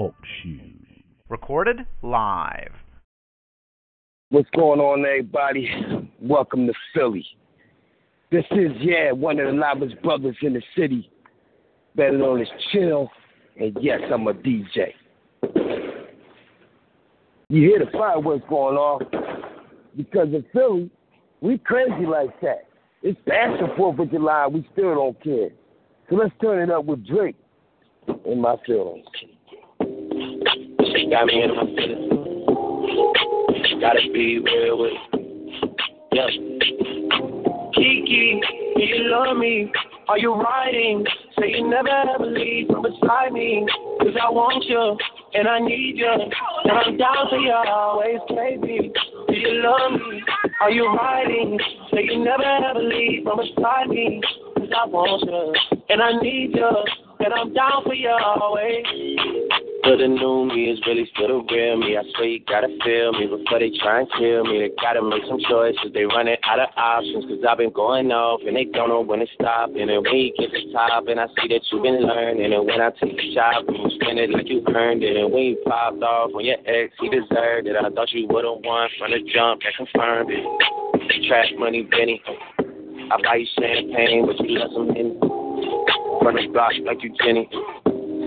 Talk shoes. Recorded live. What's going on, everybody? Welcome to Philly. This is, yeah, one of the loudest brothers in the city, better known as Chill, and yes, I'm a DJ. You hear the fireworks going off because in Philly, we crazy like that. It's past the 4th of July, we still don't care. So let's turn it up with Drake in my feelings. Got me in my feelings. Gotta be real with it. Yeah. Kiki, do you love me? Are you riding? Say you never ever leave from beside me. Cause I want you and I need you. And I'm down for you always, baby. Do you love me? Are you riding? Say you never ever leave from beside me. Cause I want you and I need you. And I'm down for you always. But the new me is really still the real me. I swear you gotta feel me before they try and kill me. They gotta make some choices. They running out of options. Cause I've been going off and they don't know when to stop. And then when you get to top and I see that you've been learning. And when I take a shot, you spend it like you earned it. And when you popped off on your ex, he deserved it. I thought you would've won from the jump that confirmed it. Trash money, Benny. I buy you champagne, but you let some in. Run the block like you Jenny.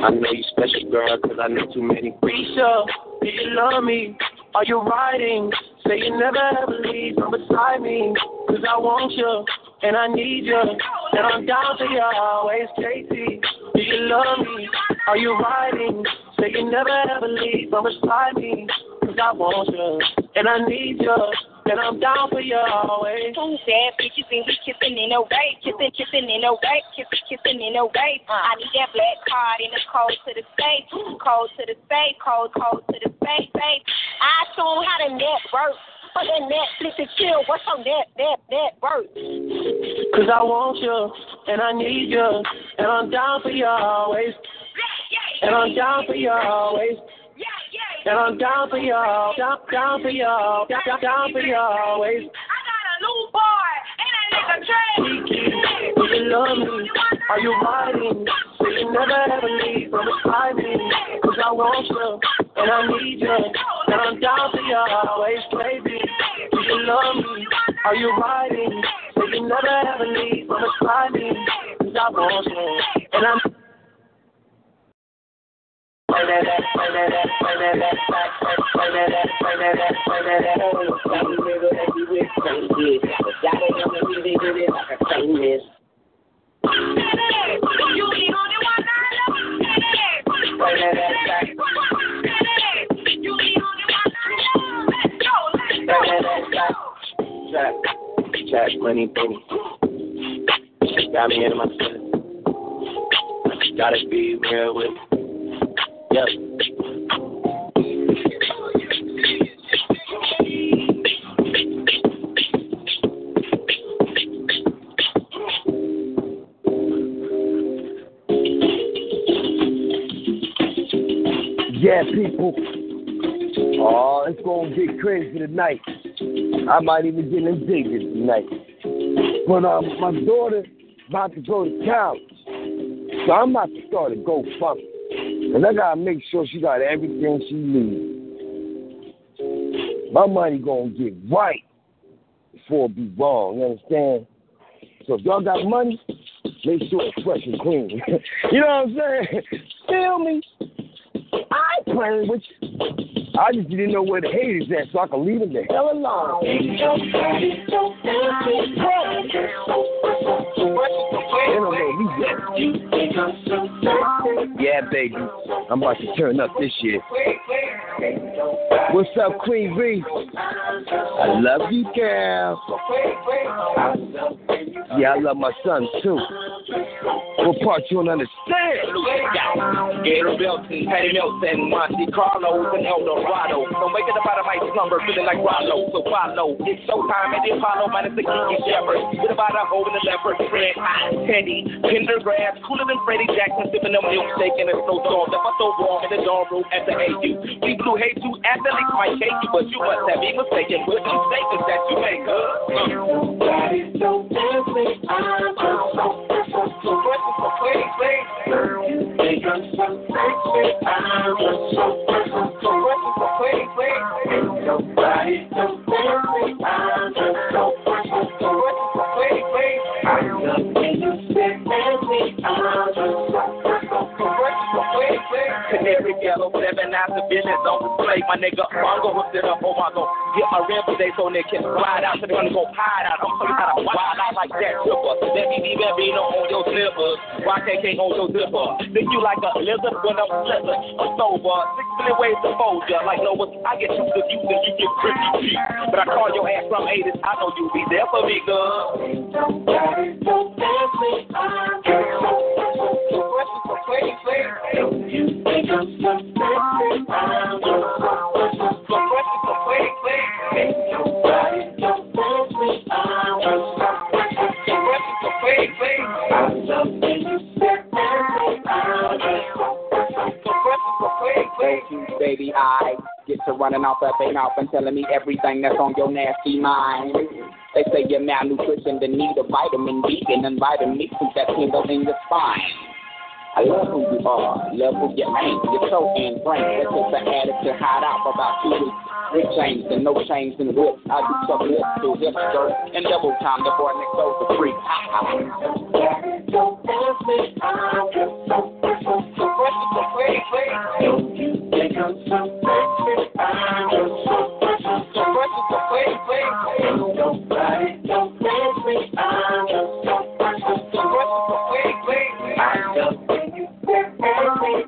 I know you special, girl, cause I know too many. Risha, do you love me? Are you riding? Say you never ever leave from beside me. Cause I want you, and I need you. And I'm down for you always, Casey. Do you love me? Are you riding? Say you never ever leave from beside me. Cause I want you, and I need you. And I'm down for eh? you always. Two bad bitches and we kissing in a way, kissing, kissing in a way, kissing, kissing in a way. Uh, I need that black card in the code to the safe, code to the safe, code, code to the safe, safe. I show them how to network. For that Netflix and chill, what's on that, that, that work? Cause I want you, and I need you, and I'm down for you always. Eh? And I'm down for you always. Eh? And I'm down for y'all, down, down for y'all, down, down, down for y'all always. I got a new boy, and that nigga Trey. Do you love me? Are you riding? So you never ever leave from beside me. Cause I want you, and I need you. And I'm down for you always, baby. Do you love me? Are you riding? So you never ever leave from beside me. Cause I want you, and I'm Cash money, baby. Got me in my feelings. Gotta be real with Yep. Yeah, people. Oh, it's gonna get crazy tonight. I might even get indignant tonight. But um, my daughter about to go to college, so I'm about to start a GoFundMe. And I gotta make sure she got everything she needs. My money gonna get right before it be wrong, you understand? So if y'all got money, make sure it's fresh and clean. you know what I'm saying? Feel me? I playing with you. I just didn't know where the hate is at, so I can leave them the hell alone. They don't know me yet. Yeah, baby. I'm about to turn up this year. What's up, Queen B? I love you, girl. Yeah, I love my son too. What part you don't understand? Gator Belton, Patty Nelson, Monte Carlo, and El Dorado. Don't wake up out of my slumber feeling like Rollo. So follow. It's showtime at the Apollo minus the Kiki Shepherd. With about a hole in the leopard print. Teddy, Pendergrass, cooler than Freddie Jackson, sipping a milkshake in a snowstorm. Left us so warm in the dorm room at the AU. We blew hate to athletes might hate you, but you must have been mistaken with them statements that you make, huh? Body so dancing, I'm so so so so so so so so so pretty, pretty. Your body so dancing, I'm so Canary yellow, seven after business on display. My nigga, I'm gonna hook it up. Oh, my God. Get my rim today so they can ride out. So they wanna go hide out. I'm talking about wild out like that tripper. Let me be Bambino on your slippers. Can't hold your zipper? Think you like a lizard when I'm slipping. A sober. Six million ways to fold ya. Like Noah, I get you the use and you get pretty cheap. But I call your ass from 80s. I know you be there for me, girl. You think I'm so sexy? I'm Baby, I get to running off at their mouth and telling me everything that's on your nasty mind. They say you're malnutrition, the need of vitamin D and then vitamin since that tingle in your spine. I love who you are, love who you ain't. You're so ingrained. That's just an attitude hide out for about two weeks. With chains and no chains and whips. I do some lips to hip skirt and double time. The boy next door the freak. Ha ha. Don't you think I'm so sexy? I'm just so precious, so precious, so pretty, pretty. Nobody so fancy. I'm the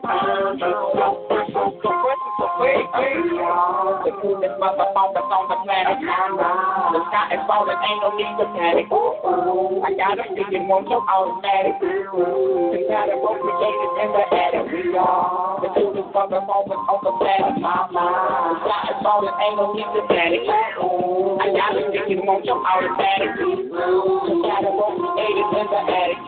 coolest motherfucker that's on the planet. The sky is falling, ain't no need to panic. I got a feeling, won't you automatic? Category created in the attic. The coolest motherfucker on the planet. The sky is falling, ain't no need to panic. I got a feeling, won't you automatic? Category created in the attic.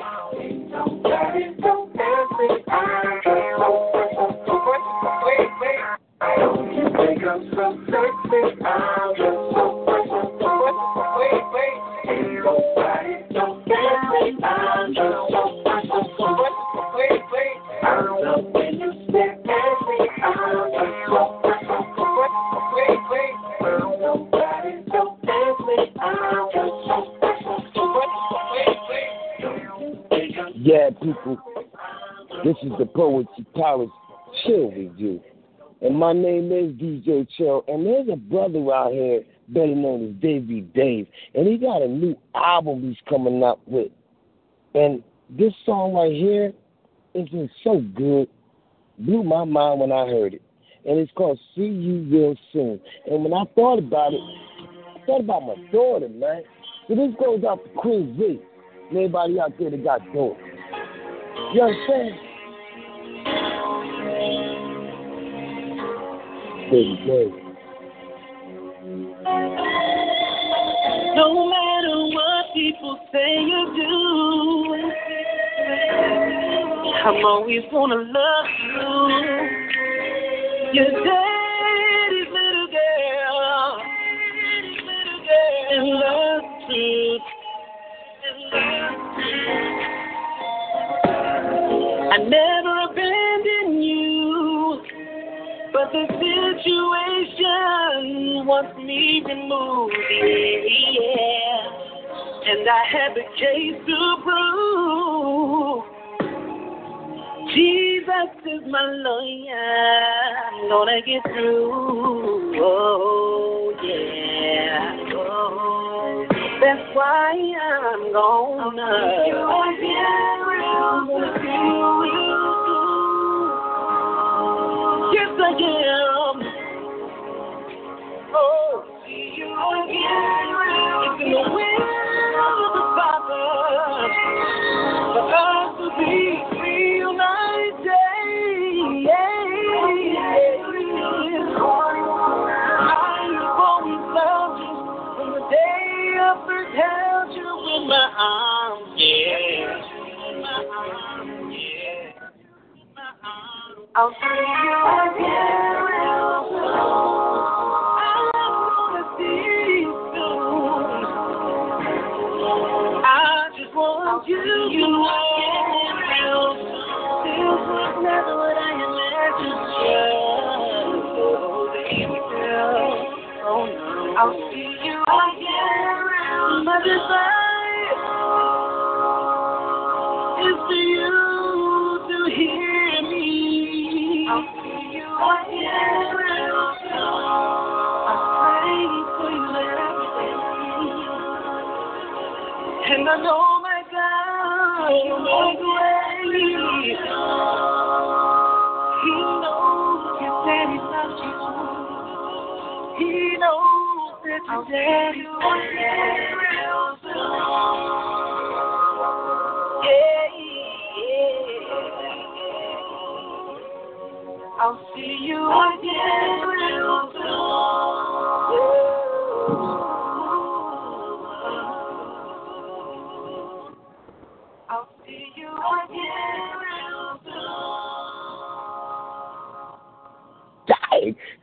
Yeah, people. This is the Poetry Palace Chill Review. And my name is DJ Chill. And there's a brother out here better known as Davey Dave. And he got a new album he's coming up with. And this song right here is just so good. Blew my mind when I heard it. And it's called See You Real Soon. And when I thought about it, I thought about my daughter, man. So this goes out to Queen Z. And out there that got daughters. You understand? Baby, baby. No matter what people say you do, I'm always gonna love you. Your daddy's little girl, and love truth. I never but the situation wants me removed, yeah. And I have the case to prove. Jesus is my lawyer. I'm gonna get through. Oh, yeah. Oh, that's why I'm gonna. Yes, I am. Oh, see you again. I'll see you again real soon. I wanna see you soon. I just want you again real soon. This was never what I imagined. Yeah. Baby girl. No. I'll see you again. My desire is for you I my God will way. He knows you. He knows that you soon. Yeah, yeah. I'll see you again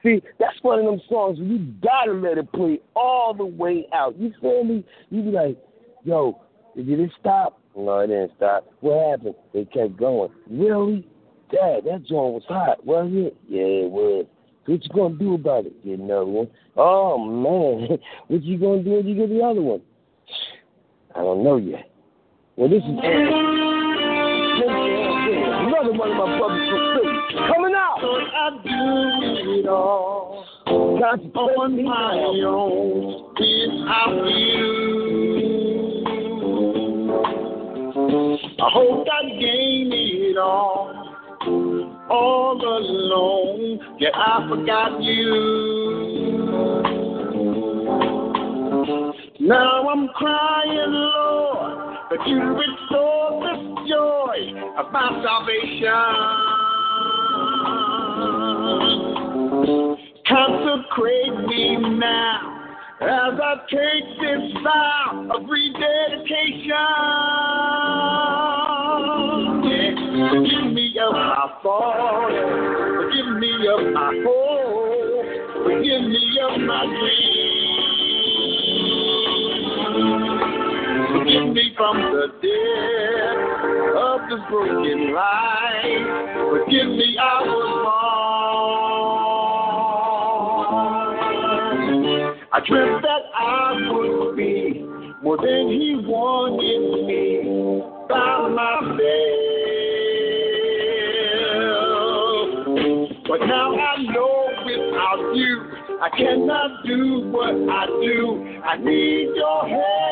See, that's one of them songs where you gotta let it play all the way out. You feel me? You be like, yo, did it stop? No, it didn't stop. What happened? It kept going. Really? Dad, that joint was hot, wasn't it? Yeah, it was. So what you gonna do about it? Get another one. Oh man, what you gonna do when you get the other one? I don't know yet. Well, this is another one of my all on my own. I feel. I hope I gain it all, all alone. Yeah, I forgot you. Now I'm crying, Lord, that you restore this joy of my salvation. Consecrate me now as I take this vow of rededication. Forgive me of my fault, forgive me of my hope, forgive me of my dreams. Forgive me from the death of this broken life. Forgive me, I was wrong. I dreamt that I would be more than he wanted me by myself. But now I know without you, I cannot do what I do. I need your help.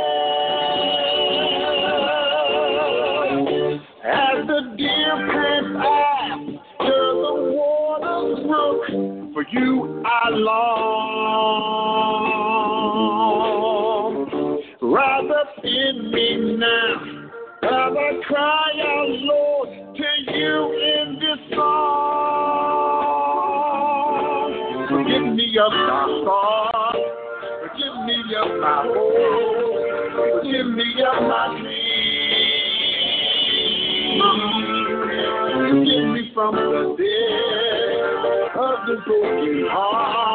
As the deer for you I long. Rise up in me now, as I cry out, Lord, to you in this song. Forgive me of my fault, forgive me of my hope, forgive me of my dreams. Forgive me from the of the broken heart.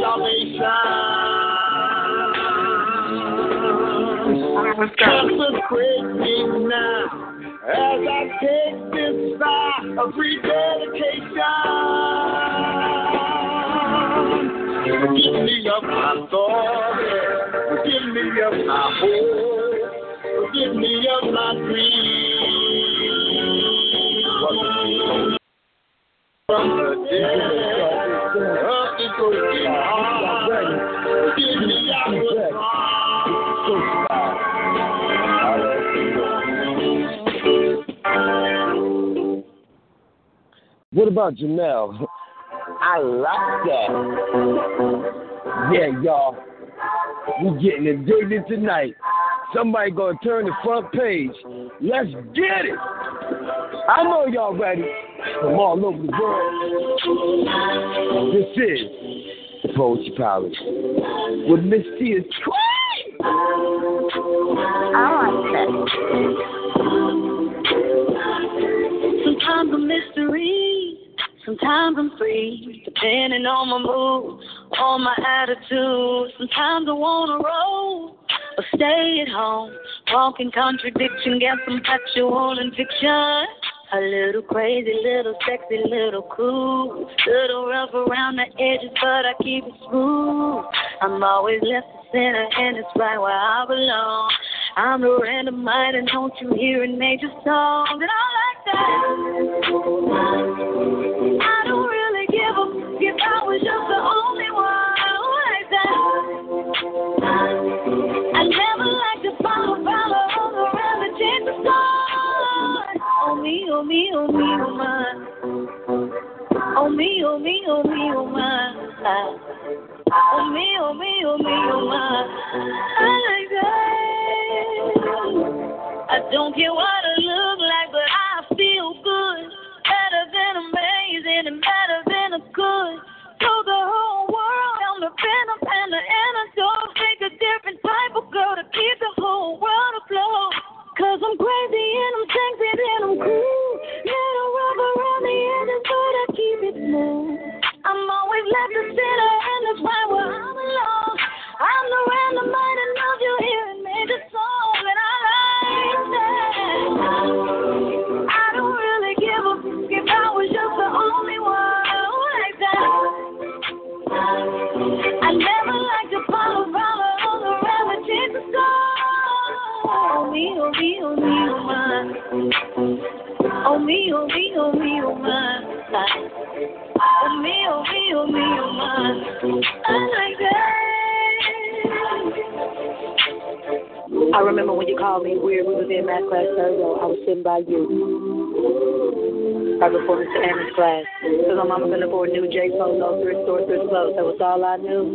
Salvation. Consecrate me now as I take this vow of rededication. Forgive me of my thoughts, forgive me of my hope, forgive me of my dreams. About Janelle? I like that. Yeah, y'all. We getting addicted tonight. Somebody gonna turn the front page. Let's get it. I know y'all ready from all over the world. This is the Poetry Palace with Miss Tia Queen. I like that. Sometimes a mystery, sometimes I'm free, depending on my mood, on my attitude. Sometimes I wanna roll or stay at home, walking contradiction, get some factual addiction. A little crazy, little sexy, little cool. Little rough around the edges, but I keep it smooth. I'm always left the center, and it's right where I belong. I'm the random mind, and don't you hear a major song? And I like that. I don't really give a if I was just the only one like that. I never like to follow, follow, around the change the song. Oh me, oh me, oh me, oh my. Oh me, oh me, oh me, oh my. Oh me, oh me, oh me, oh my. I like that. I don't care what I look like, but I feel good. Better than amazing and better than a good. Told the whole world I'm the venom and the antidote. Make a different type of girl to keep the whole world afloat. Cause I'm crazy and I'm sexy and I'm cool. Little rub around the edges, but I keep it smooth. I'm always left the center and that's right where I belong. I'm the random mind and love you hearing major song Oh me, oh me, oh me, oh my. Oh me, oh I remember when you called me weird. We was in math class Thursday. I was sitting by you. Right before Mr. Amos' class. Because my mama couldn't afford new J Polo, thrift store, thrift clothes. That was all I knew.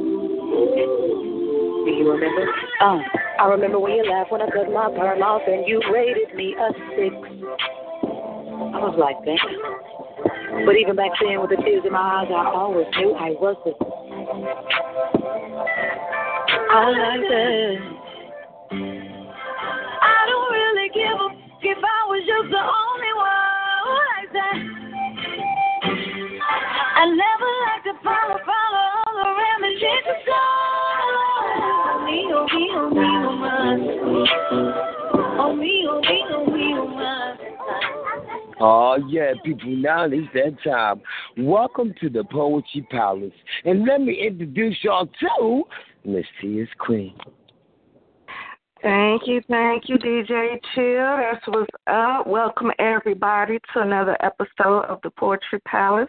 Do you remember? Oh. I remember when you laughed when I cut my perm off and you rated me a six. I was like, damn. But even back then, with the tears in my eyes, I always knew I was it. I like that. If I was just the only one never like to follow, follow all around the Oh oh. Oh, yeah, people, now it's that time. Welcome to the Poetry Palace. And let me introduce y'all to Miss Tia's Queen. Thank you, thank you, DJ Chill. That's what's up. Welcome, everybody, to another episode of the Poetry Palace.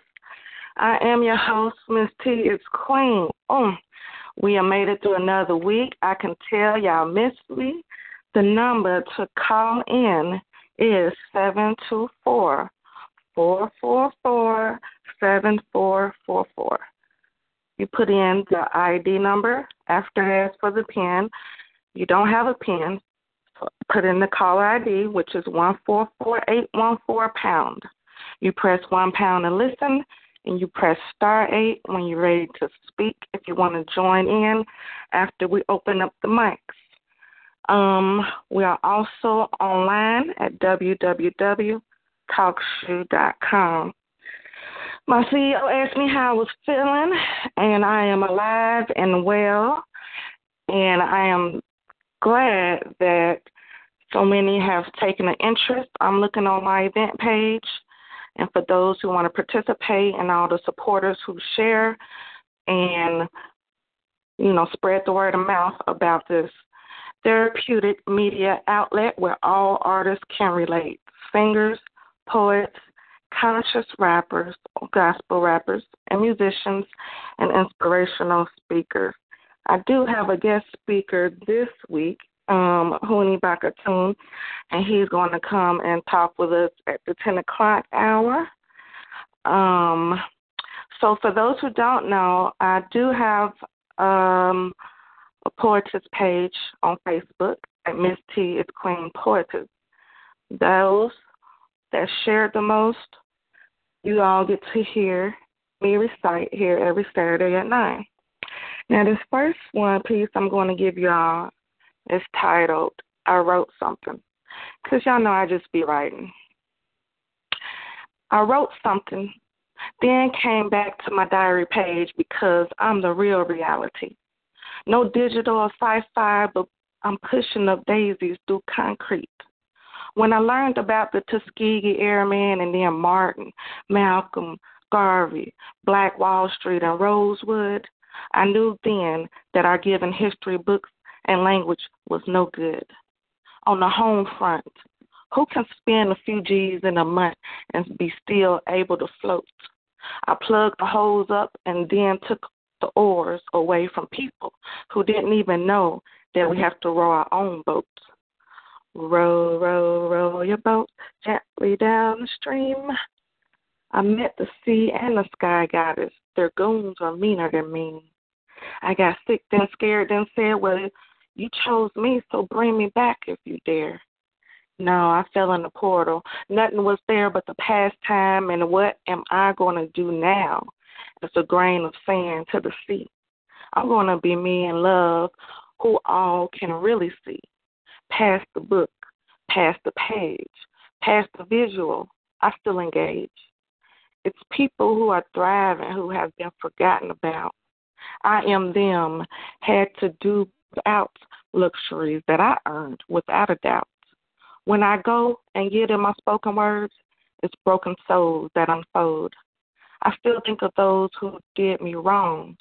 I am your host, Miss T. It's Queen. Mm. We have made it through another week. I can tell y'all missed me. The number to call in is 724 444 7444. You put in the ID number after ask for the PIN. You don't have a PIN, put in the caller ID, which is 144814 pound. You press 1 pound and listen, and you press star 8 when you're ready to speak if you want to join in after we open up the mics. Um, we are also online at www.talkshoe.com. My CEO asked me how I was feeling, and I am alive and well, and I am glad that so many have taken an interest. I'm looking on my event page, and for those who want to participate, and all the supporters who share and you know spread the word of mouth about this therapeutic media outlet where all artists can relate singers, poets, conscious rappers, gospel rappers, and musicians, and inspirational speakers. I do have a guest speaker this week, um, Huni Bakatoon, and he's going to come and talk with us at the 10 o'clock hour. Um, So, for those who don't know, I do have um, a poetess page on Facebook at Miss T is Queen Poetess. Those that share the most, you all get to hear me recite here every Saturday at 9. Now, this first one piece I'm going to give y'all is titled I Wrote Something. Because y'all know I just be writing. I wrote something, then came back to my diary page because I'm the real reality. No digital or sci fi, but I'm pushing up daisies through concrete. When I learned about the Tuskegee Airmen and then Martin, Malcolm, Garvey, Black Wall Street, and Rosewood, I knew then that our given history books and language was no good. On the home front, who can spend a few G's in a month and be still able to float? I plugged the hose up and then took the oars away from people who didn't even know that we have to row our own boats. Row, row, row your boat gently down the stream. I met the sea and the sky goddess. Their goons are meaner than me. I got sick, then scared, then said, Well, you chose me, so bring me back if you dare. No, I fell in the portal. Nothing was there but the past time, and what am I going to do now? It's a grain of sand to the sea. I'm going to be me in love, who all can really see. Past the book, past the page, past the visual, I still engage. It's people who are thriving who have been forgotten about. I am them, had to do without luxuries that I earned without a doubt. When I go and get in my spoken words, it's broken souls that unfold. I still think of those who did me wrong.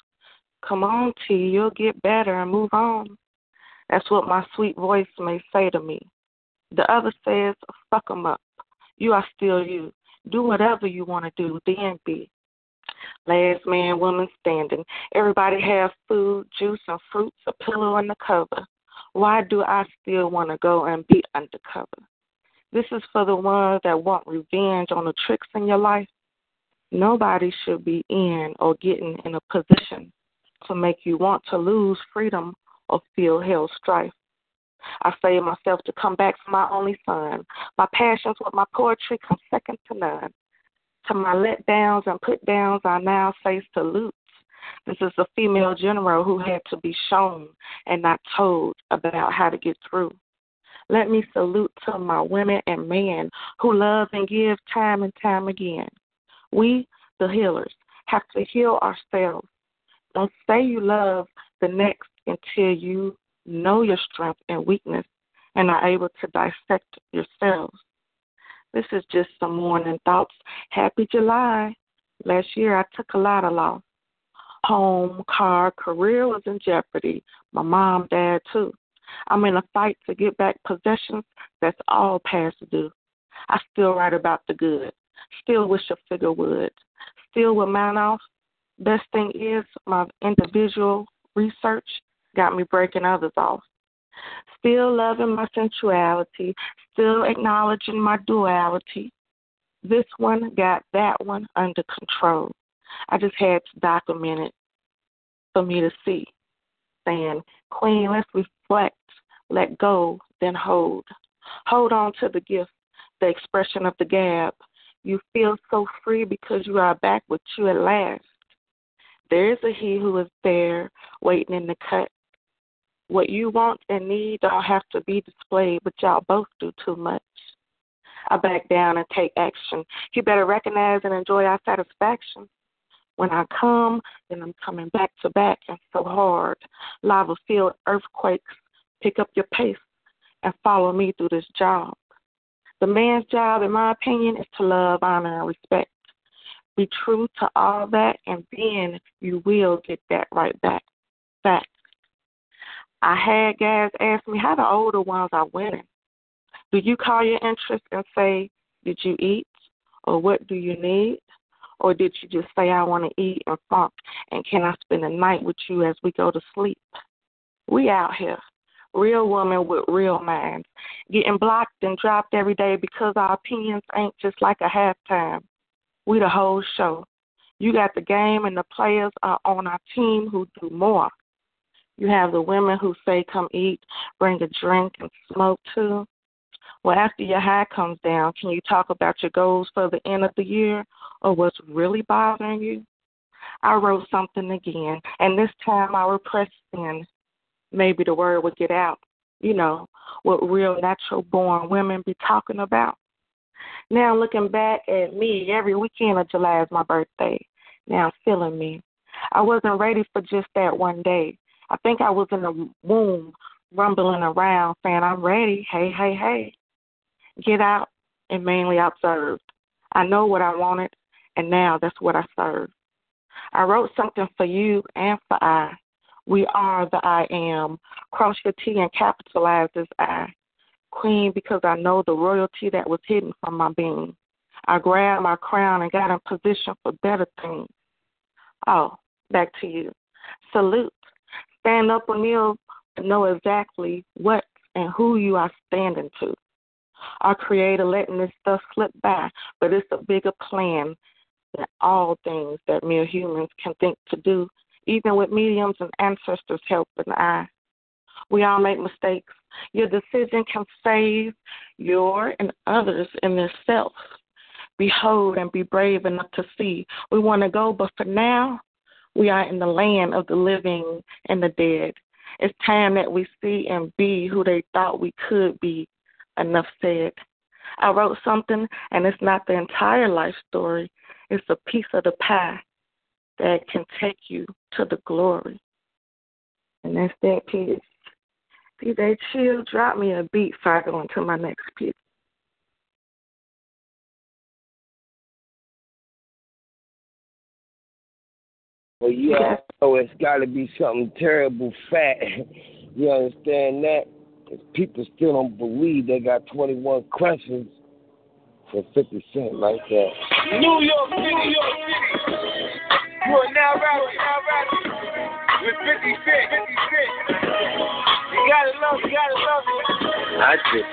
Come on, T, you'll get better and move on. That's what my sweet voice may say to me. The other says, fuck 'em up. You are still you. Do whatever you want to do, then be. Last man, woman standing. Everybody have food, juice, and fruits, a pillow, and a cover. Why do I still want to go and be undercover? This is for the ones that want revenge on the tricks in your life. Nobody should be in or getting in a position to make you want to lose freedom or feel hell strife. I saved myself to come back for my only son. My passions with my poetry come second to none. To my letdowns and put downs, I now say salute. This is a female general who had to be shown and not told about how to get through. Let me salute to my women and men who love and give time and time again. We, the healers, have to heal ourselves. Don't say you love the next until you know your strength and weakness and are able to dissect yourselves. This is just some morning thoughts. Happy July. Last year I took a lot of loss. Home, car, career was in jeopardy. My mom, dad, too. I'm in a fight to get back possessions that's all past due. I still write about the good. Still wish a figure would. Still with mount off. Best thing is my individual research got me breaking others off. Still loving my sensuality, still acknowledging my duality. This one got that one under control. I just had to document it for me to see. Saying, Queen, let's reflect, let go, then hold. Hold on to the gift, the expression of the gab. You feel so free because you are back with you at last. There is a He who is there, waiting in the cut. What you want and need don't have to be displayed, but y'all both do too much. I back down and take action. You better recognize and enjoy our satisfaction. When I come, then I'm coming back to back and so hard. Lava filled earthquakes. Pick up your pace and follow me through this job. The man's job, in my opinion, is to love, honor, and respect. Be true to all that, and then you will get that right back. Fact. I had guys ask me how the older ones are winning. Do you call your interest and say, Did you eat? Or what do you need? Or did you just say, I want to eat and funk, and can I spend the night with you as we go to sleep? We out here, real women with real minds, getting blocked and dropped every day because our opinions ain't just like a halftime. We the whole show. You got the game and the players are on our team who do more. You have the women who say, come eat, bring a drink, and smoke too. Well, after your high comes down, can you talk about your goals for the end of the year or what's really bothering you? I wrote something again, and this time I repressed in. Maybe the word would get out. You know, what real natural born women be talking about. Now looking back at me, every weekend of July is my birthday. Now feeling me. I wasn't ready for just that one day. I think I was in the womb rumbling around saying, I'm ready. Hey, hey, hey. Get out and mainly observe. I know what I wanted, and now that's what I serve. I wrote something for you and for I. We are the I am. Cross your T and capitalize this I. Queen, because I know the royalty that was hidden from my being. I grabbed my crown and got in position for better things. Oh, back to you. Salute. Stand up kneel to know exactly what and who you are standing to. Our Creator letting this stuff slip by, but it's a bigger plan than all things that mere humans can think to do, even with mediums and ancestors' help and I. We all make mistakes. Your decision can save your and others in themselves. Behold and be brave enough to see. We want to go, but for now, we are in the land of the living and the dead. It's time that we see and be who they thought we could be. Enough said. I wrote something, and it's not the entire life story, it's a piece of the pie that can take you to the glory. And that's that piece. DJ Chill, drop me a beat so I go into my next piece. Well, you all know it's got to be something terrible fat. you understand that? Because people still don't believe they got 21 questions for 50 Cent like that. New York City, New York City. You are now rapping, now rapping with 50 Cent, 50 Cent. You gotta love, you gotta love it. I just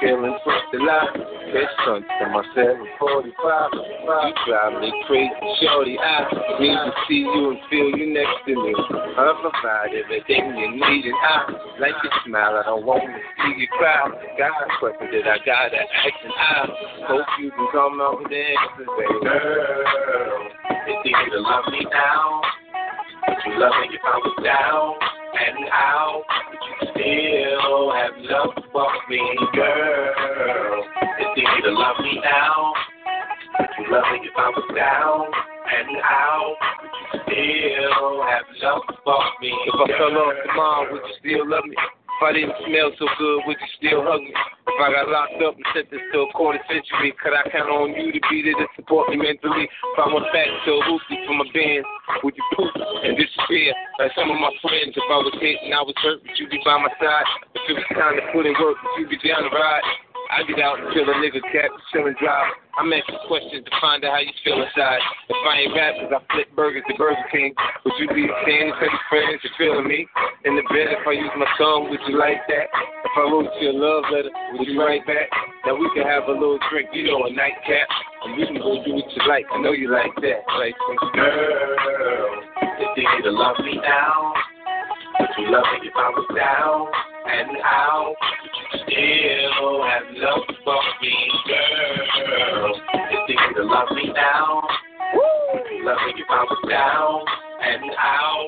chill and push the line. Bitch, front to my 745. You drive me crazy, shorty. I need to see you and feel you next to me. I'll provide everything you need, and I like your smile. I don't want to see you cry. Got a question that I gotta ask, and I hope you can come up with the answers, baby. Girl, it's easy to love me now. Would you love me if I was down? And how would you still have love for me, girl? It's easy to love me now. Would you love me if I was down? And how would you still have love for me? If I fell off tomorrow, would you still love me? If I didn't smell so good, would you still hug me? If I got locked up and sentenced to a quarter century, could I count on you to be there to support me mentally? If I went back to a hoopty for my band, would you poop and disappear like some of my friends? If I was hit and I was hurt, would you be by my side? If it was time to put in work, would you be down to ride? I get out and kill a nigga cat, chill and drive. I'm asking questions to find out how you feel inside. If I ain't rap, cause I flip burgers to Burger King, would you be saying to your friends you're feeling me? In the bed, if I use my tongue, would you like that? If I wrote you a love letter, would you write back? Now we can have a little drink, you know, a nightcap. And we can go do what you like. I know you like that. Like, girl, if you need to love me now, would you love me if I was down? And how you still have love for me, girl? You need to love me now, you me if I was down? And how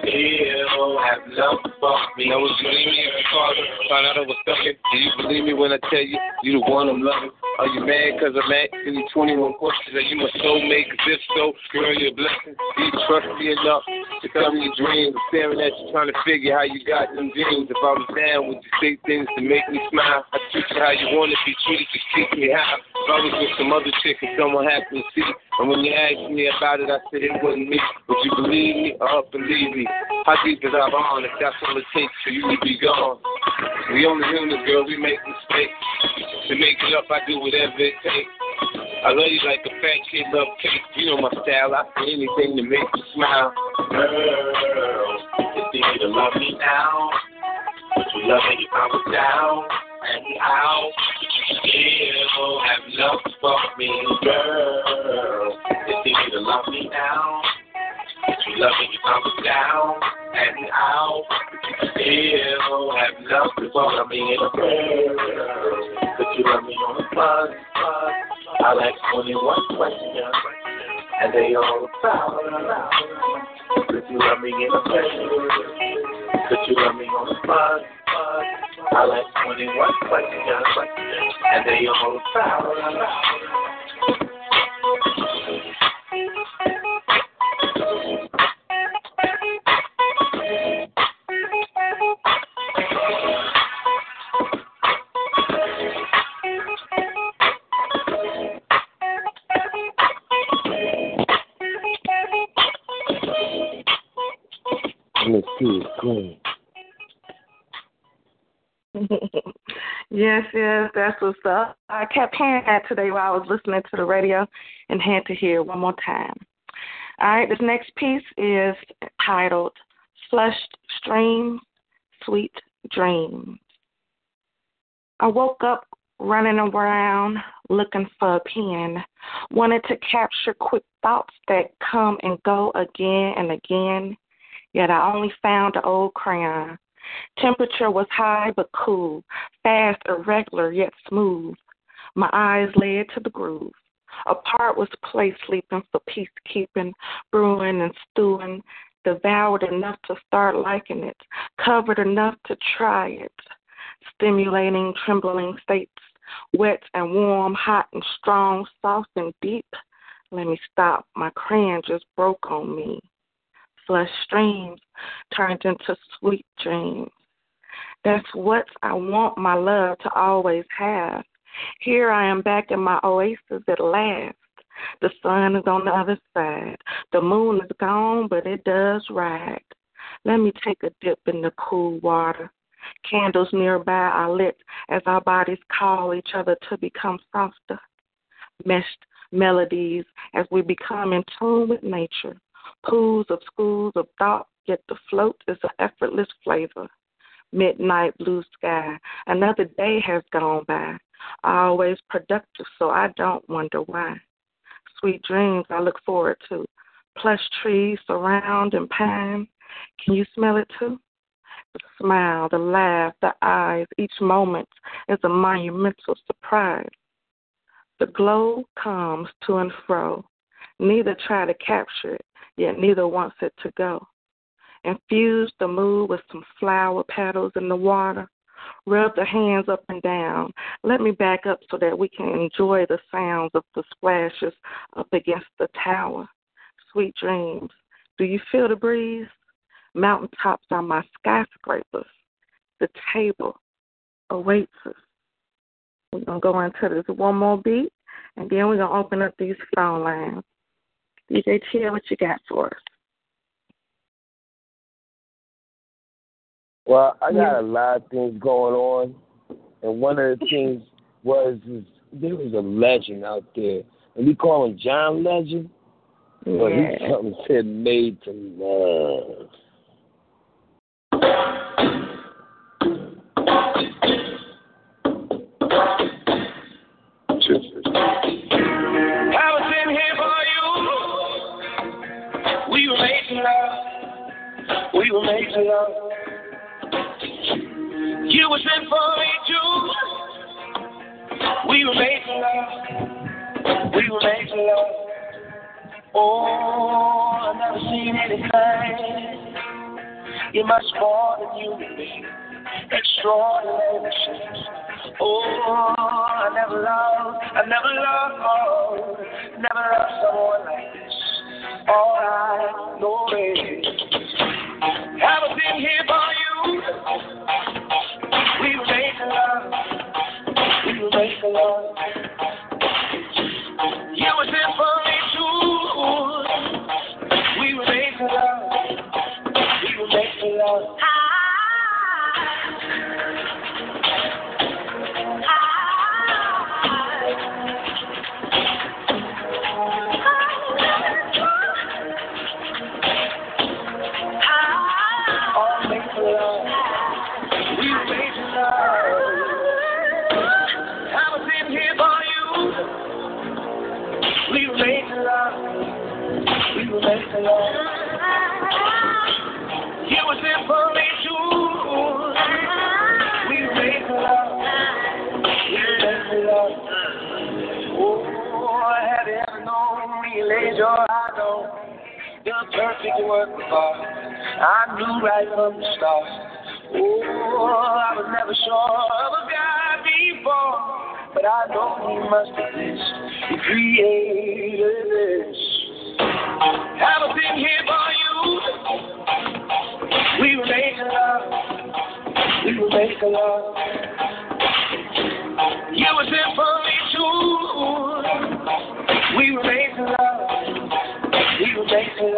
still have love for me? Now, would you believe me if your father found out I was sucking? Do you believe me when I tell you you the one I'm loving? Are you mad cause I'm asking you 21 questions? Are you my soulmate? Cause if so, girl, you're a blessing. Do you trust me enough to tell me your dreams? I'm staring at you trying to figure how you got them dreams. If I was down, would you say things to make me smile? I treat you how you want to be treated, just keep me high. If I was with some other chick and someone happened to see, and when you asked me about it, I said it wasn't me. Would you believe me or believe me? How deep is our bond if that's all it takes for you to be gone? We only humans, girl, we make mistakes. To make it up, I do whatever it takes. I love you like a fat kid love cake. You know my style. I say anything to make you smile. Girl, if you need to love me now, would you love me I was down? And would you still have love for me, girl? You need to love me now? Did you love me I was down and out? Still have love love me prayer. Could you love me on the bus? I'll ask 21 questions, and they all foul. Could you love me in the prayer? Could you love me on the bus? I'll ask 21 questions, and they all foul. Clean. Mm. yes, yes, that's what's up. I kept hearing that today while I was listening to the radio and had to hear it one more time. All right, this next piece is titled Flushed Stream, Sweet Dreams. I woke up running around looking for a pen, wanted to capture quick thoughts that come and go again and again, yet I only found the old crayon. Temperature was high but cool, fast, irregular, yet smooth. My eyes led to the groove. A part was place sleeping for peacekeeping, brewing and stewing, devoured enough to start liking it, covered enough to try it, stimulating, trembling states, wet and warm, hot and strong, soft and deep. Let me stop. My crayon just broke on me. Flush streams turned into sweet dreams. That's what I want my love to always have. Here I am back in my oasis at last. The sun is on the other side. The moon is gone, but it does ride. Let me take a dip in the cool water. Candles nearby are lit as our bodies call each other to become softer. Meshed melodies as we become in tune with nature. Pools of schools of thought, yet the float is an effortless flavor. Midnight blue sky. Another day has gone by. Always productive, so I don't wonder why. Sweet dreams I look forward to. Plush trees surround and pine. Can you smell it too? The smile, the laugh, the eyes, each moment is a monumental surprise. The glow comes to and fro. Neither try to capture it, yet neither wants it to go. Infuse the mood with some flower petals in the water. Rub the hands up and down. Let me back up so that we can enjoy the sounds of the splashes up against the tower. Sweet dreams. Do you feel the breeze? Mountaintops are my skyscrapers. The table awaits us. We're going to go into this one more beat, and then we're going to open up these phone lines. DJ Chill, what you got for us? Well, I got a lot of things going on, and one of the things was is there was a legend out there, and we call him John Legend, but Yeah. he something said made to love. To love. You were sent for me too. We were made to love. We were made to love. Oh, I've never seen anything. You're much more than you me. Extraordinary machines. Oh, I never loved, I never loved more, never loved someone like this. All I know is I was in here for you. We made love. We made love. Sure I know you're perfect work of art. I knew right from the start. Oh, I was never sure of a guy before, but I know he must exist. He created this. Have a been here for you. We were making love. We were making love. You was in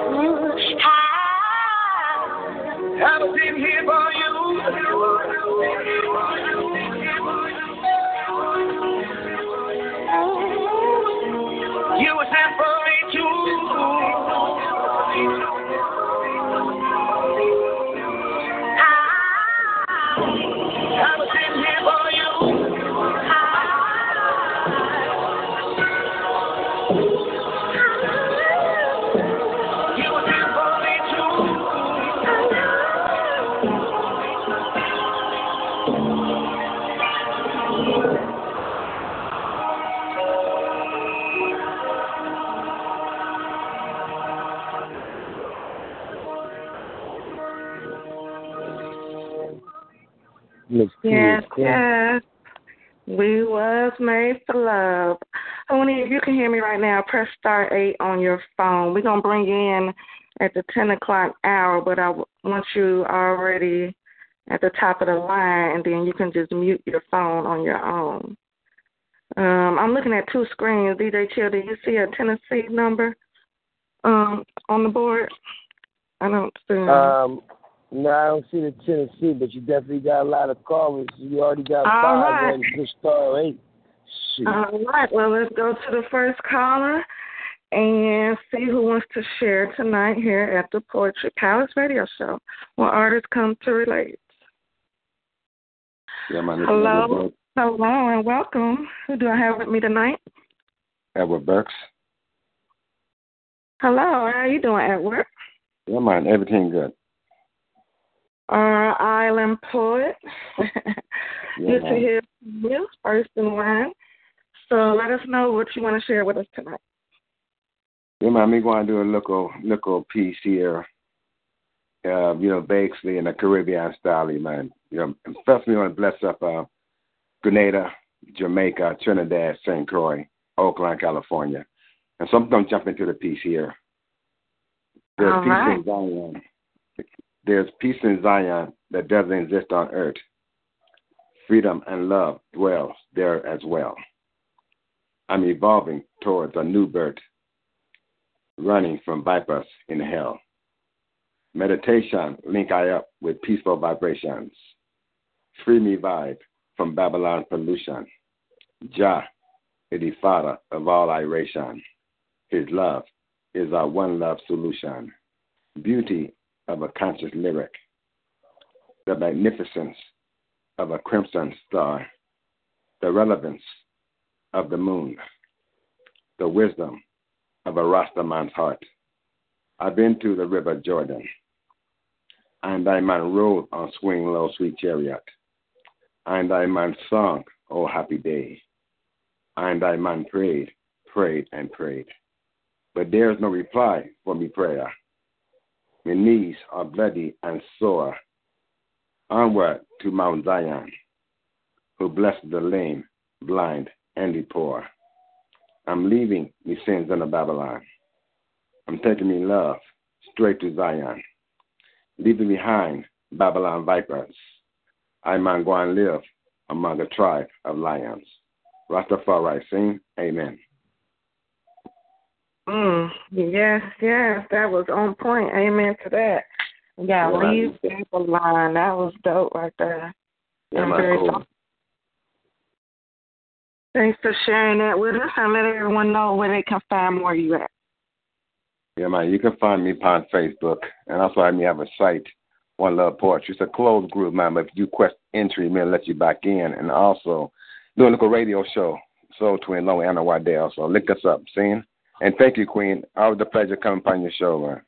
I'm Yes, is cool. yes. We was made for love. Honey, if you can hear me right now, press star eight on your phone. We're gonna bring you in at the ten o'clock hour, but I want you already at the top of the line, and then you can just mute your phone on your own. Um, I'm looking at two screens. DJ Chill, do you see a Tennessee number um, on the board? I don't see. Um, no, I don't see the Tennessee, but you definitely got a lot of callers. You already got All five right. on push star eight. Shoot. All right, well, let's go to the first caller and see who wants to share tonight here at the Poetry Palace Radio Show, where artists come to relate. Yeah, my name Hello, Edward, hello, and welcome. Who do I have with me tonight? Edward Burks. Hello, how are you doing, Edward? Yeah, man, everything good. Our island poet. Yeah, Good to hear from you, first in line. So let us know what you want to share with us tonight. Yeah, man, me going to do a little, little piece here. Uh, you know, basically in a Caribbean style, man. You know, and first we want to bless up uh, Grenada, Jamaica, Trinidad, St. Croix, Oakland, California. And so I'm going to jump into the piece here. There's All peace right. Zion. There's peace in Zion that doesn't exist on earth. Freedom and love dwells there as well. I'm evolving towards a new birth, running from vipers in hell. Meditation link I up with peaceful vibrations. Free me vibe from Babylon pollution. Jah is the father of all iration. His love is our one love solution. Beauty of a conscious lyric. The magnificence of a crimson star. The relevance of the moon. The wisdom of a Rastaman's heart. I've been to the river Jordan, and I man rode on swing low sweet chariot, and I man sung, oh happy day, and I man prayed, prayed and prayed, but there's no reply for me prayer. My knees are bloody and sore. Onward to Mount Zion, who blessed the lame, blind, and the poor. I'm leaving me sins under Babylon. I'm taking me love straight to Zion, leaving behind Babylon vipers, I might go and live among the tribe of lions. Rastafari, sing, Amen. Mm, yes, yes, that was on point. Amen to that. Yeah, Yeah. leave that line. That was dope right there. Yeah, very cool. dope. Thanks for sharing that with us and let everyone know where they can find more of you at. Yeah, man, you can find me on Facebook, and also I may have a site, One Love Poetry. It's a closed group, man, but if you quest entry, may let you back in. And also, doing a little radio show, Soul Twin, Low Anna Waddell. So look us up, seeing? And thank you, Queen. Always a pleasure coming upon your show, man.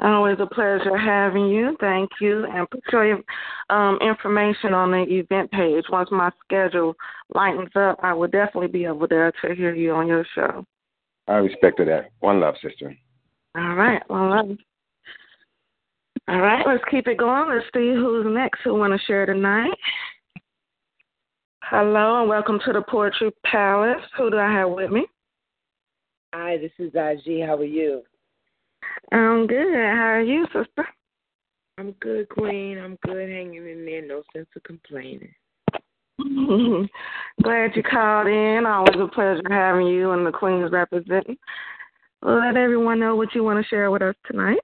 Always a pleasure having you. Thank you. And put your um, information on the event page. Once my schedule lightens up, I will definitely be over there to hear you on your show. I respect that. One love, sister. All right. One love. all right. Let's keep it going. Let's see who's next who want to share tonight. Hello and welcome to the Poetry Palace. Who do I have with me? Hi, this is Aji. How are you? I'm good. How are you, sister? I'm good, Queen. I'm good hanging in there. No sense of complaining. Glad you called in. Always a pleasure having you and the Queens representing. Let everyone know what you want to share with us tonight.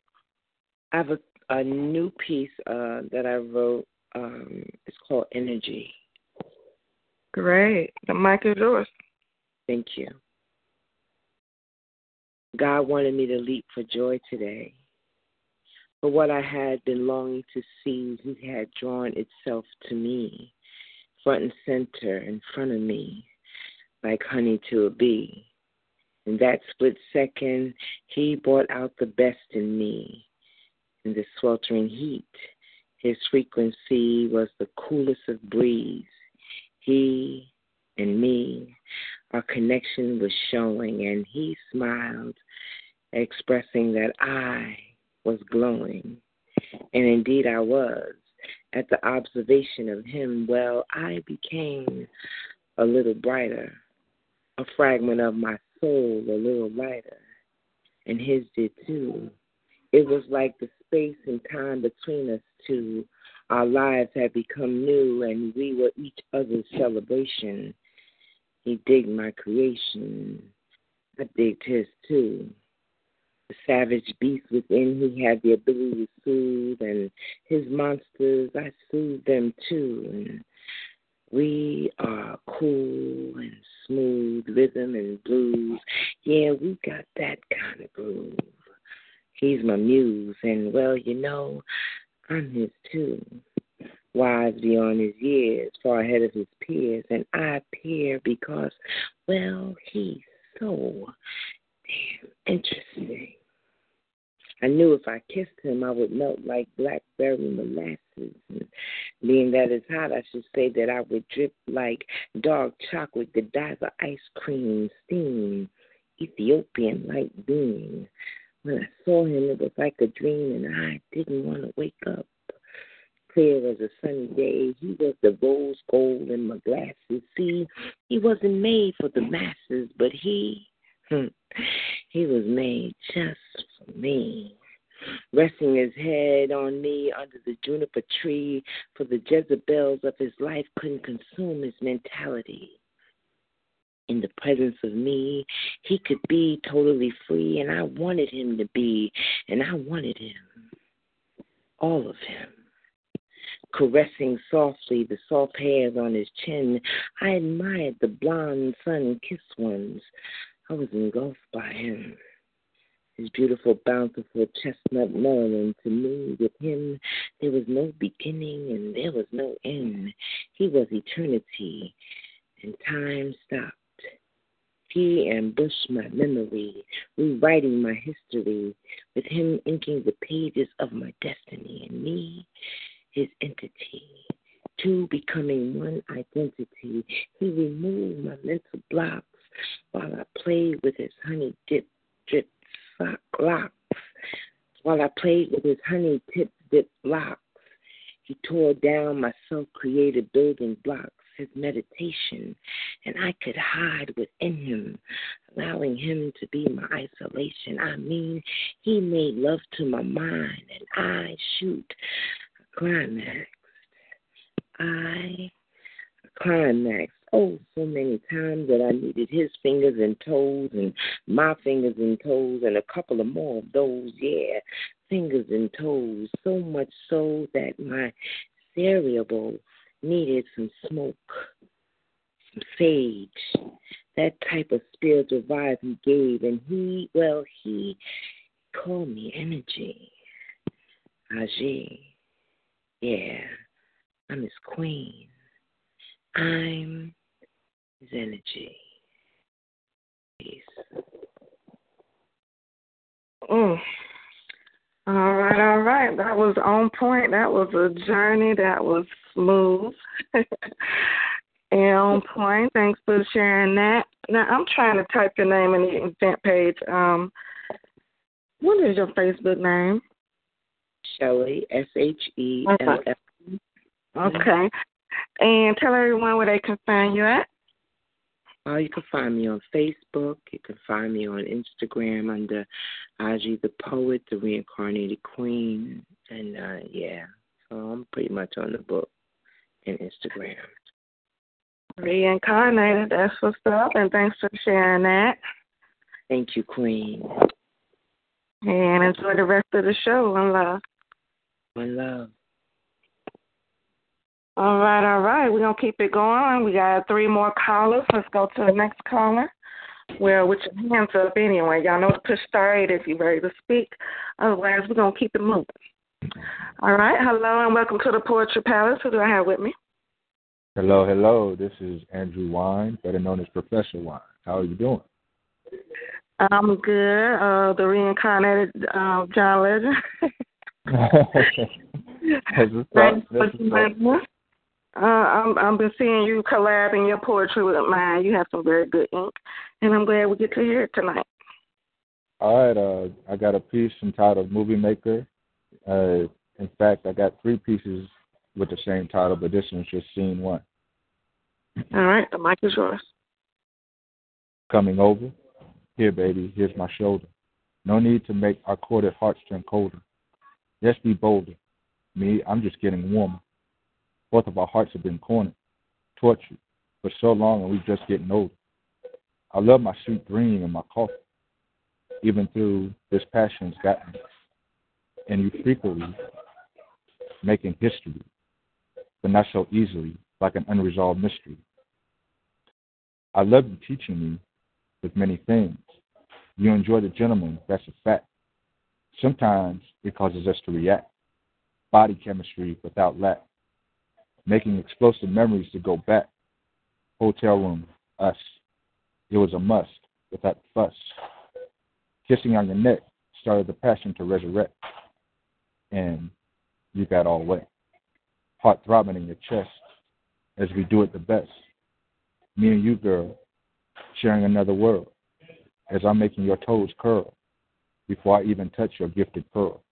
I have a, a new piece uh, that I wrote. Um, it's called Energy. Great. The mic is yours. Thank you. God wanted me to leap for joy today. For what I had been longing to see, He had drawn itself to me, front and center in front of me, like honey to a bee. In that split second, He brought out the best in me. In the sweltering heat, His frequency was the coolest of breeze. He and me, our connection was showing, and He smiled, expressing that I was glowing. And indeed, I was. At the observation of him, well, I became a little brighter, a fragment of my soul a little lighter, and his did too. It was like the space and time between us two. Our lives had become new, and we were each other's celebration. He digged my creation. I digged his too the savage beast within he had the ability to soothe and his monsters I soothed them too and we are cool and smooth rhythm and blues. Yeah, we got that kind of groove. He's my muse and well, you know, I'm his too. Wise beyond his years, far ahead of his peers, and I appear because, well, he's so damn interesting. I knew if I kissed him, I would melt like blackberry molasses. And being that it's hot, I should say that I would drip like dark chocolate, Godiva ice cream, steam, Ethiopian light beam. When I saw him, it was like a dream, and I didn't want to wake up. Clear as a sunny day, he was the rose gold in my glasses. See, he wasn't made for the masses, but he Hmm. He was made just for me. Resting his head on me under the juniper tree, for the Jezebels of his life couldn't consume his mentality. In the presence of me, he could be totally free, and I wanted him to be, and I wanted him. All of him caressing softly the soft hairs on his chin. I admired the blonde sun kissed ones. I was engulfed by him. His beautiful, bountiful chestnut melanin to me. With him, there was no beginning and there was no end. He was eternity, and time stopped. He ambushed my memory, rewriting my history, with him inking the pages of my destiny, and me, his entity. to becoming one identity. He removed my mental blocks while I played with his honey dip drip sock locks. While I played with his honey tip dip locks, he tore down my self created building blocks, his meditation, and I could hide within him, allowing him to be my isolation. I mean, he made love to my mind, and I shoot a climax. I climax. Oh, so many times that I needed his fingers and toes and my fingers and toes and a couple of more of those, yeah, fingers and toes. So much so that my cerebral needed some smoke, some sage, that type of spiritual vibe he gave. And he, well, he called me energy. Ajay. Yeah, I'm his queen. I'm his energy. Peace. Mm. All right, all right. That was on point. That was a journey that was smooth and on point. Thanks for sharing that. Now I'm trying to type your name in the event page. Um, what is your Facebook name? Shelly, S H E L L. Okay. And tell everyone where they can find you at. Uh, you can find me on Facebook. You can find me on Instagram under Aji the Poet, the Reincarnated Queen. And uh, yeah, so I'm pretty much on the book and Instagram. Reincarnated, that's what's up. And thanks for sharing that. Thank you, Queen. And enjoy the rest of the show. One love. One love. All right, all right. We're going to keep it going. We got three more callers. Let's go to the next caller. Well, with your hands up anyway. Y'all know to push star eight if you're ready to speak. Otherwise, we're going to keep it moving. All right. Hello and welcome to the Poetry Palace. Who do I have with me? Hello, hello. This is Andrew Wine, better known as Professor Wine. How are you doing? I'm good. Uh, the reincarnated uh, John Legend. That's what's up. That's what's up. Uh, I'm I've been seeing you collabing your poetry with mine. You have some very good ink, and I'm glad we get to hear it tonight. All right, uh, I got a piece entitled "Movie Maker." Uh, in fact, I got three pieces with the same title, but this one's just scene one. All right, the mic is yours. Coming over, here, baby, here's my shoulder. No need to make our corded heartstring colder. Just be bolder. Me, I'm just getting warmer. Both of our hearts have been cornered, tortured for so long, and we're just getting older. I love my sweet green and my coffee, even through this passion's gotten me. And you frequently making history, but not so easily, like an unresolved mystery. I love you teaching me with many things. You enjoy the gentleman, that's a fact. Sometimes it causes us to react. Body chemistry without lack making explosive memories to go back. Hotel room, us. It was a must without fuss. Kissing on your neck started the passion to resurrect. And you got all wet. Heart throbbing in your chest as we do it the best. Me and you, girl, sharing another world as I'm making your toes curl before I even touch your gifted pearl.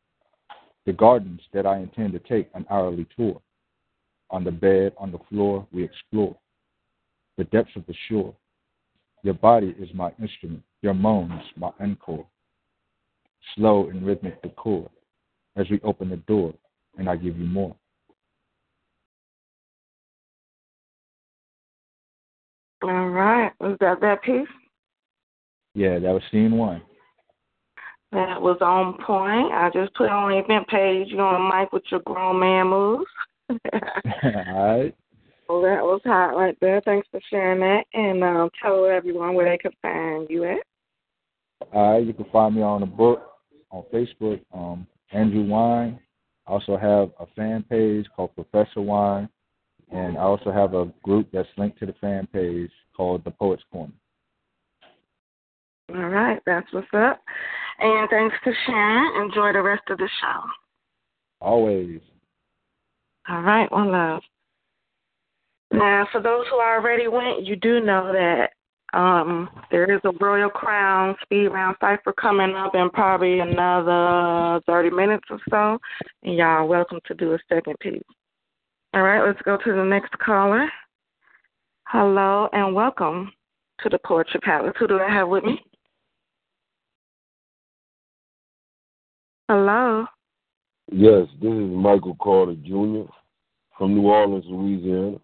The gardens that I intend to take an hourly tour on the bed, on the floor, we explore the depths of the shore. Your body is my instrument, your moans my encore. Slow and rhythmic the chord as we open the door and I give you more. All right. Was that that piece? Yeah, that was scene one. That was on point. I just put on the event page. You on the mic with your grown man moves. All right. Well, that was hot right there. Thanks for sharing that. And um, tell everyone where they can find you at. All right. You can find me on the book on Facebook, um, Andrew Wine. I also have a fan page called Professor Wine. And I also have a group that's linked to the fan page called The Poets Corner. All right. That's what's up. And thanks for sharing. Enjoy the rest of the show. Always. All right, one love. Now, for those who already went, you do know that um, there is a Royal Crown speed round cipher coming up in probably another 30 minutes or so. And y'all are welcome to do a second piece. All right, let's go to the next caller. Hello and welcome to the Poetry Palace. Who do I have with me? Hello. Yes, this is Michael Carter Jr. from New Orleans, Louisiana.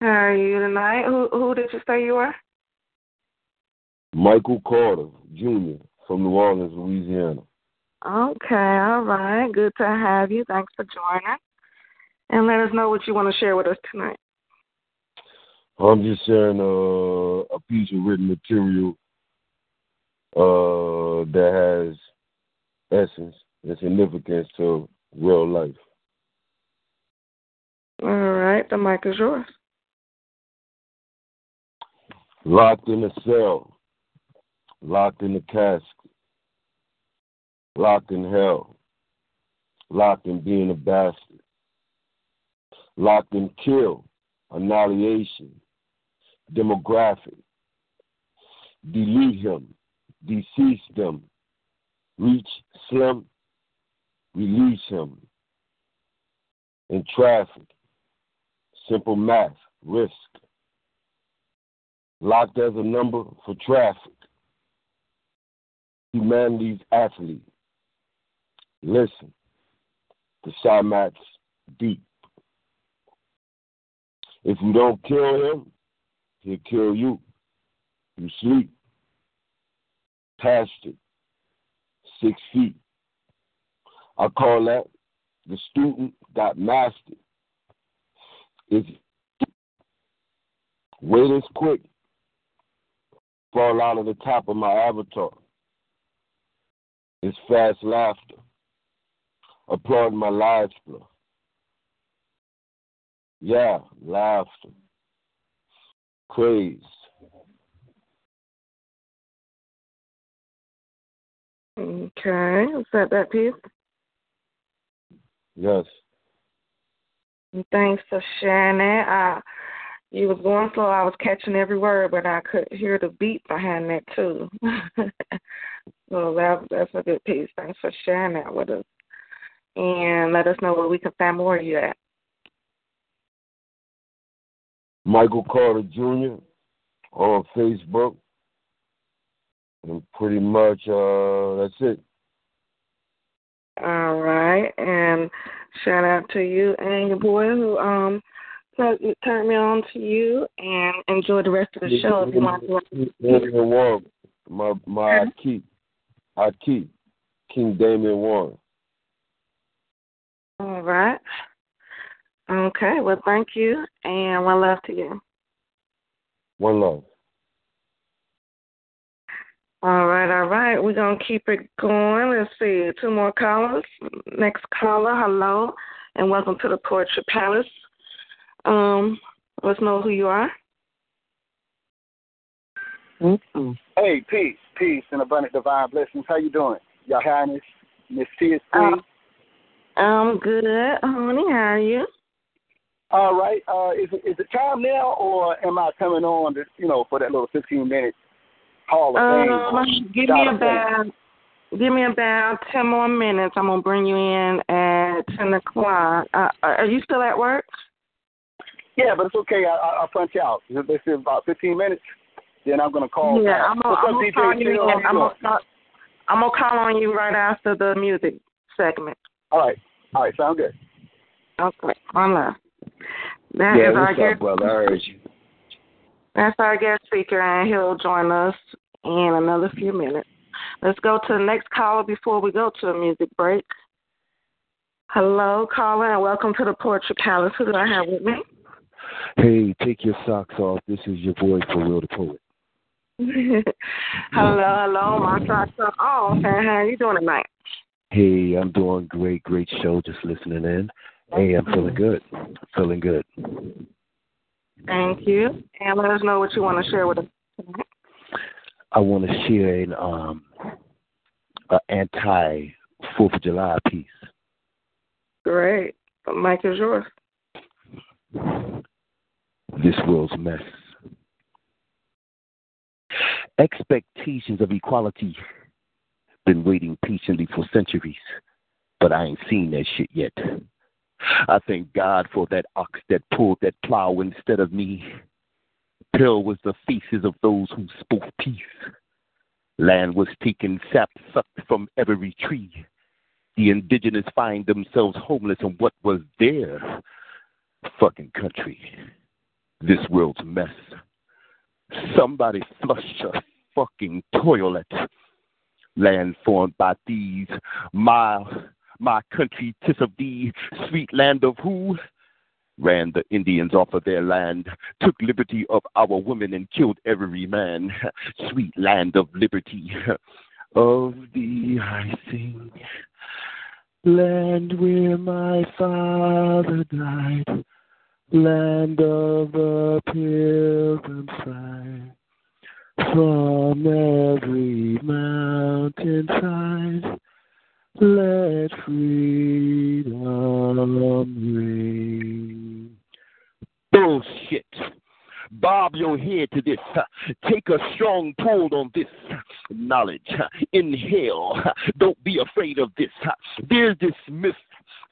How are you tonight? Who who did you say you were? Michael Carter Jr. from New Orleans, Louisiana. Okay, all right. Good to have you. Thanks for joining. And let us know what you want to share with us tonight. I'm just sharing uh, a piece of written material uh, that has essence and significance to real life. All right, the mic is yours. Locked in a cell, locked in a casket, locked in hell, locked in being a bastard, locked in kill, annihilation, demographic, delete him, decease them, reach slim, release him. In traffic, simple math, risk. Locked as a number for traffic. Humanity's athlete. Listen to Cymax deep. If you don't kill him, he'll kill you. You sleep. Past it. Six feet. I call that the student got mastered. If wait is quick, fall out of the top of my avatar. It's fast laughter. Applaud my laughter. Yeah, laughter. Praise. Okay, is that that piece? Yes. Thanks for sharing that. I, you was going slow. I was catching every word, but I could hear the beat behind that too. so that that's a good piece. Thanks for sharing that with us, and let us know where we can find more of you at. Michael Carter Jr. on Facebook, and pretty much uh, that's it. All right, and shout out to you and your boy who um turned me on to you, and enjoy the rest of the show. If you want to. My my key, I keep King Damian Warren. All right. Okay. Well, thank you, and one love to you. One love. All right, all right. We're going to keep it going. Let's see. Two more callers. Next caller, hello, and welcome to the Poetry Palace. Um, let's know who you are. Mm-hmm. Hey, peace, peace, and abundant divine blessings. How you doing, Your Highness, Miss T.S. Queen? Uh, I'm good, honey. How are you? All right. Uh, is it, is it time now, or am I coming on, to, you know, for that little 15 minutes Hall of um, Fame. Give me about give me about ten more minutes. I'm gonna bring you in at ten o'clock. Uh, are you still at work? Yeah, but it's okay. I, I'll punch out. This is about fifteen minutes. Then I'm gonna call. Yeah, I'm gonna, I'm gonna call you. In, I'm gonna call, I'm gonna call on you right after the music segment. All right. All right. Sound good. Okay. One love. That yeah, is what's our up, guest. brother? I heard you. That's our guest speaker, and he'll join us in another few minutes. Let's go to the next caller before we go to a music break. Hello, caller, and welcome to the Poetry Palace. Who do I have with me? Hey, take your socks off. This is your boy, For Real the Poet. hello, hello. My socks are off. And how are you doing tonight? Hey, I'm doing great, great show. Just listening in. Hey, I'm feeling good. Feeling good. Thank you. And let us know what you want to share with us tonight. I want to share an um an anti Fourth of July piece. Great. The mic is yours. This world's mess. Expectations of equality been waiting patiently for centuries, but I ain't seen that shit yet. I thank God for that ox that pulled that plow instead of me. Pill was the faces of those who spoke peace. Land was taken, sap sucked from every tree. the indigenous find themselves homeless in what was their fucking country. This world's mess. Somebody flush a fucking toilet. Land formed by these, my my country, tis of thee, sweet land of who? Ran the Indians off of their land, took liberty of our women and killed every man. Sweet land of liberty, of thee I sing. Land where my father died, land of the pilgrim side. From every mountain side, let freedom ring. Bullshit. Bob your head to this. Take a strong pull on this knowledge. Inhale. Don't be afraid of this. There's this myth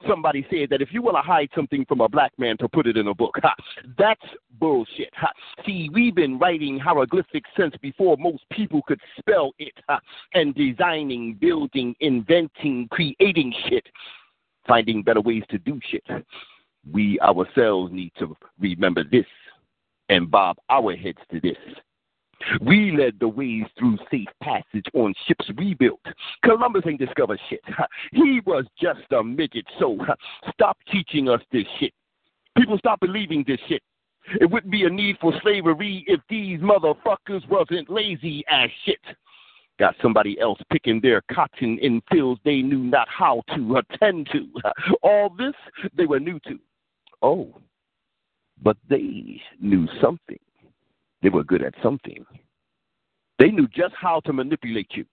Somebody said that if you want to hide something from a black man to put it in a book, ha, that's bullshit. Ha. See, we've been writing hieroglyphics since before most people could spell it, ha, and designing, building, inventing, creating shit, finding better ways to do shit. We ourselves need to remember this and bob our heads to this. We led the ways through safe passage on ships we built. Columbus ain't discovered shit. He was just a midget, so stop teaching us this shit. People stop believing this shit. It wouldn't be a need for slavery if these motherfuckers wasn't lazy as shit. Got somebody else picking their cotton in fields they knew not how to attend to. All this they were new to. Oh, but they knew something. They were good at something. They knew just how to manipulate you.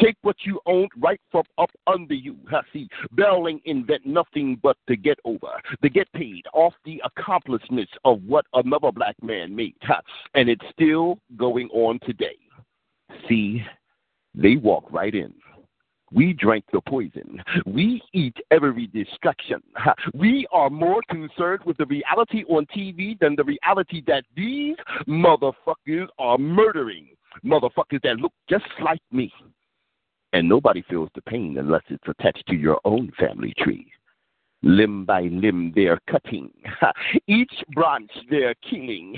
Take what you owned right from up under you. I see, Belling invent nothing but to get over, to get paid off the accomplishments of what another black man made. And it's still going on today. See, they walk right in. We drank the poison. We eat every distraction. We are more concerned with the reality on TV than the reality that these motherfuckers are murdering. Motherfuckers that look just like me. And nobody feels the pain unless it's attached to your own family tree. Limb by limb they're cutting. Each branch they're killing.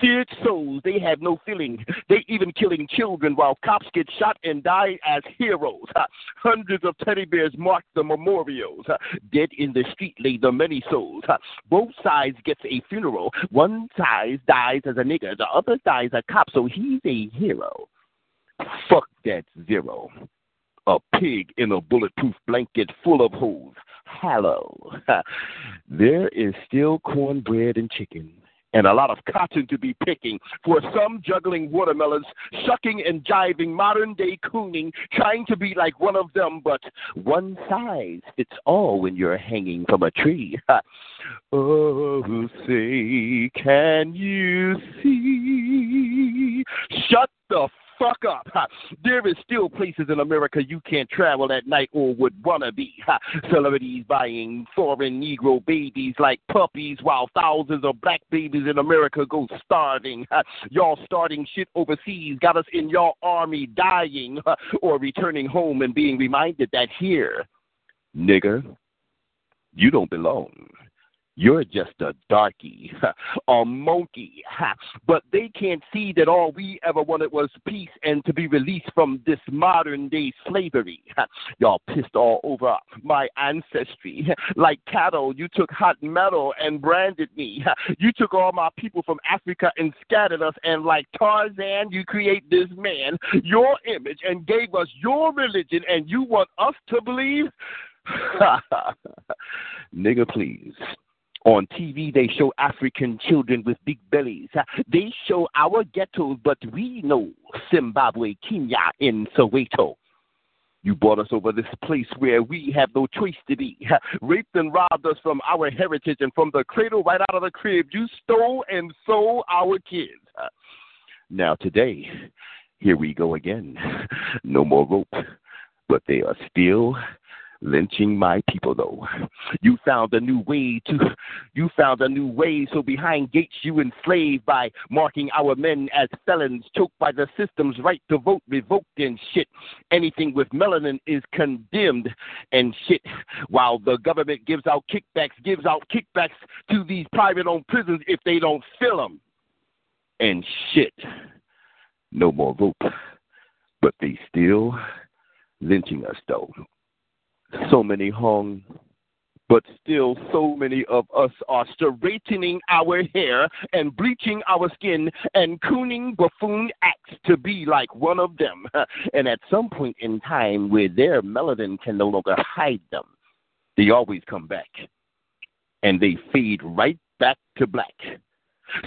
Seared souls, they have no feeling. They even killing children while cops get shot and die as heroes. Hundreds of teddy bears mark the memorials. Dead in the street lay the many souls. Both sides gets a funeral. One side dies as a nigger, the other dies a cop, so he's a hero. Fuck that zero. A pig in a bulletproof blanket full of holes hallow. there is still cornbread and chicken and a lot of cotton to be picking for some juggling watermelons, shucking and jiving, modern day cooning, trying to be like one of them, but one size fits all when you're hanging from a tree. oh, say, can you see? Shut the fuck up. There is still places in America you can't travel at night or would wanna be. Celebrities buying foreign Negro babies like puppies while thousands of black babies in America go starving. Y'all starting shit overseas got us in y'all army dying or returning home and being reminded that here, nigger, you don't belong. You're just a darky, a monkey. But they can't see that all we ever wanted was peace and to be released from this modern day slavery. Y'all pissed all over my ancestry. Like cattle, you took hot metal and branded me. You took all my people from Africa and scattered us, and like Tarzan, you create this man, your image, and gave us your religion, and you want us to believe? Nigga, please. On TV, they show African children with big bellies. Uh, they show our ghettos, but we know Zimbabwe, Kenya, and Soweto. You brought us over this place where we have no choice to be. Uh, raped and robbed us from our heritage and from the cradle right out of the crib. You stole and sold our kids. Uh, now, today, here we go again. No more rope, but they are still lynching my people though. You found a new way to you found a new way, so behind gates you enslaved by marking our men as felons, choked by the system's right to vote, revoked and shit. Anything with melanin is condemned and shit. While the government gives out kickbacks, gives out kickbacks to these private owned prisons if they don't fill them. And shit. No more vote. But they still lynching us though so many hung, but still so many of us are straightening our hair and bleaching our skin and cooning buffoon acts to be like one of them. And at some point in time where their melanin can no longer hide them, they always come back and they fade right back to black.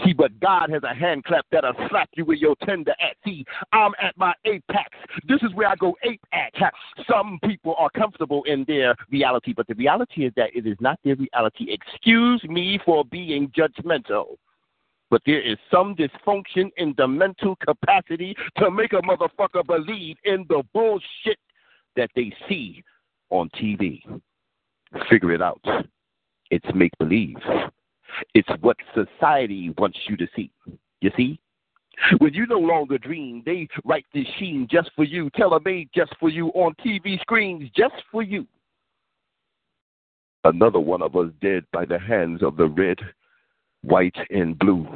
See, but God has a hand clap that'll slap you with your tender at. See, I'm at my apex. This is where I go ape at. Some people are comfortable in their reality, but the reality is that it is not their reality. Excuse me for being judgmental. But there is some dysfunction in the mental capacity to make a motherfucker believe in the bullshit that they see on TV. Figure it out. It's make believe. It's what society wants you to see. You see? When you no longer dream, they write this sheen just for you, tailor made just for you on TV screens just for you. Another one of us dead by the hands of the red, white, and blue.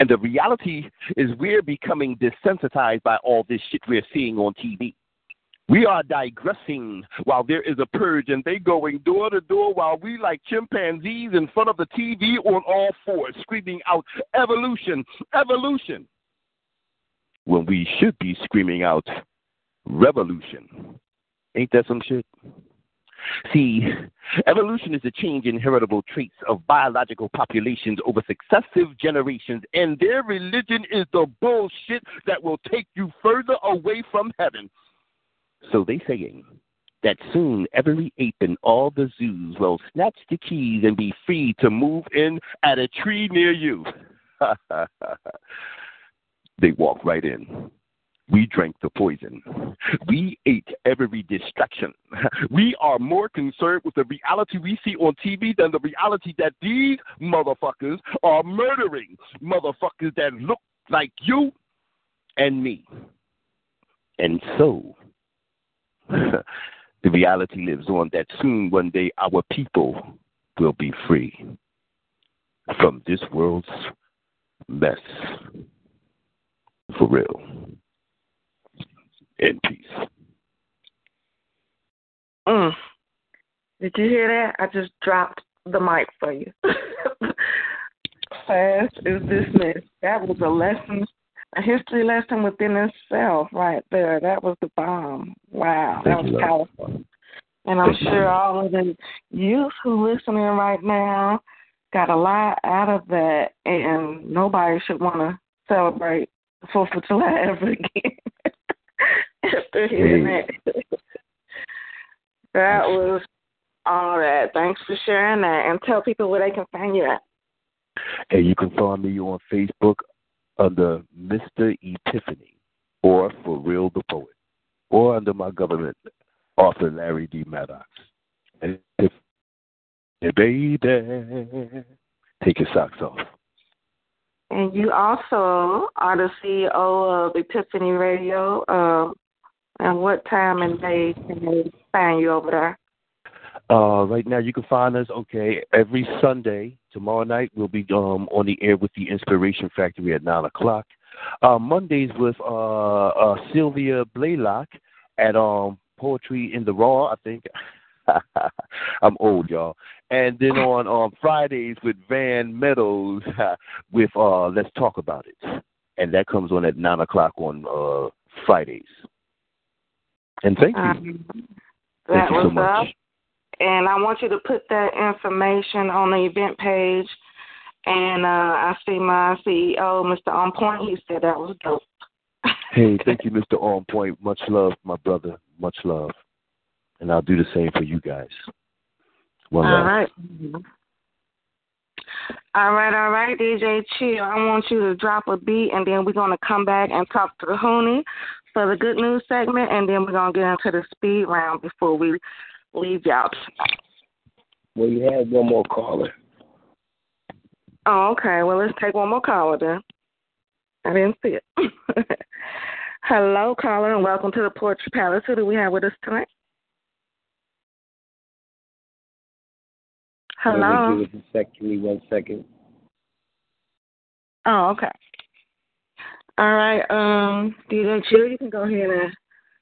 And the reality is we're becoming desensitized by all this shit we're seeing on TV. We are digressing while there is a purge, and they going door to door while we, like chimpanzees, in front of the TV on all fours, screaming out, Evolution, evolution, when we should be screaming out, Revolution. Ain't that some shit? See, evolution is a change in heritable traits of biological populations over successive generations, and their religion is the bullshit that will take you further away from heaven. So they saying that soon every ape in all the zoos will snatch the keys and be free to move in at a tree near you. they walk right in. We drank the poison. We ate every distraction. We are more concerned with the reality we see on TV than the reality that these motherfuckers are murdering motherfuckers that look like you and me. And so the reality lives on that soon one day our people will be free from this world's mess. For real. In peace. Mm. Did you hear that? I just dropped the mic for you. Class is dismissed. That was a lesson a history lesson within itself right there. That was the bomb. Wow, that was powerful. And I'm sure all of the youth who listening right now got a lot out of that, and nobody should want to celebrate Fourth of July ever again after hearing that. that was all right. Thanks for sharing that, and tell people where they can find you at. Hey, you can find me on Facebook under Mr. Epiphany or For Real the Poet or under my government author Larry D. Maddox. And if, hey baby, take your socks off. And you also are the CEO of Epiphany Radio. Uh, and what time and day can they find you over there? Uh, right now, you can find us okay every Sunday. Tomorrow night, we'll be um, on the air with the Inspiration Factory at nine o'clock. Uh, Mondays with uh, uh, Sylvia Blaylock at um, Poetry in the Raw. I think I'm old, y'all. And then on um, Fridays with Van Meadows with uh, Let's Talk About It, and that comes on at nine o'clock on uh, Fridays. And thank you. Um, thank you so much. Up and I want you to put that information on the event page. And uh, I see my CEO, Mr. On Point. He said that was dope. hey, thank you, Mr. On Point. Much love, my brother. Much love. And I'll do the same for you guys. One all right. All right, all right, DJ Chill. I want you to drop a beat, and then we're going to come back and talk to the Hoonie for the good news segment, and then we're going to get into the speed round before we leave y'all? Well, you had one more caller. Oh, okay. Well, let's take one more caller then. I didn't see it. Hello, caller, and welcome to the Poetry Palace. Who do we have with us tonight? Hello. Give us a sec. Give me one second. Oh, okay. All right, um, DJ Chill, you can go ahead and.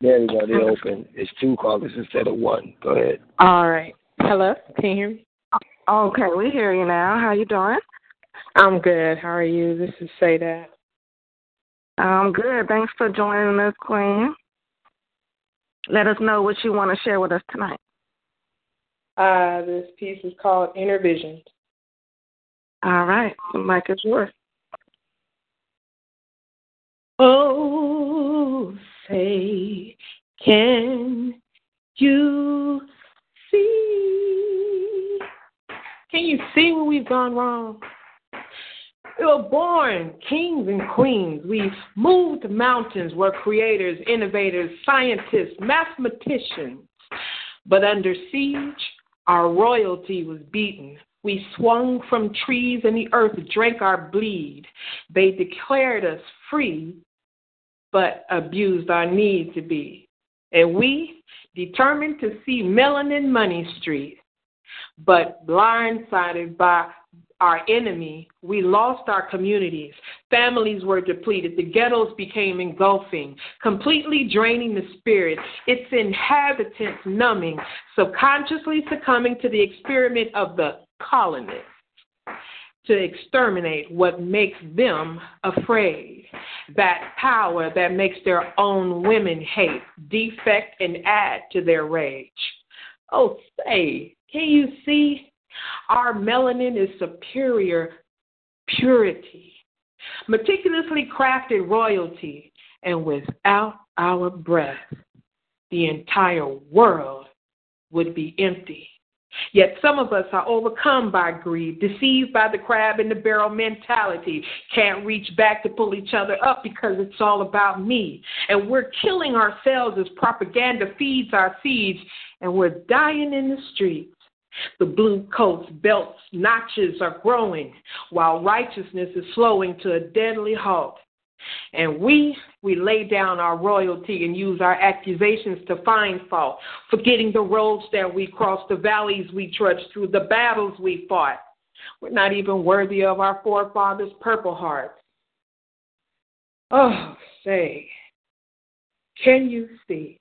There we go. They're open. It's two callers instead of one. Go ahead. All right. Hello. Can you hear me? Okay, we hear you now. How you doing? I'm good. How are you? This is Say That. I'm good. Thanks for joining us, Queen. Let us know what you want to share with us tonight. Uh, this piece is called Inner Vision. All right. The mic is yours. Oh, say, can you see? Can you see where we've gone wrong? We were born kings and queens. We moved mountains, were creators, innovators, scientists, mathematicians. But under siege, our royalty was beaten. We swung from trees, and the earth drank our bleed. They declared us free, but abused our need to be. And we, determined to see melanin money street, but blindsided by our enemy, we lost our communities. Families were depleted. The ghettos became engulfing, completely draining the spirit, its inhabitants numbing, subconsciously succumbing to the experiment of the colonists to exterminate what makes them afraid. That power that makes their own women hate, defect, and add to their rage. Oh, say, can you see? Our melanin is superior purity, meticulously crafted royalty, and without our breath, the entire world would be empty. Yet some of us are overcome by greed, deceived by the crab in the barrel mentality, can't reach back to pull each other up because it's all about me. And we're killing ourselves as propaganda feeds our seeds, and we're dying in the streets. The blue coats, belts, notches are growing, while righteousness is slowing to a deadly halt. And we, we lay down our royalty and use our accusations to find fault, forgetting the roads that we crossed, the valleys we trudged through, the battles we fought. We're not even worthy of our forefathers' purple hearts. Oh, say, can you see?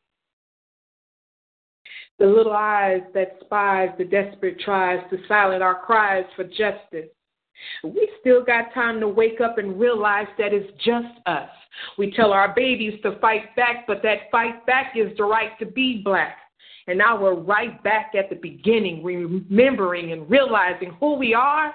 The little eyes that spies the desperate tries to silence our cries for justice. We still got time to wake up and realize that it's just us. We tell our babies to fight back, but that fight back is the right to be black. And now we're right back at the beginning, remembering and realizing who we are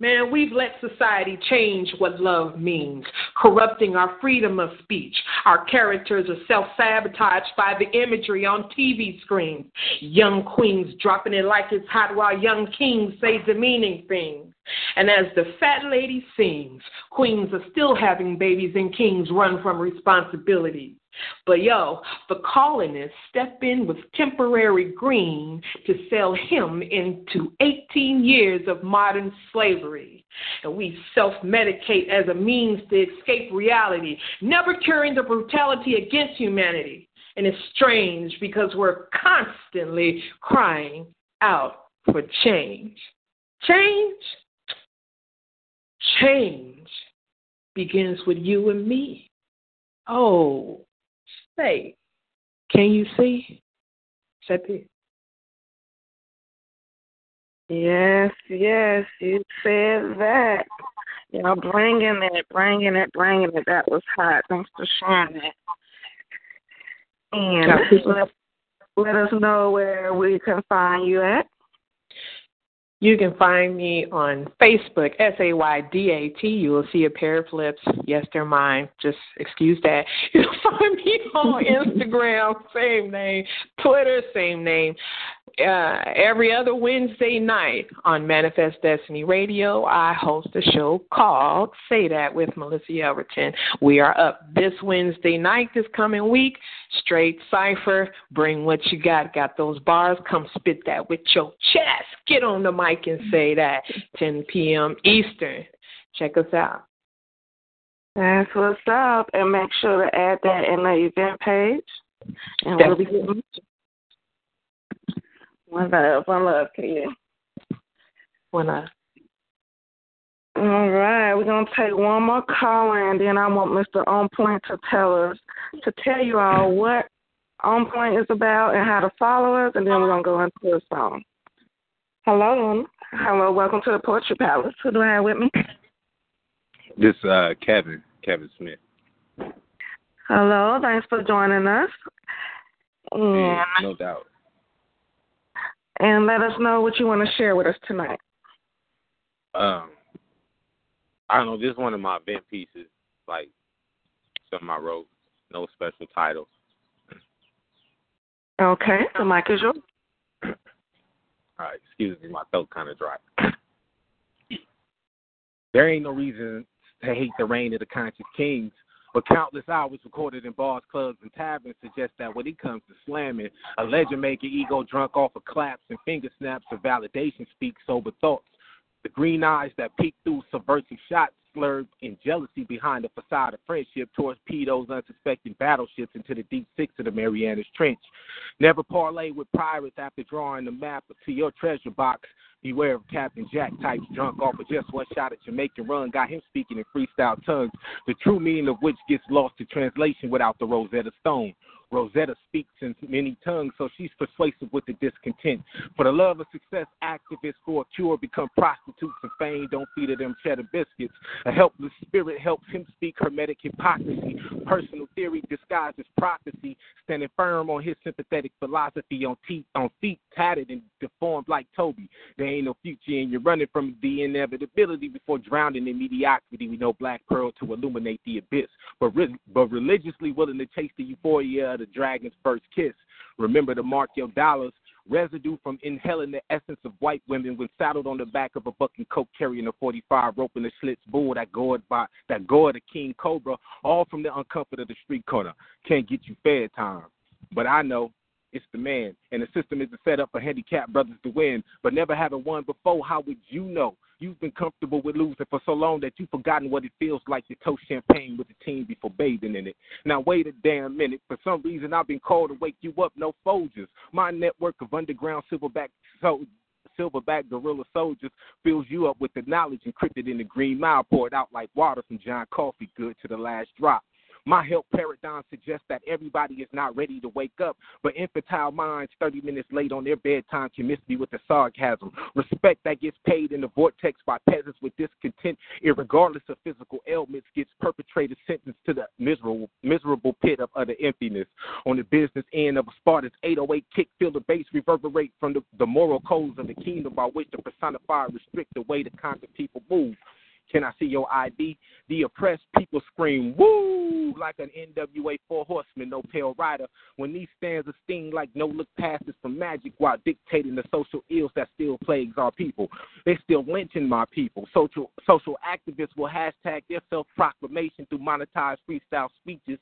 Man, we've let society change what love means, corrupting our freedom of speech. Our characters are self sabotaged by the imagery on TV screens. Young queens dropping it like it's hot while young kings say demeaning things. And as the fat lady sings, queens are still having babies and kings run from responsibility. But yo, the colonists step in with temporary green to sell him into 18 years of modern slavery. And we self medicate as a means to escape reality, never curing the brutality against humanity. And it's strange because we're constantly crying out for change. Change? Change begins with you and me. Oh, say, can you see? Said Yes, yes, you said that. You know, bringing it, bringing it, bringing it. That was hot. Thanks for sharing that. And let, let us know where we can find you at. You can find me on Facebook, S A Y D A T. You will see a pair of lips. Yes, they're mine. Just excuse that. You'll find me on Instagram, same name. Twitter, same name. Uh, every other Wednesday night on Manifest Destiny Radio, I host a show called Say That with Melissa Elverton. We are up this Wednesday night, this coming week. Straight cipher. Bring what you got. Got those bars? Come spit that with your chest. Get on the mic and say that. 10 p.m. Eastern. Check us out. That's what's up. And make sure to add that in the event page. And we'll be getting one love, one love to you. One love. All right, we're gonna take one more call and then I want Mr. On Point to tell us to tell you all what On Point is about and how to follow us, and then we're gonna go into a song. Hello, hello, welcome to the Poetry Palace. Who do I have with me? This uh Kevin, Kevin Smith. Hello, thanks for joining us. And, no doubt. And let us know what you want to share with us tonight. Um I don't know, this is one of my event pieces, like something I wrote, no special title. Okay, the mic is yours. All right, excuse me, my throat kind of dry. There ain't no reason to hate the reign of the conscious kings, but countless hours recorded in bars, clubs, and taverns suggest that when it comes to slamming, a legend your ego drunk off of claps and finger snaps of validation speaks sober thoughts. The green eyes that peek through subversive shots slurred in jealousy behind the facade of friendship towards pedos unsuspecting battleships into the deep six of the Marianas Trench. Never parlay with pirates after drawing the map to your treasure box. Beware of Captain Jack types drunk off of just one shot at Jamaican run. Got him speaking in freestyle tongues, the true meaning of which gets lost to translation without the Rosetta Stone. Rosetta speaks in many tongues, so she's persuasive with the discontent. For the love of success, activists for a cure become prostitutes of fame. Don't feed her them cheddar biscuits. A helpless spirit helps him speak hermetic hypocrisy. Personal theory disguised as prophecy, standing firm on his sympathetic philosophy on, teeth, on feet tattered and deformed like Toby. There ain't no future, and you're running from the inevitability before drowning in mediocrity. We know Black Pearl to illuminate the abyss, but, re- but religiously willing to chase the euphoria of the dragon's first kiss. Remember to mark your dollars. Residue from inhaling the essence of white women when saddled on the back of a bucking coke carrying a 45 rope in the slits bull that gored by that gored a king cobra, all from the uncomfort of the street corner. Can't get you fair time. But I know it's the man. And the system is set up for handicapped brothers to win. But never having won before, how would you know? You've been comfortable with losing for so long that you've forgotten what it feels like to toast champagne with the team before bathing in it. Now wait a damn minute. For some reason I've been called to wake you up, no Folgers. My network of underground silverback so silverback gorilla soldiers fills you up with the knowledge encrypted in the green mile poured out like water from John Coffey good to the last drop. My health paradigm suggests that everybody is not ready to wake up, but infantile minds 30 minutes late on their bedtime can miss me with the sarcasm. Respect that gets paid in the vortex by peasants with discontent, irregardless of physical ailments, gets perpetrated sentenced to the miserable, miserable pit of utter emptiness. On the business end of a Spartan's 808 kick, feel the bass reverberate from the, the moral codes of the kingdom by which the personified restrict the way the conquered people move. Can I see your ID? The oppressed people scream, woo, like an NWA four horseman, no pale rider. When these stands stanzas sting like no look passes from magic while dictating the social ills that still plagues our people. They still lynching my people. Social social activists will hashtag their self proclamation through monetized freestyle speeches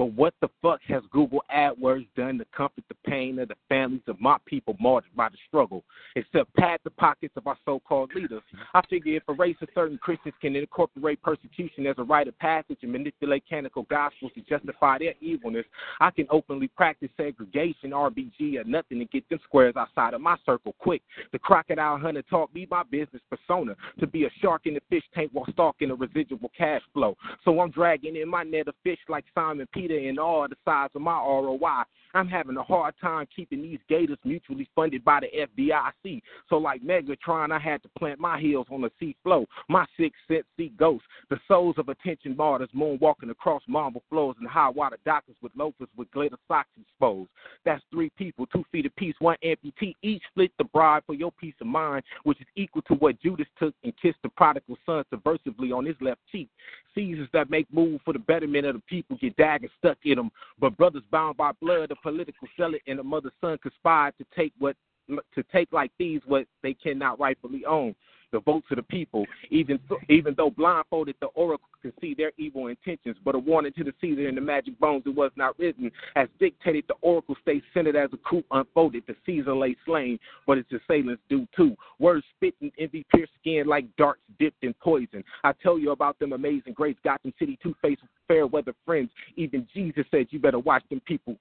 but what the fuck has Google AdWords done to comfort the pain of the families of my people martyred by the struggle, except pad the pockets of our so-called leaders? I figure if a race of certain Christians can incorporate persecution as a rite of passage and manipulate canonical gospels to justify their evilness, I can openly practice segregation, RBG, or nothing to get them squares outside of my circle quick. The crocodile hunter taught me my business persona to be a shark in the fish tank while stalking a residual cash flow. So I'm dragging in my net of fish like Simon Peter in all the size of my ROI. I'm having a hard time keeping these gators mutually funded by the FDIC. So, like Megatron, I had to plant my heels on the sea floor. My six sense see ghosts, the souls of attention martyrs moonwalking across marble floors and high water dockers with loafers with glitter socks exposed. That's three people, two feet apiece, one amputee. Each split the bribe for your peace of mind, which is equal to what Judas took and kissed the prodigal son subversively on his left cheek. Seasons that make move for the betterment of the people get daggers stuck in them. But brothers bound by blood, political zealot and a mother's son conspired to take what to take like these what they cannot rightfully own the votes of the people, even even though blindfolded, the oracle could see their evil intentions. But a warning to the Caesar in the magic bones, it was not written. As dictated, the oracle stayed centered as a coup unfolded. The Caesar lay slain, but its assailants do too. Words spitting, envy pierced skin like darts dipped in poison. I tell you about them amazing grace, Gotham City, two faced fair weather friends. Even Jesus said, You better watch them people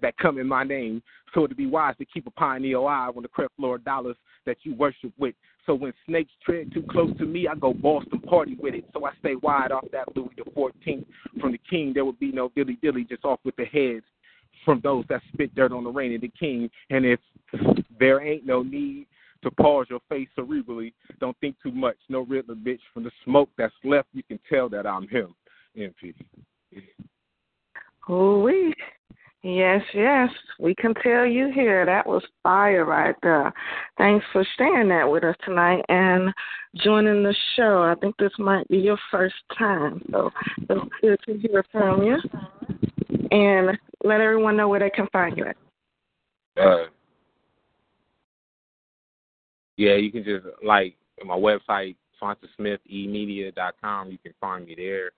that come in my name. So it'd be wise to keep a your eye when the crept floor dollars that you worship with. So when snakes tread too close to me, I go Boston party with it. So I stay wide off that Louis the Fourteenth. From the king, there would be no dilly dilly, just off with the heads from those that spit dirt on the reign of the king. And if there ain't no need to pause your face cerebrally, don't think too much. No Riddler, bitch. From the smoke that's left, you can tell that I'm him. MP. Oh, we. Yes, yes. We can tell you here. That was fire right there. Thanks for sharing that with us tonight and joining the show. I think this might be your first time. So it's good to hear from you. And let everyone know where they can find you at. Uh, yeah, you can just like my website, swansorsmithemedia.com. You can find me there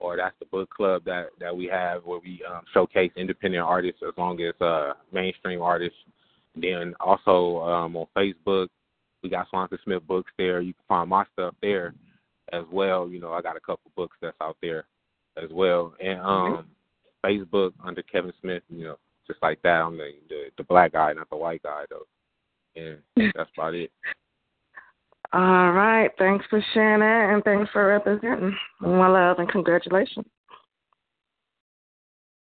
or that's the book club that that we have where we um, showcase independent artists as long as uh, mainstream artists. And then also um, on Facebook, we got Swanson Smith books there. You can find my stuff there as well. You know, I got a couple books that's out there as well, and um, Facebook under Kevin Smith. You know, just like that. I'm the the, the black guy, not the white guy though. And that's about it. All right. Thanks for sharing that and thanks for representing. One love and congratulations.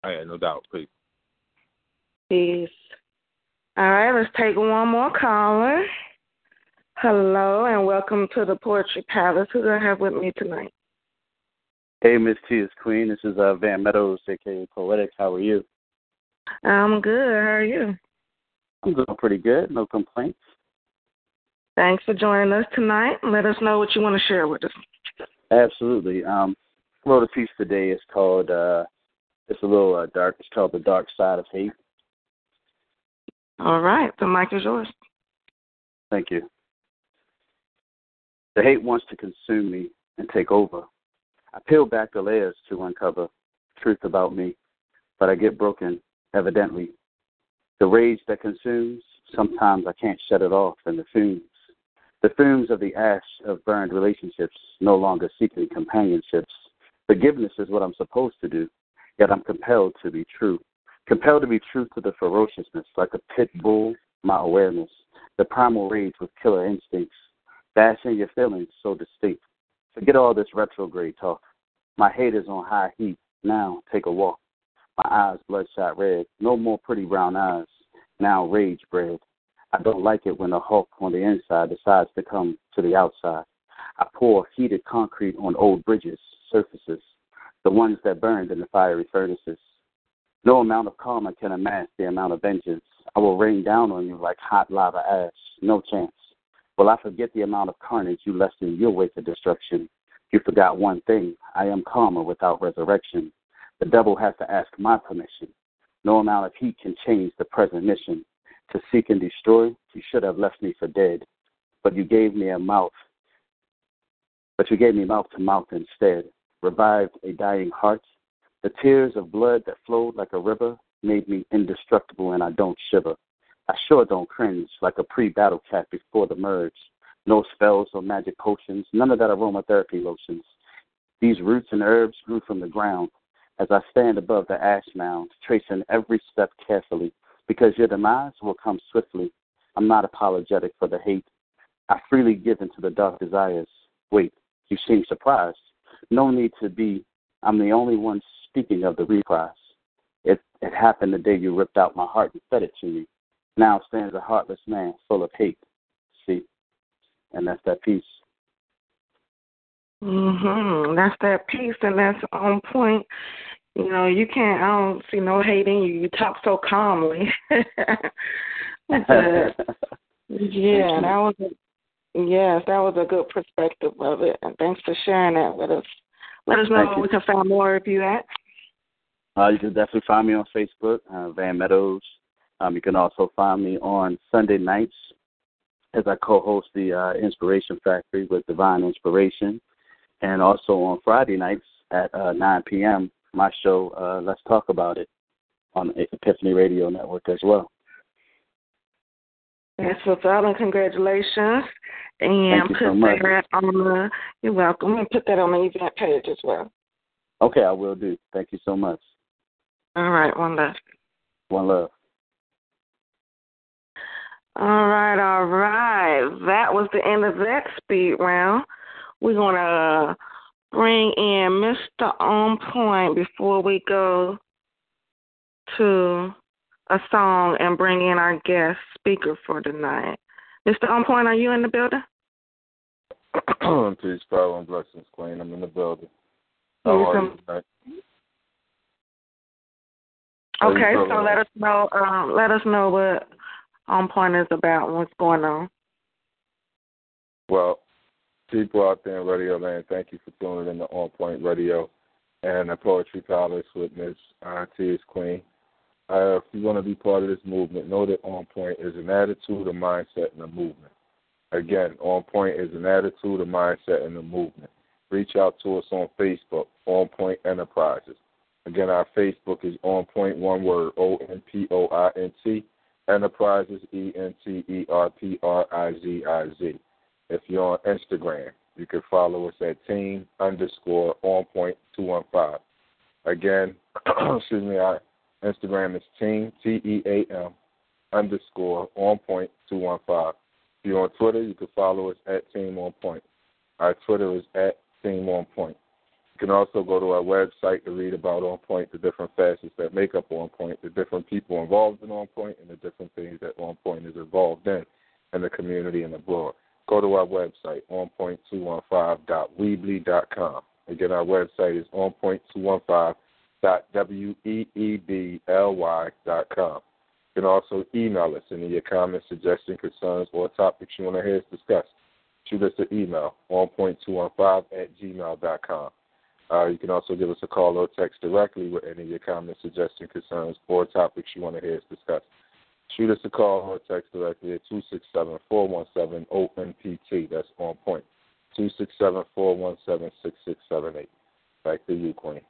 Oh, yeah, no doubt. Please. Peace. All right, let's take one more caller. Hello and welcome to the Poetry Palace. Who do I have with me tonight? Hey, Miss T is Queen. This is uh, Van Meadows, aka Poetic. How are you? I'm good. How are you? I'm doing pretty good. No complaints. Thanks for joining us tonight. Let us know what you want to share with us. Absolutely. Um, wrote a piece today. It's called. Uh, it's a little uh, dark. It's called "The Dark Side of Hate." All right. The mic is yours. Thank you. The hate wants to consume me and take over. I peel back the layers to uncover truth about me, but I get broken, evidently. The rage that consumes, sometimes I can't shut it off, and the fumes. The fumes of the ash of burned relationships, no longer seeking companionships. Forgiveness is what I'm supposed to do, yet I'm compelled to be true. Compelled to be true to the ferociousness, like a pit bull, my awareness. The primal rage with killer instincts, bashing your feelings so distinct. Forget all this retrograde talk. My hate is on high heat. Now take a walk. My eyes bloodshot red. No more pretty brown eyes. Now rage bred. I don't like it when the Hulk on the inside decides to come to the outside. I pour heated concrete on old bridges, surfaces, the ones that burned in the fiery furnaces. No amount of karma can amass the amount of vengeance. I will rain down on you like hot lava ash. No chance. Will I forget the amount of carnage you left in your wake of destruction? You forgot one thing. I am karma without resurrection. The devil has to ask my permission. No amount of heat can change the present mission. To seek and destroy, you should have left me for dead. But you gave me a mouth. But you gave me mouth to mouth instead. Revived a dying heart. The tears of blood that flowed like a river made me indestructible and I don't shiver. I sure don't cringe like a pre battle cat before the merge. No spells or magic potions, none of that aromatherapy lotions. These roots and herbs grew from the ground as I stand above the ash mound, tracing every step carefully, because your demise will come swiftly. I'm not apologetic for the hate. I freely give into the dark desires. Wait, you seem surprised. No need to be. I'm the only one speaking of the reprise. It, it happened the day you ripped out my heart and fed it to me. Now stands a heartless man full of hate. See? And that's that piece. Mhm. That's that piece, and that's on point. You know, you can't. I don't see no hate in you. You talk so calmly. but, yeah, that was. A, yes, that was a good perspective of it, and thanks for sharing that with us. Let us know Thank where you. we can find more of you at. Uh, you can definitely find me on Facebook, uh, Van Meadows. Um, you can also find me on Sunday nights as I co-host the uh, Inspiration Factory with Divine Inspiration, and also on Friday nights at uh, 9 p.m. My show, uh, Let's Talk About It, on Epiphany Radio Network as well. That's what's up, and congratulations. And Thank you put so much. that on the. You're welcome. And put that on the event page as well. Okay, I will do. Thank you so much. All right, one left. One love. All right, all right. That was the end of that speed round. We're gonna bring in Mr. On Point before we go to a song and bring in our guest speaker for tonight. Mr. On Point, are you in the building? Peace, power, and blessings, Queen. I'm in the building. How are you tonight? Okay, so let us know. Um, let us know what On Point is about and what's going on. Well, people out there in Radio Land, thank you for tuning in to On Point Radio and the Poetry Palace with Miss uh, T Queen. Uh, if you want to be part of this movement, know that On Point is an attitude, a mindset, and a movement. Again, On Point is an attitude, a mindset, and a movement. Reach out to us on Facebook, On Point Enterprises. Again, our Facebook is On Point, one word, O N P O I N T, Enterprises, E N T E R P R I Z I Z. If you're on Instagram, you can follow us at team underscore on point two one five. Again, excuse me, our Instagram is team T E A M underscore on point two one five. If you're on Twitter, you can follow us at Team On Point. Our Twitter is at Team On Point. You can also go to our website to read about On Point, the different facets that make up On Point, the different people involved in On Point, and the different things that On Point is involved in in the community and abroad. Go to our website, onpoint215.weebly.com. Again, our website is onpoint215.weebly.com. You can also email us any of your comments, suggestions, concerns, or topics you want to hear us discuss. Shoot us an email, onpoint215 at gmail.com. Uh, you can also give us a call or text directly with any of your comments, suggestions, concerns, or topics you want to hear us discuss. Shoot us a call or text directly at 267-417-ONPT. That's on point. 267-417-6678. Back to you, Queen.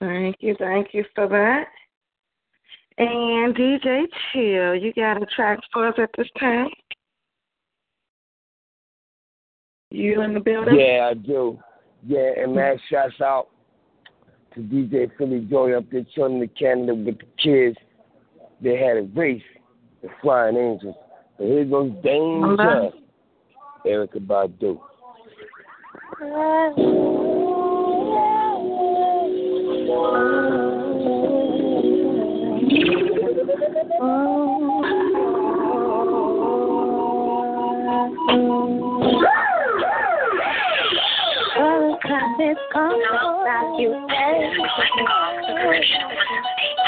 Thank you, thank you for that. And DJ Chill, you got a track for us at this time? You in the building? Yeah, I do. Yeah, and man, shouts out to DJ Philly Joy up there chilling in Canada with the kids. They had a race, the Flying Angels. So here goes Danger, Hello? Erykah Badu. Other kindness comes like you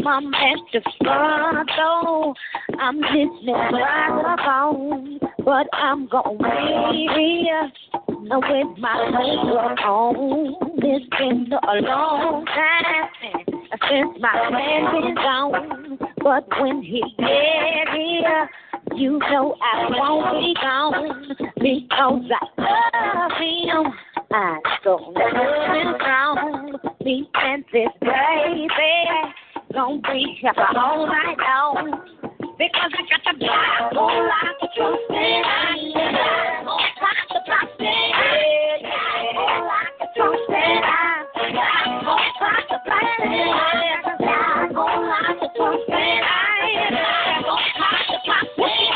My master though. I'm listening the phone, but I'm gonna be here with my makeup on. It's been a long time since my man been gone, but when he get here, you know I won't be gone because I love him. I don't love him wrong. Me and this baby gon' be here all night long. Because I got the black lot of trust in I got the black lot of trust in I got the black lot of trust in I got the black thing.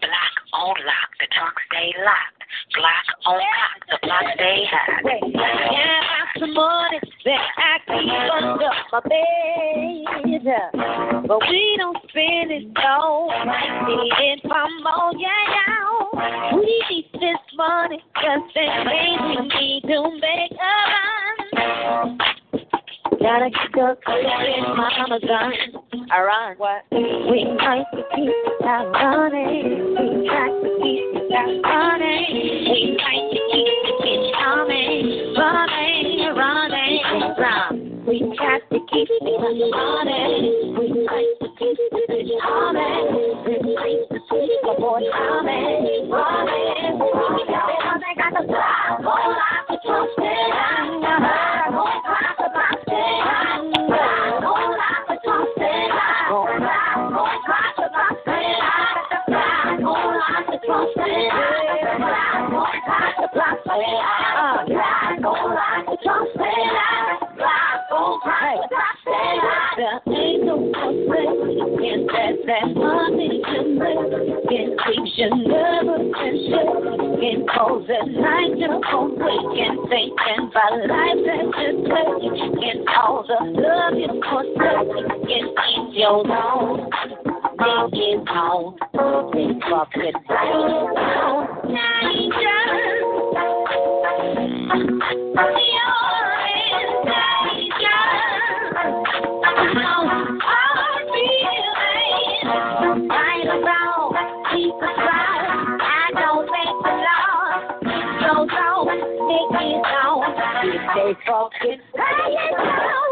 Black on lock, the trunk stay locked. Black on cock, the block stay hot. Yeah, some money. Then I keep under my bed. But we don't spend it all. In Palmo, yeah, yeah. We need this money just in case we need to make a run. Gotta get up in mama gun. Alright, what? We like to keep that money. We like to keep money. We like to keep it coming. Running, running, run. We got to keep it money. We like to keep it coming. We like to keep the boy coming. Running, running. Because they got the fly. Whole lot to trust it. Can keep your and shit. Can cause at night you won't wake and about life that you take. Can cause a love you forsake. Can keep your own. It on. Think of it Stay focused. Lay it down.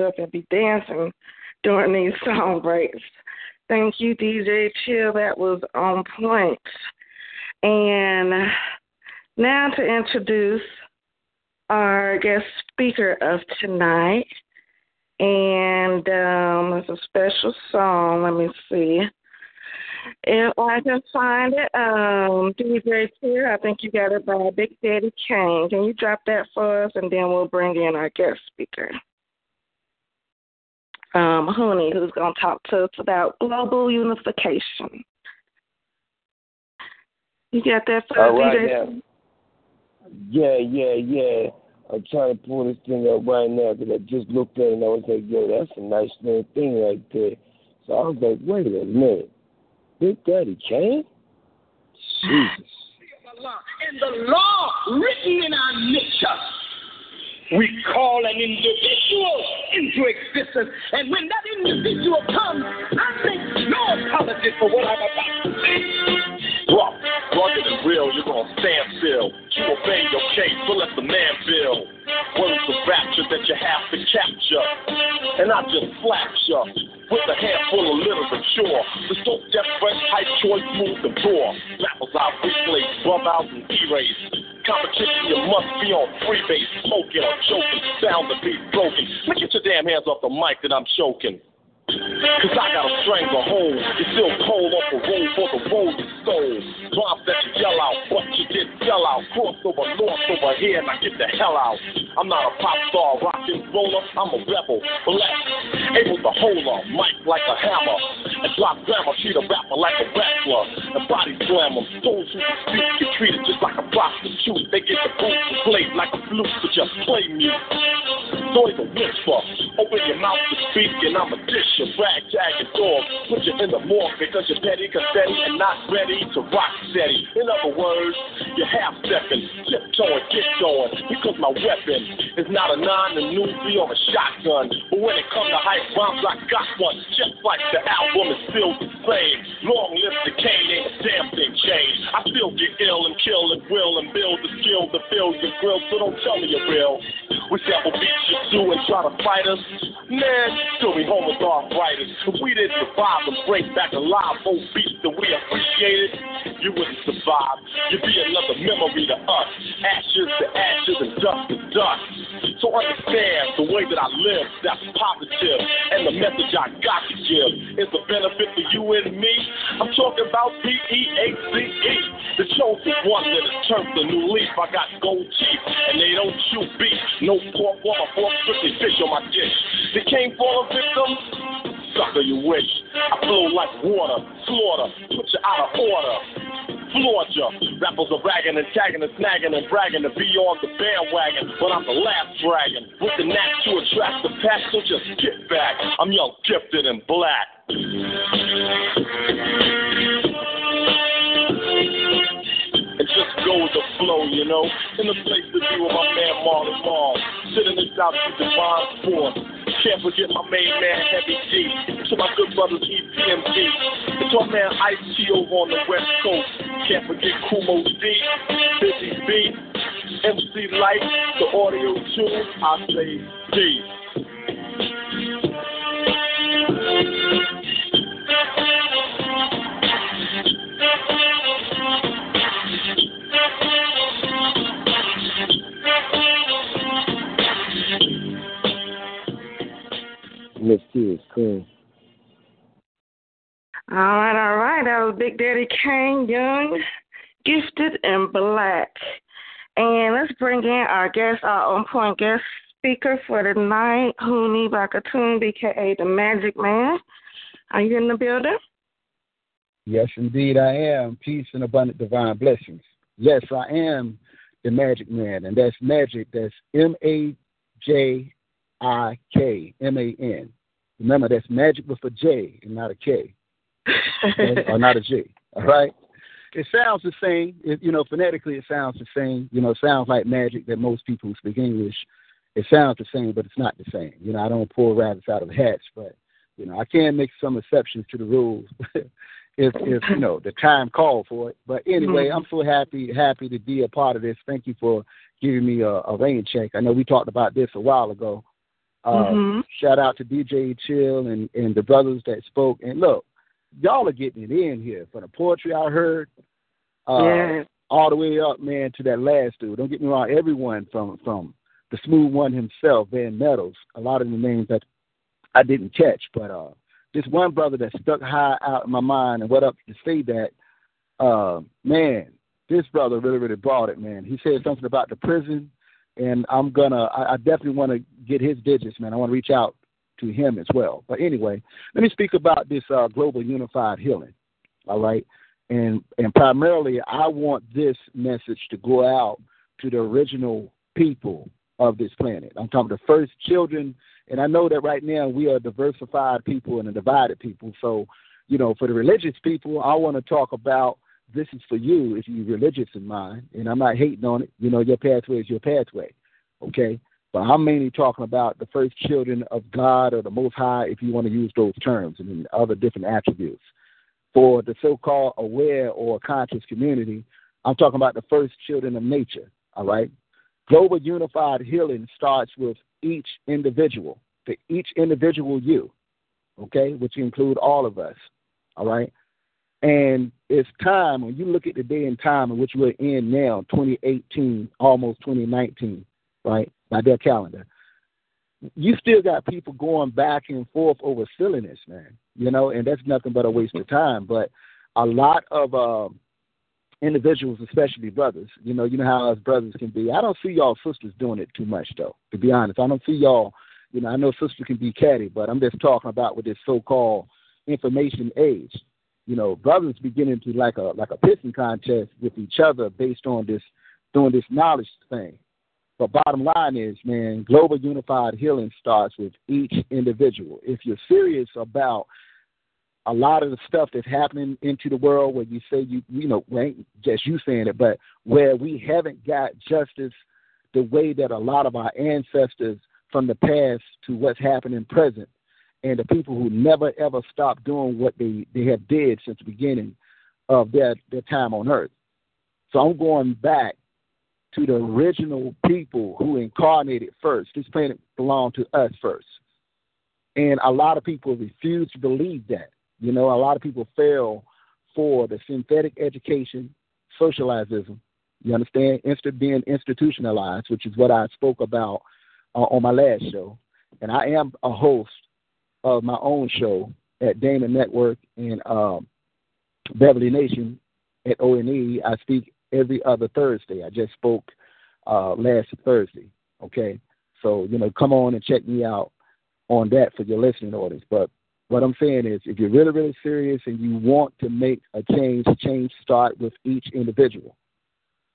Get up and be dancing during these song breaks. Thank you, DJ Chill. That was on point. And now to introduce our guest speaker of tonight. And um, it's a special song. Let me see. If I can find it, um, DJ Tier, I think you got it by Big Daddy Kane. Can you drop that for us, and then we'll bring in our guest speaker, um, Honey, who's going to talk to us about global unification. You got that for All us, DJ? Yeah, yeah, yeah. I'm trying to pull this thing up right now because I just looked at it and I was like, yo, that's a nice little thing right there. So So I was like, wait a minute. Big Daddy Kane? Jesus. And the law written in our nature. We call an individual into existence, and when that individual comes, I make no apology for what I'm about to say. Rugged and real, you're gonna stand still. You obey your case, so let the man build. Words of rapture that you have to capture, and I just slap you with a handful of literature. The so deaf, fresh, hype choice, move the door. Rappers out, replay, rub out and erase. Competition, you must be on freebase, smoking or choking, sound the beat broken. Man, get your damn hands off the mic that I'm choking. Cause I got a stranglehold. You still cold off the road for the road you stole. Rhymes that you yell out, but you didn't sell out. Cross over north over here, and I get the hell out. I'm not a pop star, rock and roller. I'm a rebel, black, able to hold a mic like a hammer. And drop grammar, treat a rapper like a wrestler. And body slam them. Those who dispute get treated just like a prostitute. They get the boots and played like a flute, but just play me. Noise a whisper. Open your mouth to speak, and I'm a dish. You rag, tag, and dog. Put you in the morgue because you're petty, confetti, and not ready to rock steady. In other words, you're half stepping, tiptoeing, get going. Because my weapon is not a nine, a Uzi, or a shotgun. But when it comes to hype rhymes, I got one. Just like the album is still the same. Long live the cane, ain't a damn thing changed. I still get ill and kill and will and build the skill to build your grill. So don't tell me you're real. We sample beats you do and try to fight us. Man, still be home with arthritis. If we didn't survive and break back alive, old beats that we appreciated, you wouldn't survive. You'd be another memory to us. Ashes to ashes and dust to dust. So understand the way that I live, that's positive. And the message I got to give is a benefit for you and me. I'm talking about P-E-A-C-E. The chosen one that has turned the new leaf. I got gold teeth and they don't chew beef. No pork, water, pork, strictly fish on my dish. They came for a victim. Sucker, you wish. I flow like water, slaughter, put you out of order. Floored ya. Rappers are ragging and tagging and snagging and bragging to be on the bandwagon. But I'm the last dragon with the knack to attract the pack, so just get back. I'm young, gifted, and black. And just go with the flow, you know. In the place to be with my man Marley Marl. Sitting in the South to Divine Sports. Can't forget my main man Heavy D. To my good brothers EPMD. To my man Ice T over on the West Coast. Can't forget Kool Moe Dee. Busy Bee. MC Lyte. The audio tune. I say D. Miss is cool. All right, all right. That was Big Daddy Kane, young, gifted, and black. And let's bring in our guest, our on point guest speaker for the night, Huni Bakatun, BKA the Magic Man. Are you in the building? Yes, indeed, I am. Peace and abundant divine blessings. Yes, I am the magic man, and that's magic. That's M A J I K M A N. Remember, that's magic with a J and not a K, okay? or not a G. All right. It sounds the same. It, you know, phonetically, it sounds the same. You know, it sounds like magic that most people who speak English. It sounds the same, but it's not the same. You know, I don't pull rabbits out of hats, but you know, I can make some exceptions to the rules if, if you know the time called for it. But anyway, Mhm. I'm so happy happy to be a part of this. Thank you for giving me a, a rain check. I know we talked about this a while ago. Uh, Mhm. Shout out to DJ Chill and and the brothers that spoke. And look, y'all are getting it in here for the poetry I heard. Uh, Yes. All the way up, man, to that last dude. Don't get me wrong. Everyone from from the smooth one himself, Van Meadows. A lot of the names that I didn't catch, but uh, this one brother that stuck high out in my mind and what up to say that, uh, man, this brother really really brought it, man. He said something about the prison, and I'm gonna, I, I definitely want to get his digits, man. I want to reach out to him as well. But anyway, let me speak about this uh, global unified healing. All right, and and primarily, I want this message to go out to the original people of this planet. I'm talking the first children And I know that right now we are diversified people and a divided people. So, you know, for the religious people, I want to talk about this is for you if you're religious in mind. And I'm not hating on it. You know, your pathway is your pathway. Okay? But I'm mainly talking about the first children of God or the Most High, if you want to use those terms, and other different attributes. For the so called aware or conscious community, I'm talking about the first children of nature. All right? Global unified healing starts with each individual, for each individual you, okay, which include all of us. All right? And it's time, when you look at the day and time in which we're in now, 2018, almost 2019, right, by their calendar, you still got people going back and forth over silliness, man. You know, and that's nothing but a waste of time. But a lot of uh, individuals, especially brothers, you know, you know how us brothers can be. I don't see y'all sisters doing it too much, though. To be honest, I don't see y'all. You know, I know sisters can be catty, but I'm just talking about with this so-called information age you know, brothers beginning to like a like a pissing contest with each other based on this doing this knowledge thing. But bottom line is, man, global unified healing starts with each individual. If you're serious about a lot of the stuff that's happening into the world where you say you you know, ain't just you saying it, but where we haven't got justice the way that a lot of our ancestors from the past to what's happening present and the people who never ever stopped doing what they, they have did since the beginning of their, their time on earth. So I'm going back to the original people who incarnated first. This planet belonged to us first. And a lot of people refuse to believe that. You know, a lot of people fell for the synthetic education, socializism. You understand? Instead being institutionalized, which is what I spoke about uh, on my last show. And I am a host of my own show at Damon Network in um, Beverly Nation at ONE. I speak every other Thursday. I just spoke uh, last Thursday. Okay, so you know, come on and check me out on that for your listening audience. But what I'm saying is, if you're really, really serious and you want to make a change, change start with each individual.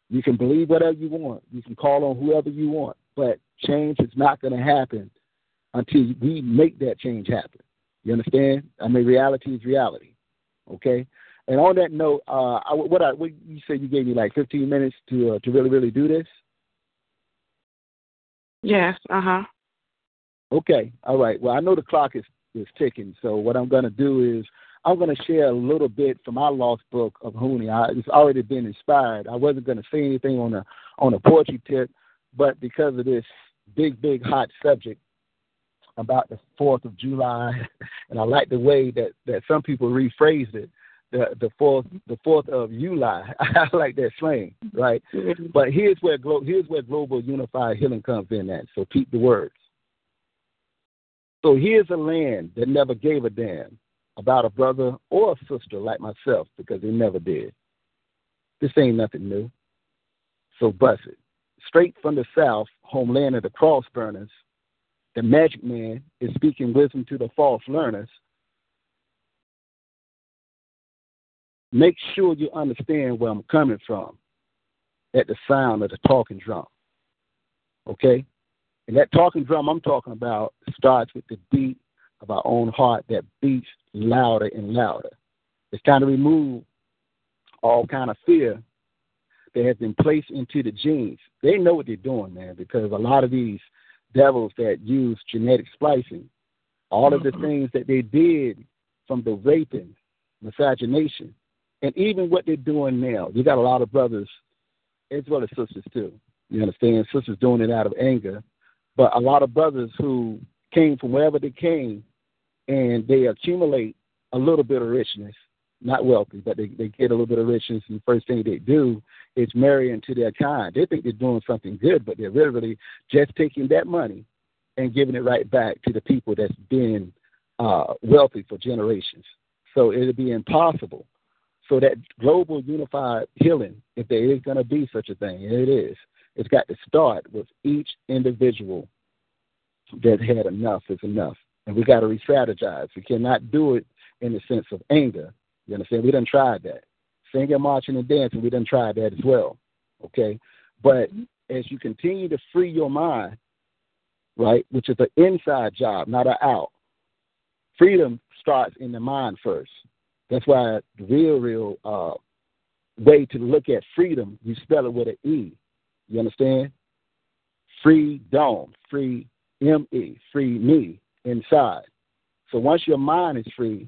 You can believe whatever you want. You can call on whoever you want, but change is not going to happen until we make that change happen. You understand? I mean, reality is reality. Okay. And on that note, uh, I, what I what you said you gave me like 15 minutes to uh, to really really do this. Yes. Uh huh. Okay. All right. Well, I know the clock is is ticking. So what I'm going to do is I'm going to share a little bit from my lost book of Huni. I, it's already been inspired. I wasn't going to say anything on a on a poetry tip, but because of this big big hot subject, about the Fourth of July, and I like the way that that some people rephrased it. The the fourth the fourth of July. I like that slang, right? Mm-hmm. But here's where glo- here's where global unified healing comes in at. So keep the words. So here's a land that never gave a damn about a brother or a sister like myself because they never did. This ain't nothing new. So bust it. Straight from the south, homeland of the cross burners, the magic man is speaking wisdom to the false learners. Make sure you understand where I'm coming from at the sound of the talking drum. Okay? And that talking drum I'm talking about starts with the beat of our own heart that beats louder and louder. It's time to remove all kind of fear that has been placed into the genes. They know what they're doing, man, because a lot of these devils that use genetic splicing, all of the mm-hmm. things that they did from the raping, miscegenation, and even what they're doing now. You got a lot of brothers as well as sisters too. You understand? Sisters doing it out of anger, but a lot of brothers who came from wherever they came, and they accumulate a little bit of richness, not wealthy, but they, they get a little bit of richness, and the first thing they do is marry into their kind. They think they're doing something good, but they're really just taking that money and giving it right back to the people that's been uh, wealthy for generations. So it'll be impossible. So that global unified healing, if there is going to be such a thing, it is, it's got to start with each individual that had enough is enough. And we got to re-strategize. We cannot do it in the sense of anger. You understand? We done tried that singing, marching, and dancing. We done tried that as well. Okay, but as you continue to free your mind right? Which is an inside job, not an out. Freedom starts in the mind first. That's why the real, real uh, way to look at freedom, you spell it with an E. You understand? Free dome, free M E, free me inside. So once your mind is free,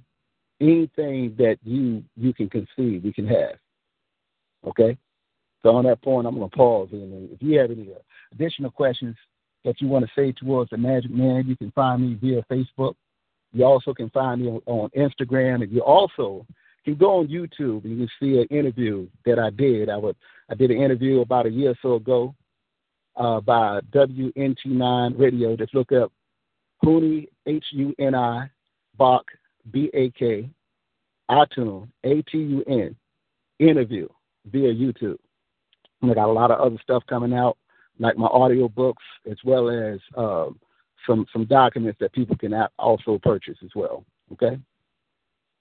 anything that you you can conceive, we can have. Okay. So on that point, I'm going to pause. And if you have any additional questions that you want to say towards the Magic Man, you can find me via Facebook. You also can find me on, Instagram, and you also can go on YouTube and you can see an interview that I did. I would I did an interview about a year or so ago uh, by WNT9 Radio. Just look up Huni H U N I Bach B A K iTunes A T U N interview via YouTube. And I got a lot of other stuff coming out, like my audio books, as well as uh, some some documents that people can also purchase as well. Okay.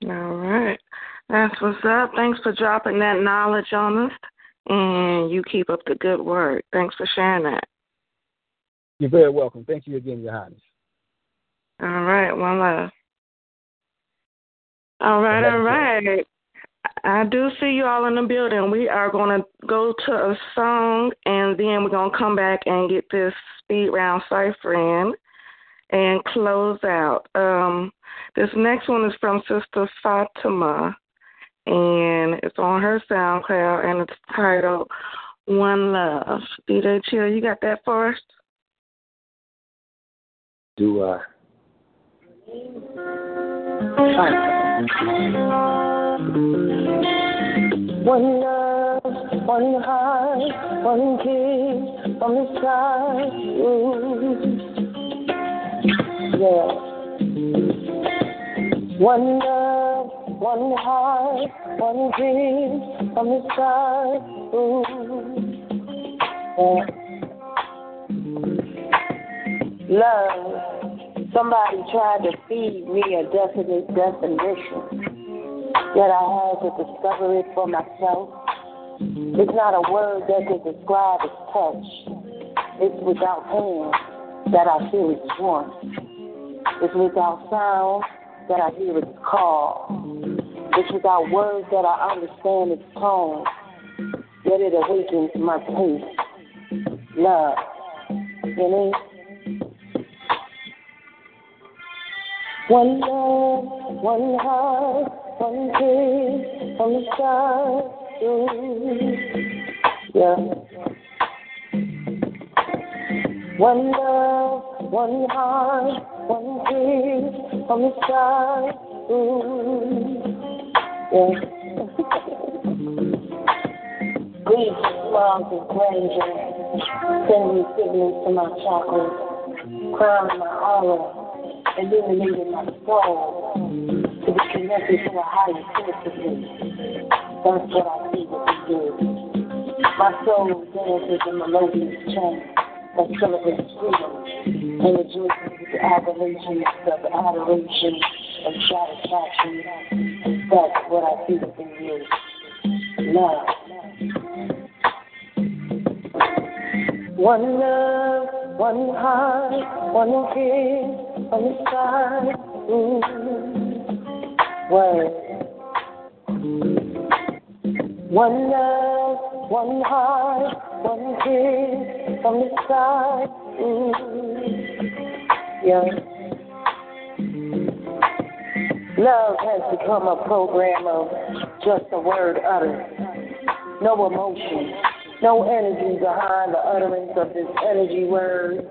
All right. That's what's up. Thanks for dropping that knowledge on us. And you keep up the good work. Thanks for sharing that. You're very welcome. Thank you again, Your Highness. All right. One love. All right, all right. I do see you all in the building. We are going to go to a song and then we're going to come back and get this speed round cipher in and close out. Um, this next one is from Sister Fatima and it's on her SoundCloud and it's titled One Love. DJ Chill, you got that for us? Do I? One love, one heart, one kiss from the sky. Yeah. One love, one heart, one kiss from the sky. Ooh. Yeah. Love. Somebody tried to feed me a definite definition, yet I had to discover it for myself. It's not a word that can describe its touch. It's without pain that I feel its warmth. It's without sound that I hear its call. It's without words that I understand its tone. Yet it awakens my taste. Love. You know? One love, one heart, one kiss from the sky. Yeah. One love, one heart, one kiss from the sky. Yeah. Grief, smiles, and grandeur. Send me signals to my chakras. Crown my aura illuminating my soul to be connected to a higher source of me. That's what I see what we do. My soul dances in melodious chant that celebrates freedom and rejoices with the adulations of adoration and satisfaction. That's what I see within you. Love. One love, one heart, one kiss on side. Ooh, word. One love, one heart, one kiss from the side. Mm. Ooh, yeah. Love has become a program of just a word uttered. No emotion, no energy behind the utterance of this energy word,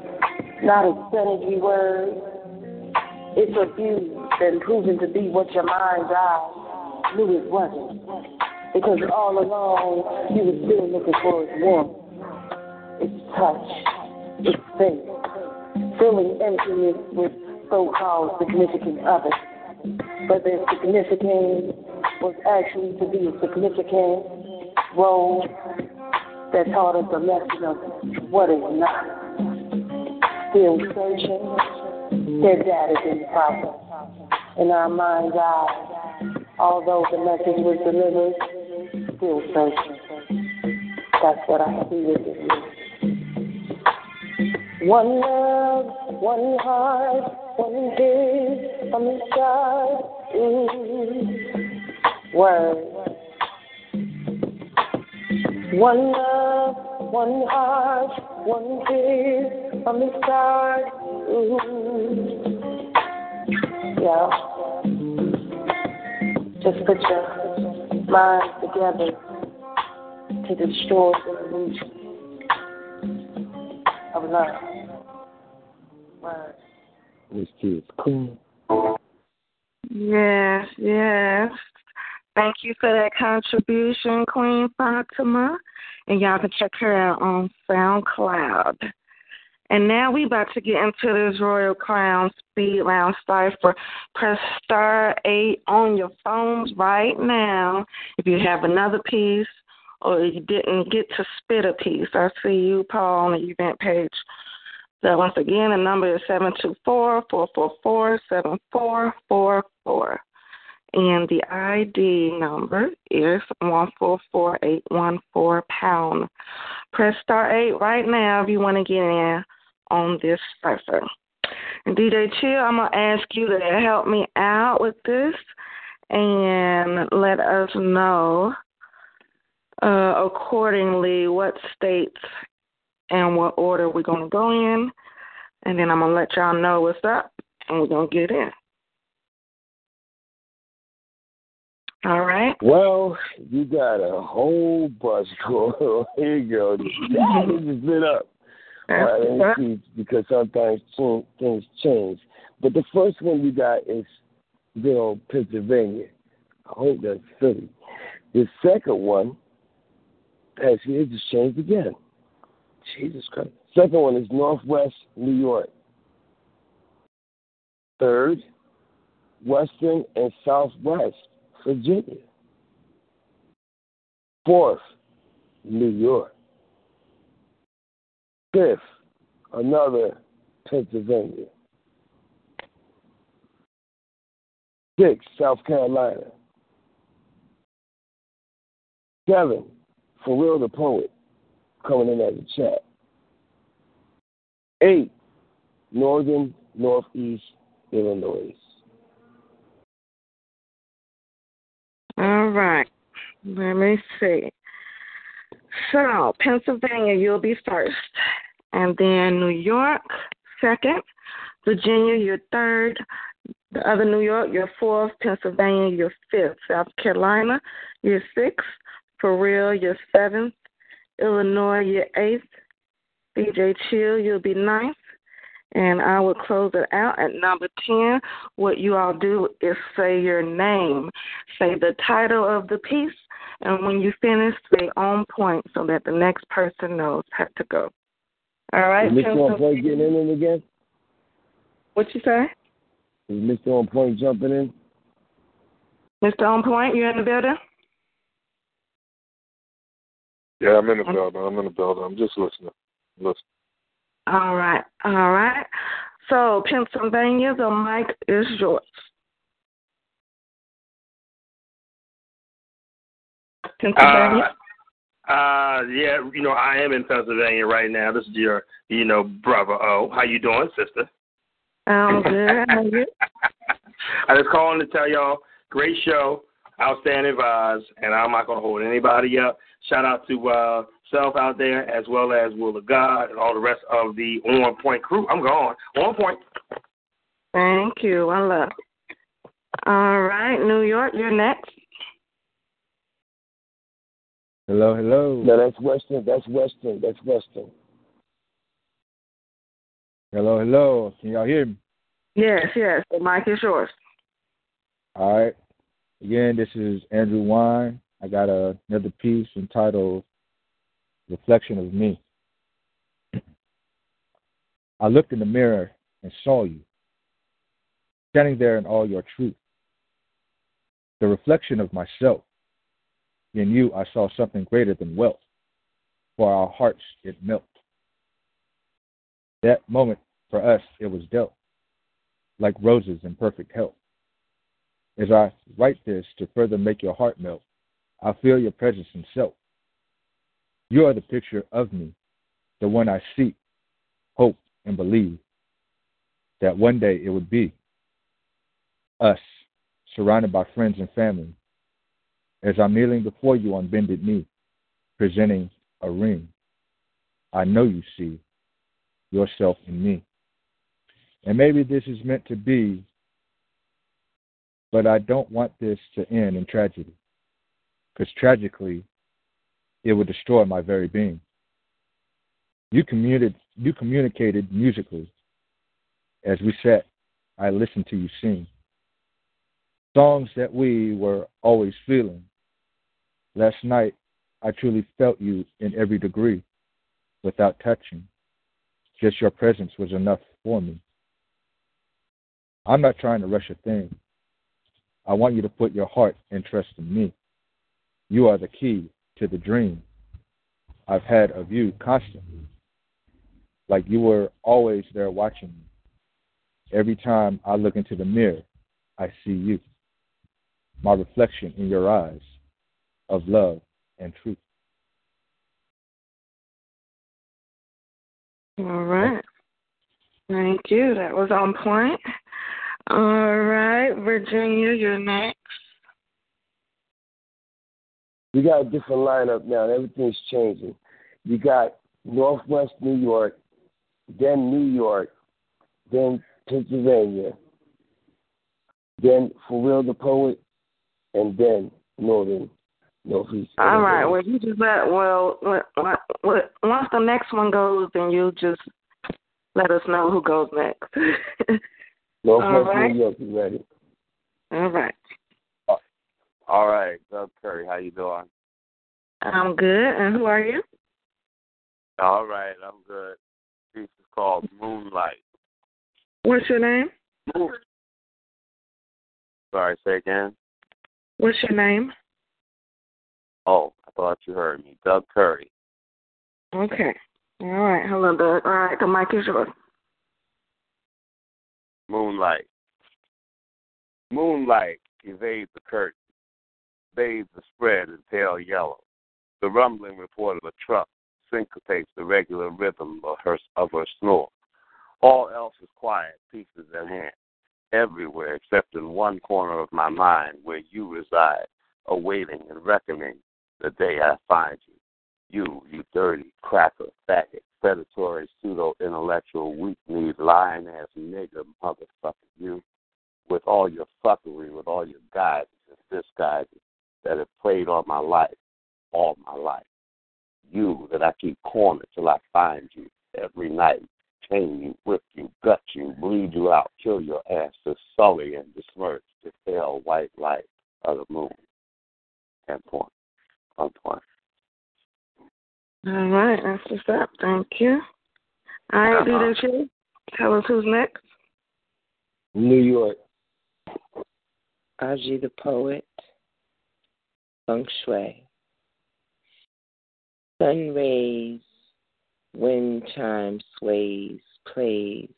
not a synergy word it's abused and proven to be what your mind's eye knew it wasn't. Because all along you were still looking for its warmth, its touch, its faith, filling emptiness with so-called significant others. But their significance was actually to be a significant role that taught us a lesson of what is not. Still searching, their in the process. In our mind's eye, although the message was delivered, still searching. That's what I see within you. One love, one heart, one kiss from the sky. Ooh. Word. One love, one heart, one kiss from the start. Ooh. Yeah. Just put your minds together to destroy the illusion of love. Word. This kid's cool. Yes, yes. Thank you for that contribution, Queen Fatima. And y'all can check her out on SoundCloud. And now we about to get into this Royal Crown Speed Round Cipher. Press star eight on your phones right now if you have another piece or you didn't get to spit a piece. I see you, Paul, on the event page. So once again, the number is seven two four four four four seven four four four and the ID number is one four four eight one four pound. Press star eight right now if you want to get in on this cipher. And DJ Chill, I'm gonna ask you to help me out with this and let us know uh, accordingly what states and what order we're gonna go in, and then I'm gonna let y'all know what's up, and we're gonna get in. All right. Well, you got a whole bunch going on. Here you go. That just lit up. All right, let me because sometimes things change. But the first one we got is old Pennsylvania. I hope that's Philly. The second one has here just changed again. Jesus Christ. Second one is Northwest New York. Third, Western and Southwest Virginia. Fourth, New York. Fifth, another Pennsylvania. Six, South Carolina. Seven, for real the poet, coming in as a chat. Eight, Northern Northeast Illinois. All right. Let me see. So, Pennsylvania, you'll be first. And then New York, second. Virginia, you're third. The other New York, you're fourth. Pennsylvania, you're fifth. South Carolina, you're sixth. For real, you're seventh. Illinois, you're eighth. DJ Chill, you'll be ninth. And I will close it out at number 10. What you all do is say your name, say the title of the piece, and when you finish, say on point so that the next person knows how to go. All right? Is Mr. On Point getting in it again? What you say? Is Mr. On Point jumping in? Mr. On Point, you in the building? Yeah, I'm in the building. I'm in the building. I'm just listening. Listen. All right, all right. So, Pennsylvania, the mic is yours. Pennsylvania. Uh, uh, yeah, you know, I am in Pennsylvania right now. This is your, you know, brother O. How you doing, sister? I'm good. How you? I just calling to tell y'all, great show, outstanding vibes, and I'm not gonna hold anybody up. Shout out to uh Self out there, as well as Will of God and all the rest of the On Point crew. I'm gone. On Point. Thank you. I love. All right, New York, you're next. Hello, hello. No, that's Western. That's Western. That's Western. Hello, hello. Can y'all hear me? Yes, yes. The mic is yours. All right. Again, this is Andrew Wine. I got a, another piece entitled Reflection of Me. I looked in the mirror and saw you, standing there in all your truth. The reflection of myself. In you, I saw something greater than wealth. For our hearts, it melted. That moment, for us, it was dealt, like roses in perfect health. As I write this to further make your heart melt, I feel your presence in self. You are the picture of me, the one I seek, hope, and believe. that one day it would be us, surrounded by friends and family, as I'm kneeling before you on bended knee, presenting a ring. I know you see yourself in me. And maybe this is meant to be, but I don't want this to end in tragedy. Because tragically, it would destroy my very being. You, you communicated musically. As we sat, I listened to you sing. Songs that we were always feeling. Last night, I truly felt you in every degree without touching. Just your presence was enough for me. I'm not trying to rush a thing. I want you to put your heart and trust in me. You are the key to the dream I've had of you constantly, like you were always there watching me. Every time I look into the mirror, I see you, my reflection in your eyes of love and truth. All right. Thank you. That was on point. All right, Virginia, you're next. We got a different lineup now. Everything's changing. You got Northwest New York, then New York, then Pennsylvania, then For Real the Poet, and then Northern All right. Well, you just let well, once the next one goes, then you just let us know who goes next. Northwest All right. New York is ready. All right. All right, Doug Curry, how you doing? I'm good. And who are you? All right, I'm good. This is called Moonlight. What's your name? Sorry, say again. What's your name? Oh, I thought you heard me. Doug Curry. Okay. All right. Hello, Doug. All right. The mic is yours. Moonlight. Moonlight evades the curtain, bathes the spread in pale yellow. The rumbling report of a truck syncopates the regular rhythm of her of her snore. All else is quiet, pieces in hand, everywhere except in one corner of my mind where you reside, awaiting and reckoning the day I find you. You, you dirty cracker, faggot, predatory, pseudo intellectual, weak kneed, lying ass nigger motherfucker, you, with all your fuckery, with all your guides and disguises that have played on my life all my life. You that I keep cornered till I find you every night, chain you, whip you, gut you, bleed you out, kill your ass to sully and besmirch the pale white light of the moon. And point. On point. All right. That's what's up. Thank you. All right, Uh-huh. DJ. Tell us who's next. New York. Aji the poet, feng shui. Sun rays, wind chime sways, plays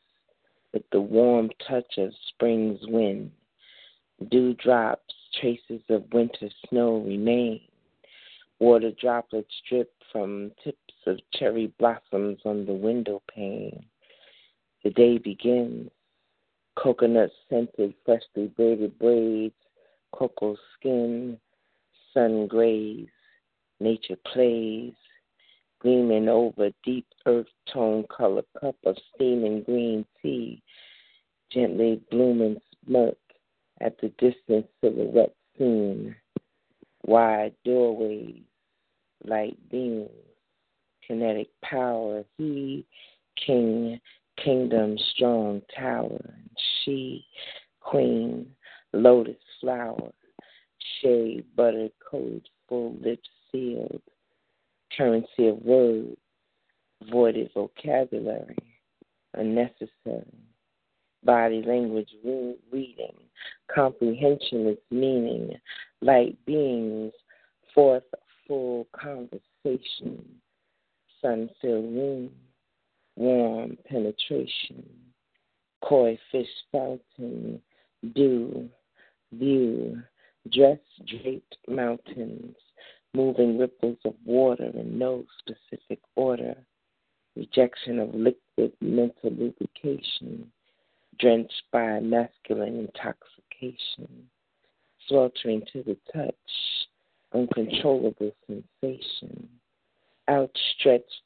with the warm touch of spring's wind. Dewdrops, traces of winter snow remain. Water droplets drip from tips of cherry blossoms on the window pane. The day begins. Coconut scented, freshly braided braids, cocoa skin, sun grays, nature plays, gleaming over deep earth tone color cup of steaming green tea, gently blooming smirk at the distant silhouette seen, wide doorways, light beams, kinetic power, he, king, kingdom, strong tower, and she, queen, lotus flower, shade, buttered coat, full lips sealed, currency of words, voided vocabulary, unnecessary, body language reading, comprehension its meaning, light beings, forth full conversation, sun filled room, warm penetration, koi fish fountain, dew, view, dress draped mountains, moving ripples of water in no specific order, rejection of liquid mental lubrication, drenched by masculine intoxication, sweltering to the touch, uncontrollable sensation, outstretched,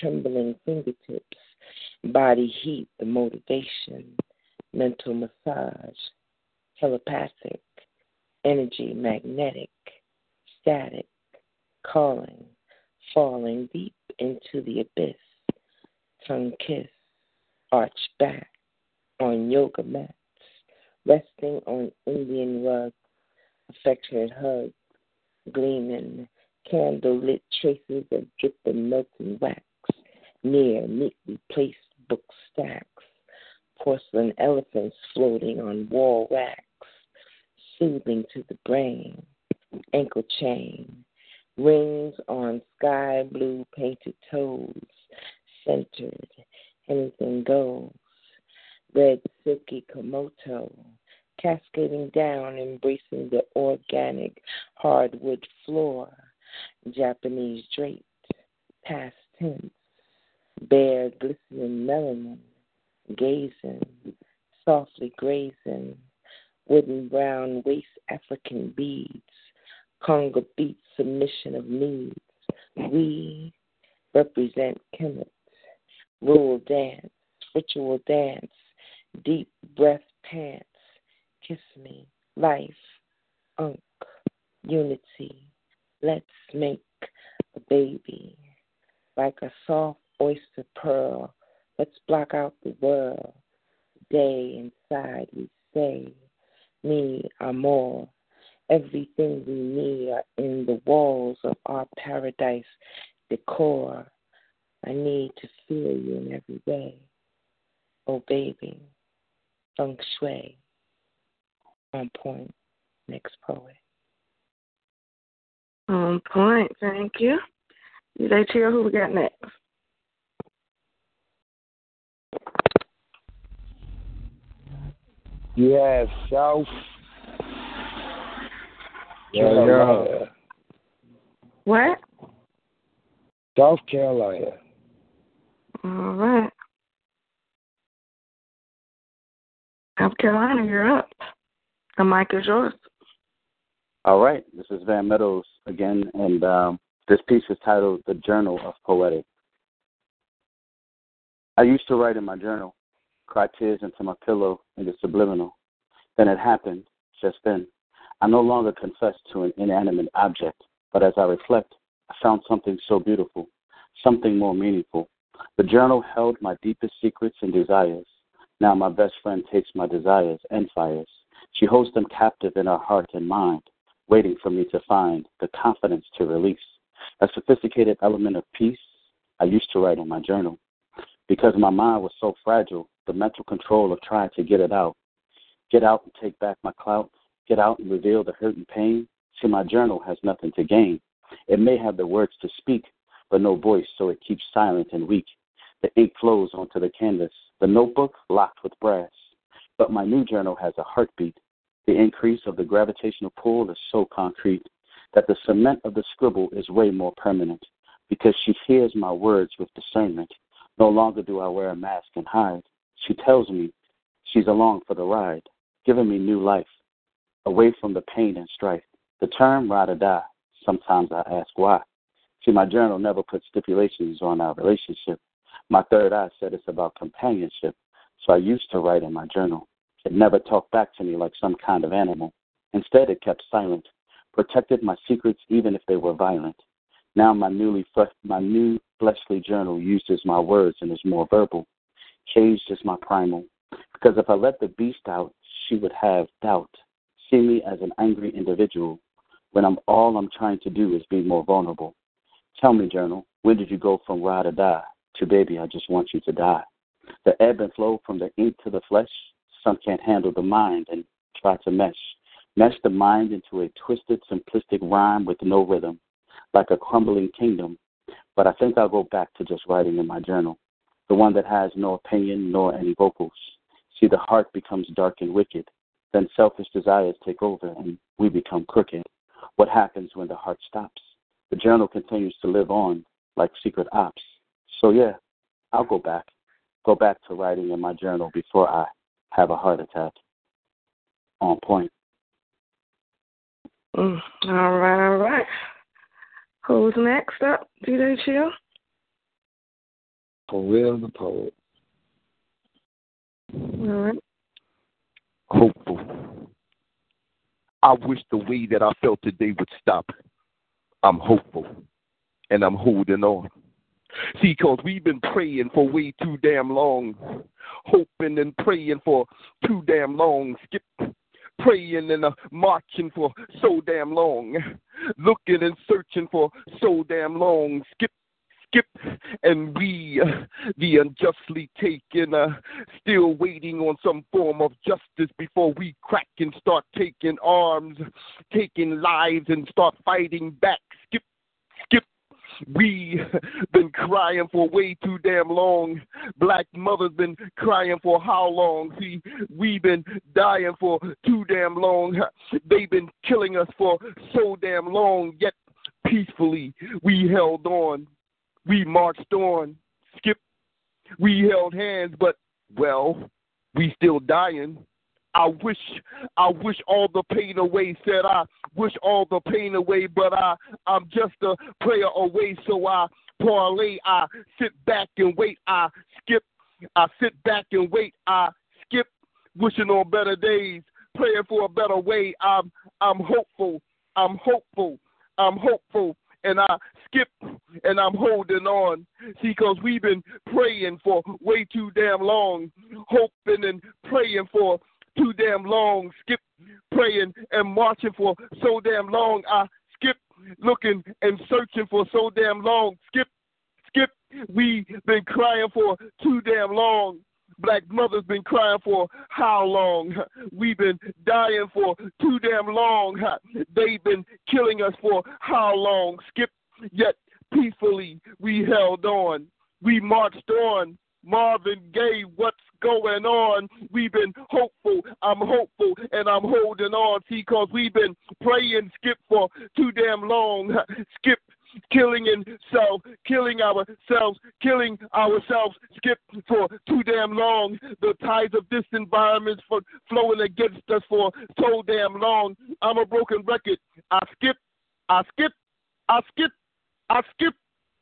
trembling fingertips, body heat, the motivation, mental massage, telepathic, energy magnetic, static, calling, falling deep into the abyss, tongue kiss, arch back on yoga mats, resting on Indian rugs, affectionate hugs, gleaming, candle lit traces of dripping melting wax, near neatly placed book stacks, porcelain elephants floating on wall racks, soothing to the brain, ankle chain, rings on sky blue painted toes, centered, anything goes, red silky kimono, cascading down, embracing the organic hardwood floor, Japanese draped, past tense, bare glistening melanin, gazing, softly grazing, wooden brown waist African beads, conga beat submission of needs. We represent Kemet, rural dance, ritual dance, deep breath pants, kiss me, life, unk, unity. Let's make a baby like a soft oyster pearl. Let's block out the world. Day inside we say, me amor. Everything we need are in the walls of our paradise decor. I need to feel you in every way. Oh, baby, feng shui, on point. Next poet. On point, thank you. You say, Chill, who we got next? You have South Yeah, Carolina. What? South Carolina. All right. South Carolina, you're up. The mic is yours. All right, this is Van Meadows again, and um, this piece is titled The Journal of Poetic. I used to write in my journal, cry tears into my pillow in the subliminal. Then it happened, just then. I no longer confess to an inanimate object, but as I reflect, I found something so beautiful, something more meaningful. The journal held my deepest secrets and desires. Now my best friend takes my desires and fires. She holds them captive in her heart and mind, waiting for me to find the confidence to release. A sophisticated element of peace I used to write in my journal. Because my mind was so fragile, the mental control of trying to get it out. Get out and take back my clout. Get out and reveal the hurt and pain. See, my journal has nothing to gain. It may have the words to speak, but no voice, so it keeps silent and weak. The ink flows onto the canvas, the notebook locked with brass. But my new journal has a heartbeat. The increase of the gravitational pull is so concrete that the cement of the scribble is way more permanent because she hears my words with discernment. No longer do I wear a mask and hide. She tells me she's along for the ride, giving me new life, away from the pain and strife. The term ride or die, sometimes I ask why. See, my journal never put stipulations on our relationship. My third eye said it's about companionship, so I used to write in my journal. It never talked back to me like some kind of animal. Instead, it kept silent, protected my secrets even if they were violent. Now my newly my new fleshly journal uses my words and is more verbal. Caged is my primal, because if I let the beast out, she would have doubt, see me as an angry individual, when I'm all I'm trying to do is be more vulnerable. Tell me, journal, when did you go from ride or die to baby, I just want you to die? The ebb and flow from the ink to the flesh, some can't handle the mind and try to mesh. Mesh the mind into a twisted, simplistic rhyme with no rhythm, like a crumbling kingdom. But I think I'll go back to just writing in my journal, the one that has no opinion nor any vocals. See, the heart becomes dark and wicked. Then selfish desires take over and we become crooked. What happens when the heart stops? The journal continues to live on like secret ops. So, yeah, I'll go back. Go back to writing in my journal before I have a heart attack. On point. Mm, all right, all right. Who's next up? DJ Chill? Will the poet. All right. Hopeful. I wish the way that I felt today would stop. I'm hopeful, and I'm holding on. See, because we've been praying for way too damn long, hoping and praying for too damn long. Skip praying and uh, marching for so damn long, looking and searching for so damn long. Skip skip and we, uh, the unjustly taken, uh, still waiting on some form of justice before we crack and start taking arms, taking lives and start fighting back. Skip, skip. We been crying for way too damn long. Black mothers been crying for how long? See, we been dying for too damn long. They been killing us for so damn long. Yet peacefully we held on. We marched on, skip. We held hands, but well, we still dying. I wish, I wish all the pain away. Said I wish all the pain away, but I, I'm just a prayer away. So I parlay. I sit back and wait. I skip. I sit back and wait. I skip, wishing on better days, praying for a better way. I'm, I'm hopeful. I'm hopeful. I'm hopeful and I skip and I'm holding on. See, because we've been praying for way too damn long, hoping and praying for too damn long, skip praying and marching for so damn long. I skip looking and searching for so damn long, skip, skip. We been crying for too damn long black mothers been crying for how long? We've been dying for too damn long. They've been killing us for how long? Skip, yet peacefully we held on. We marched on. Marvin Gaye, what's going on? We've been hopeful. I'm hopeful and I'm holding on. See, because we've been praying, skip for too damn long. Skip killing and self, killing ourselves, killing ourselves, skip for too damn long. The tides of this environment for flowing against us for so damn long. I'm a broken record. I skip, I skip, I skip, I skip,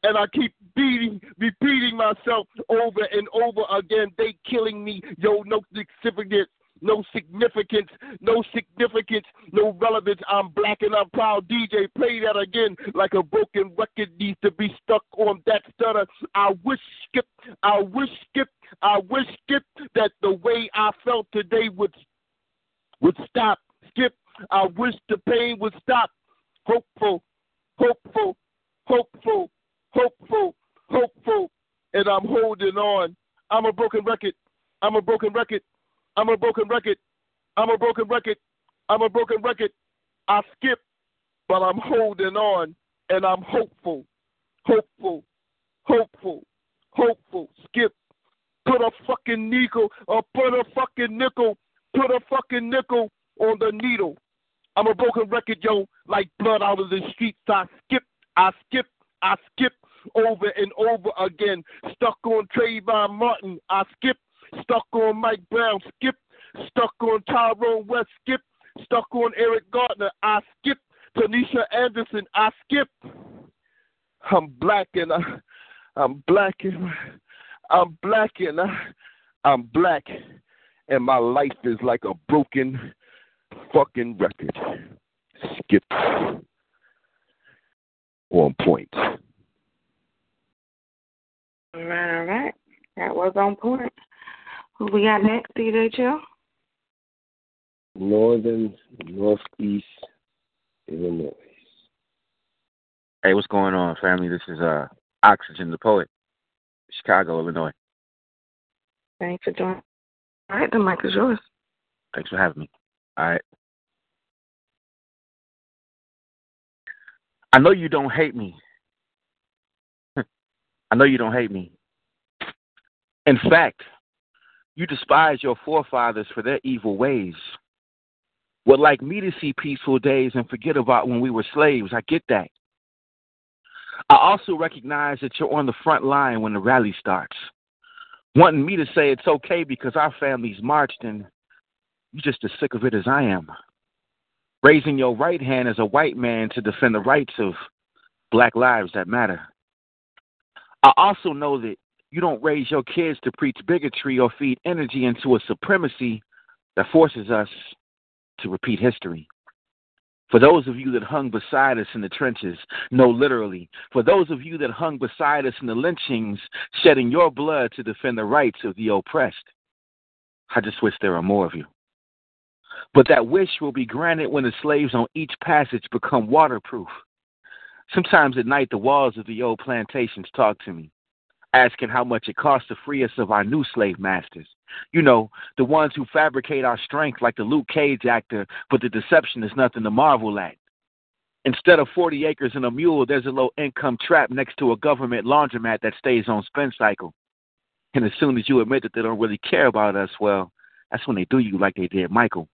and I keep beating, repeating myself over and over again. They killing me, yo, no significance no significance, no significance, no relevance. I'm black and I'm proud. DJ, play that again like a broken record needs to be stuck on that stutter. I wish skip, I wish skip, I wish skip that the way I felt today would would stop. Skip, I wish the pain would stop. Hopeful, hopeful, hopeful, hopeful, hopeful, and I'm holding on. I'm a broken record. I'm a broken record. I'm a broken record. I'm a broken record. I'm a broken record. I skip, but I'm holding on and I'm hopeful. Hopeful. Hopeful. Hopeful. Skip. Put a fucking nickel or put a fucking nickel. Put a fucking nickel on the needle. I'm a broken record, yo, like blood out of the streets. I skip, I skip, I skip over and over again. Stuck on Trayvon Martin. I skip, Stuck on Mike Brown, skip. Stuck on Tyrone West, skip. Stuck on Eric Garner, I skip. Tanisha Anderson, I skip. I'm black and I, I'm black and I'm black and I, I'm black and my life is like a broken fucking record. Skip on point. All right, all right. That was on point. Who we got next, DJ Chill? Northern, Northeast Illinois. Hey, what's going on, family? This is uh Oxygen the Poet, Chicago, Illinois. Thanks for joining. All right, the mic is yours. Thanks for having me. All right. I know you don't hate me. I know you don't hate me. In fact, you despise your forefathers for their evil ways. Would like me to see peaceful days and forget about when we were slaves. I get that. I also recognize that you're on the front line when the rally starts. wanting me to say it's okay because our family's marched and you're just as sick of it as I am. Raising your right hand as a white man to defend the rights of black lives that matter. I also know that you don't raise your kids to preach bigotry or feed energy into a supremacy that forces us to repeat history. For those of you that hung beside us in the trenches, no, literally, for those of you that hung beside us in the lynchings, shedding your blood to defend the rights of the oppressed, I just wish there were more of you. But that wish will be granted when the slaves on each passage become waterproof. Sometimes at night, the walls of the old plantations talk to me, asking how much it costs to free us of our new slave masters. You know, the ones who fabricate our strength like the Luke Cage actor, but the deception is nothing to marvel at. Instead of 40 acres and a mule, there's a low income trap next to a government laundromat that stays on spin cycle. And as soon as you admit that they don't really care about us, well, that's when they do you like they did Michael.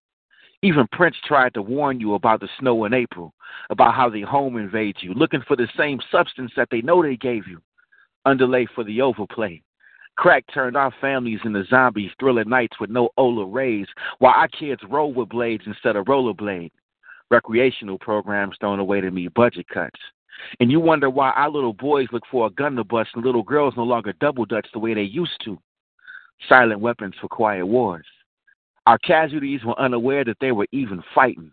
Even Prince tried to warn you about the snow in April, about how the home invades you, looking for the same substance that they know they gave you. Underlay for the overplay. Crack turned our families into zombies, thrilling nights with no Ola rays, while our kids roll with blades instead of rollerblade. Recreational programs thrown away to meet budget cuts. And you wonder why our little boys look for a gun to bust and little girls no longer double dutch the way they used to. Silent weapons for quiet wars. Our casualties were unaware that they were even fighting,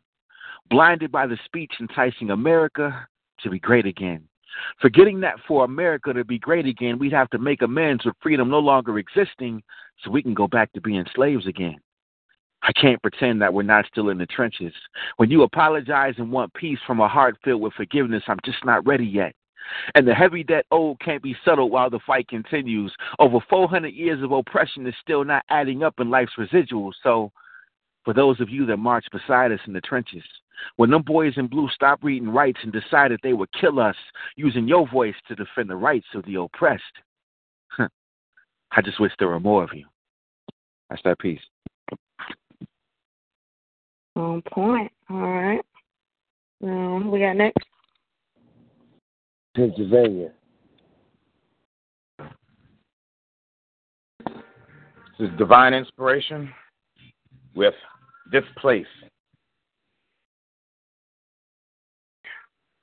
blinded by the speech enticing America to be great again. Forgetting that for America to be great again, we'd have to make amends with freedom no longer existing so we can go back to being slaves again. I can't pretend that we're not still in the trenches. When you apologize and want peace from a heart filled with forgiveness, I'm just not ready yet. And the heavy debt owed can't be settled while the fight continues. Over 400 years of oppression is still not adding up in life's residuals. So, for those of you that march beside us in the trenches, when them boys in blue stopped reading rights and decided they would kill us using your voice to defend the rights of the oppressed, I just wish there were more of you. That's that piece. On point. All right. Um, we got next. Pennsylvania. This is divine inspiration with this place.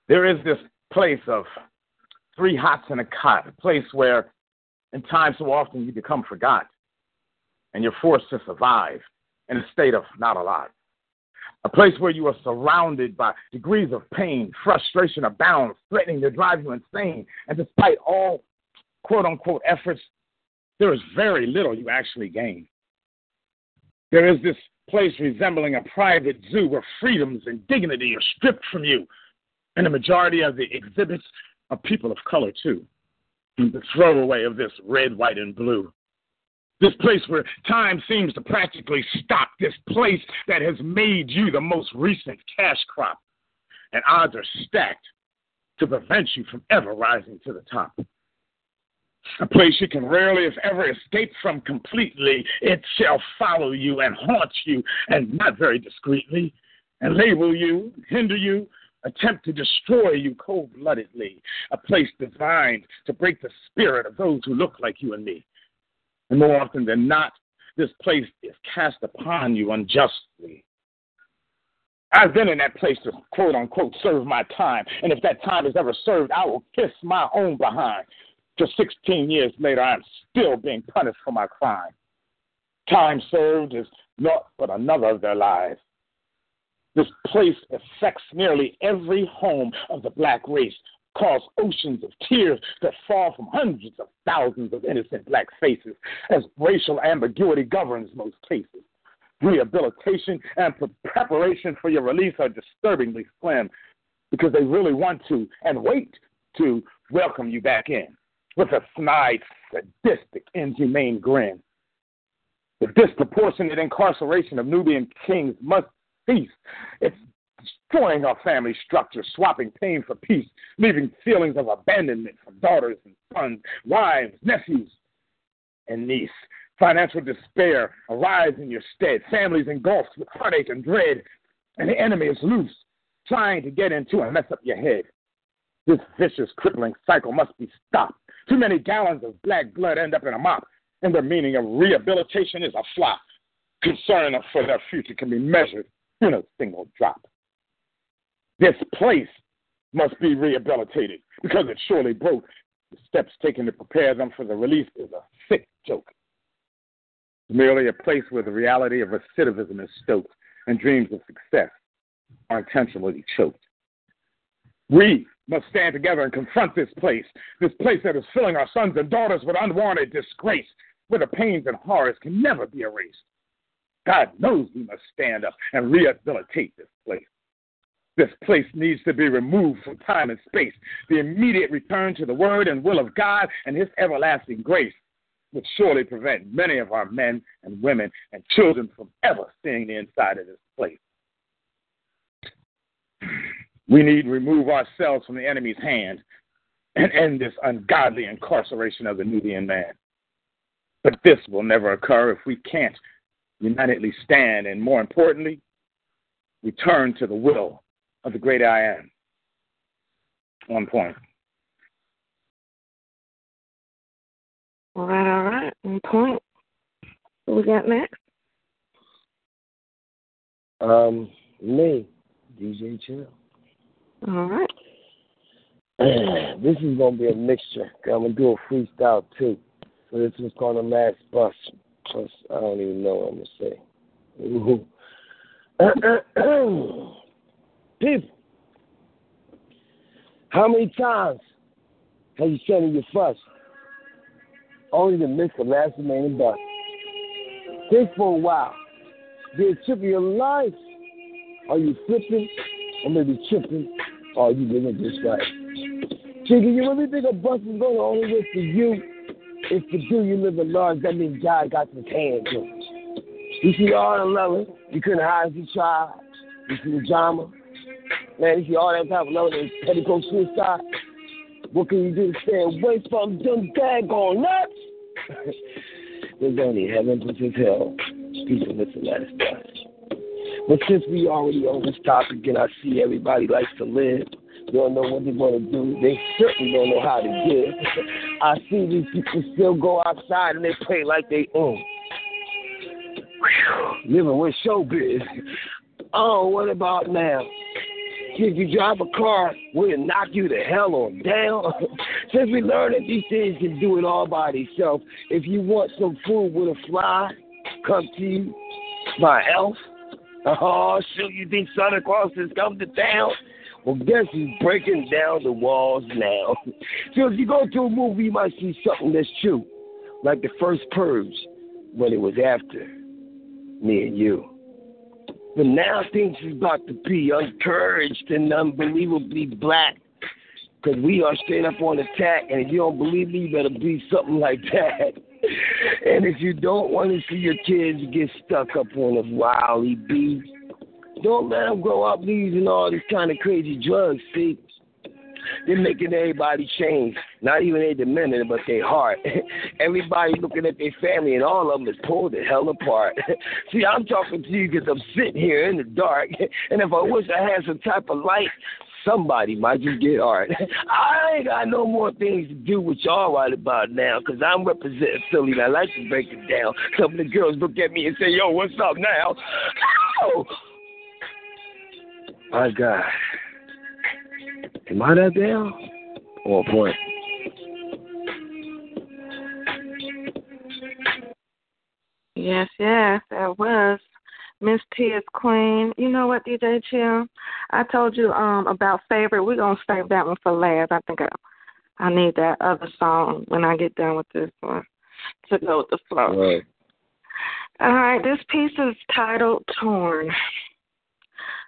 There is this place of three hots and a cot, a place where, in time so often, you become forgot and you're forced to survive in a state of not a lot. A place where you are surrounded by degrees of pain, frustration abounds, threatening to drive you insane. And despite all quote unquote efforts, there is very little you actually gain. There is this place resembling a private zoo where freedoms and dignity are stripped from you and the majority of the exhibits are people of color, too. The throwaway of this red, white, and blue. This place where time seems to practically stop. This place that has made you the most recent cash crop. And odds are stacked to prevent you from ever rising to the top. A place you can rarely, if ever, escape from completely. It shall follow you and haunt you, and not very discreetly, and label you, hinder you, attempt to destroy you cold bloodedly, a place designed to break the spirit of those who look like you and me. And more often than not, this place is cast upon you unjustly. I've been in that place to quote unquote serve my time, and if that time is ever served, I will kiss my own behind. Just 16 years later, I'm still being punished for my crime. Time served is not but another of their lives. This place affects nearly every home of the black race, cause oceans of tears that fall from hundreds of thousands of innocent black faces as racial ambiguity governs most cases. Rehabilitation and preparation for your release are disturbingly slim because they really want to and wait to welcome you back in with a snide, sadistic, inhumane grin. The disproportionate incarceration of Nubian kings must cease. It's destroying our family structure, swapping pain for peace, leaving feelings of abandonment for daughters and sons, wives, nephews, and niece. Financial despair arise in your stead, families engulfed with heartache and dread, and the enemy is loose, trying to get into and mess up your head. This vicious, crippling cycle must be stopped. Too many gallons of black blood end up in a mop, and the meaning of rehabilitation is a flop. Concern for their future can be measured in a single drop. This place must be rehabilitated because it surely broke. The steps taken to prepare them for the release is a sick joke. It's merely a place where the reality of recidivism is stoked and dreams of success are intentionally choked. We must stand together and confront this place, this place that is filling our sons and daughters with unwanted disgrace, where the pains and horrors can never be erased. God knows we must stand up and rehabilitate this place. This place needs to be removed from time and space. The immediate return to the word and will of God and his everlasting grace would surely prevent many of our men and women and children from ever seeing the inside of this place. We need to remove ourselves from the enemy's hand and end this ungodly incarceration of the Nubian man. But this will never occur if we can't unitedly stand and, more importantly, return to the will of the great I am. One point. All right, all right. One point. What we got next? Um, me, DJ Chill. All right. this is gonna be a mixture. i I'm gonna do a freestyle too. So this is called a mass bus. Plus, I don't even know what I'm gonna say. People, how many times have you said in your fuss only to miss the last remaining bus? Think for a while. Be a trip of your life. Are you flipping or maybe tripping? Or are you living just right? Chicken, you really think a bus is going to only wait for you? If for you, you live in large, that means God got his hands on you. see all the loving. You couldn't hide if you tried. You see the drama. Man, if you all that type of love and petticoat suicide. What can you do to stay away from them daggone nuts? There's only heaven versus hell. People with the last bus. But since we already on this topic and I see everybody likes to live, they don't know what they're going to do. They certainly don't know how to give. I see these people still go outside and they play like they own. Living with showbiz. Oh, what about now? If you drive a car, will it knock you the hell on down? Since we learned that these things can do it all by themselves, if you want some food with a fly, come to you by elf. Oh, shoot, you think Santa Claus has come to town? Well, guess he's breaking down the walls now. so if you go to a movie, you might see something that's true, like the first Purge, when it was after me and you. But now things is about to be encouraged and unbelievably black. Because we are straight up on attack, and if you don't believe me, you better be something like that. and if you don't want to see your kids get stuck up on a wily beat, don't let them grow up using all these kind of crazy drugs, see? They're making everybody change. Not even their demeanor, but their heart. Everybody looking at their family, and all of them is pulled the hell apart. See, I'm talking to you because I'm sitting here in the dark, and if I wish I had some type of light, somebody might just get art. I ain't got no more things to do with y'all right about now because I'm representing Philly and I like to break it down. Some of the girls look at me and say, yo, what's up now? Oh! My God. Am I that down? Or point. Yes, yes, that was Miss T is Queen. You know what, DJ Chill? I told you um about favorite. We're gonna save that one for last. I think I, I need that other song when I get done with this one to go with the flow. Right. All right, this piece is titled Torn.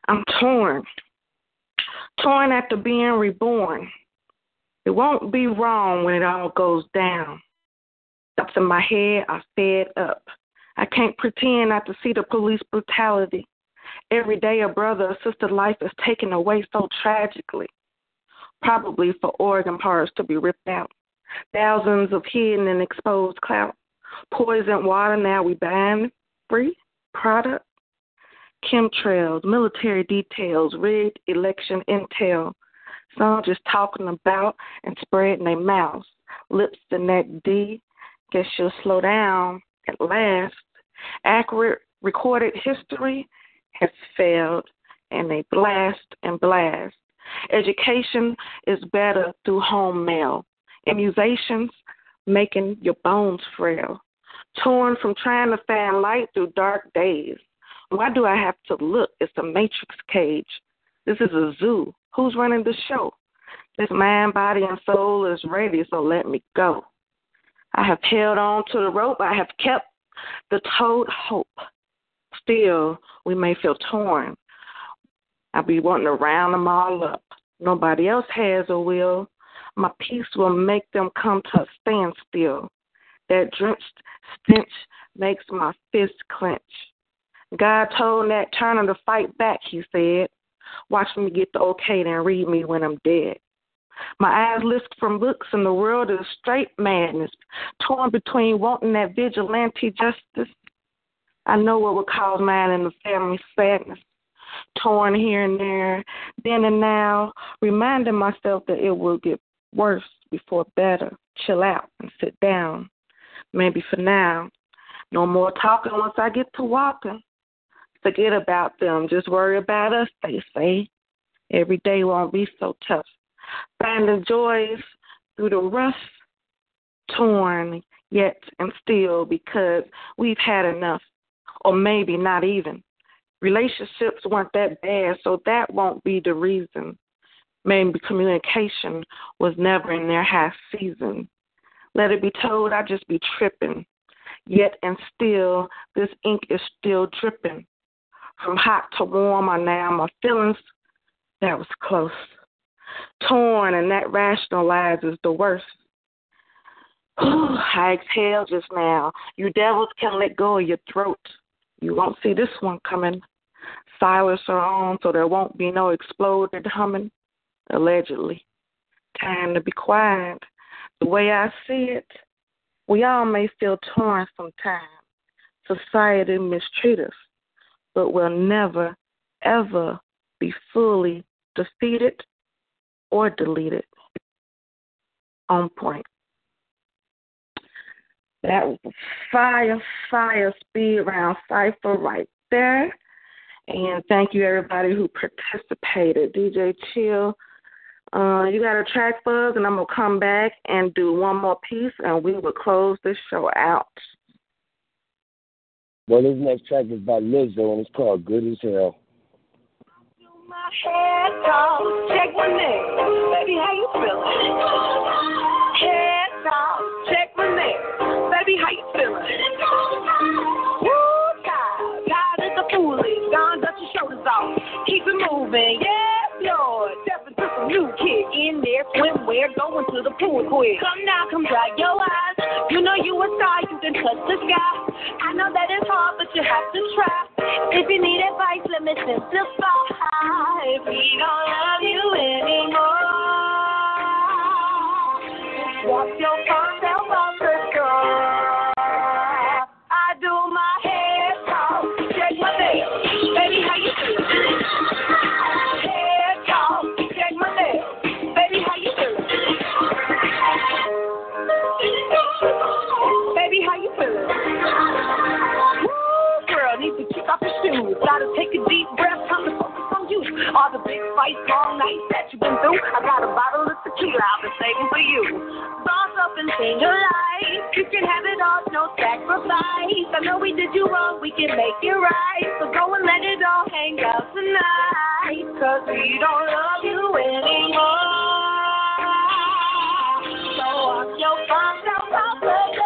I'm torn torn after being reborn. It won't be wrong when it all goes down. Up in my head, I fed up. I can't pretend not to see the police brutality. Every day, a brother or sister life is taken away so tragically, probably for organ parts to be ripped out. Thousands of hidden and exposed clout. Poisoned water, now we ban free product chemtrails, military details, rigged election intel. Some just talking about and spreading their mouths, lips to neck D, Guess you'll slow down at last. Accurate recorded history has failed, and they blast and blast. Education is better through home mail. Immunizations making your bones frail. Torn from trying to find light through dark days. Why do I have to look? It's a matrix cage. This is a zoo. Who's running the show? This mind, body, and soul is ready, so let me go. I have held on to the rope. I have kept the toad hope. Still, we may feel torn. I'll be wanting to round them all up. Nobody else has or will. My peace will make them come to a standstill. That drenched stench makes my fist clench. God told Nat Turner to fight back, he said. Watch me get the okay, then read me when I'm dead. My eyes lift from books, and the world is straight madness, torn between wanting that vigilante justice. I know what would cause mine and the family sadness, torn here and there, then and now, reminding myself that it will get worse before better. Chill out and sit down. Maybe for now. No more talking once I get to walking. Forget about them. Just worry about us, they say. Every day won't be so tough. Finding joys through the rough, torn, yet and still because we've had enough. Or maybe not even. Relationships weren't that bad, so that won't be the reason. Maybe communication was never in their high season. Let it be told I just be tripping. Yet and still, this ink is still dripping. From hot to warm are now my feelings. That was close. Torn, and that rationalizes the worst. I exhaled just now. You devils can let go of your throat. You won't see this one coming. Silence are on, so there won't be no exploded humming allegedly. Time to be quiet. The way I see it, we all may feel torn sometimes. Society mistreat us, but we'll never, ever be fully defeated or deleted. On point. That fire, fire speed round cipher right there. And thank you everybody who participated. DJ Chill uh, you got a track us, and I'm gonna come back and do one more piece, and we will close this show out. Well, this next track is by Lizzo, and it's called "Good as Hell." Head talk, check my name, baby, how you feeling? Head talk, check my name, baby, how you feeling? Woo, God, God is a foolish, gone dust your shoulders off, keep it moving, yeah, new kid in there, swimwear, going to the pool quick. Come now, come dry your eyes. You know you a star, you can touch the sky. I know that it's hard, but you have to try. If you need advice, let me simplify. If we don't love you anymore, walk your first fights, long nights that you've been through. I got a bottle of tequila I've been saving for you. Boss up and sing your life. You can have it all, no sacrifice. I know we did you wrong, we can make it right. So go and let it all hang out tonight. Cause we don't love you anymore. So walk your front out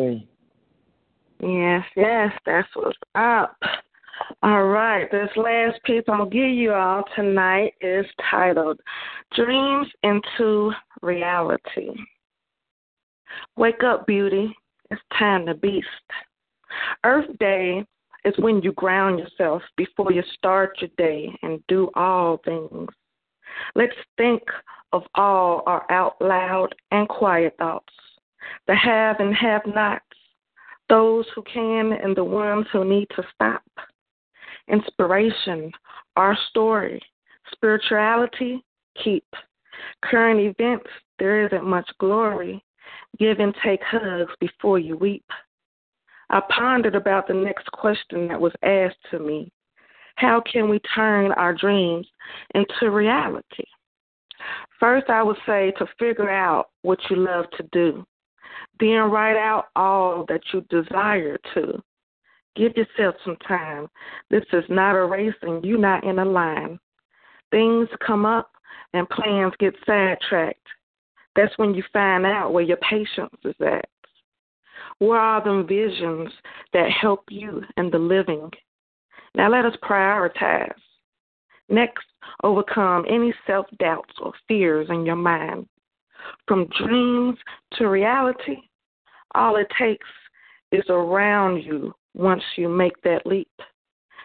Queen. Yes, yes, that's what's up. All right, this last piece I'm gonna give you all tonight is titled Dreams into Reality. Wake up, beauty. It's time to beast. Earth Day is when you ground yourself before you start your day and do all things. Let's think of all our out loud and quiet thoughts, the have and have nots, those who can and the ones who need to stop. Inspiration, our story, spirituality, keep. Current events, there isn't much glory. Give and take hugs before you weep. I pondered about the next question that was asked to me How can we turn our dreams into reality? First, I would say to figure out what you love to do. Then write out all that you desire to. Give yourself some time. This is not a race and you're not in a line. Things come up and plans get sidetracked. That's when you find out where your patience is at. Where are them visions that help you in the living? Now let us prioritize. Next, overcome any self doubts or fears in your mind. From dreams to reality, all it takes is around you once you make that leap.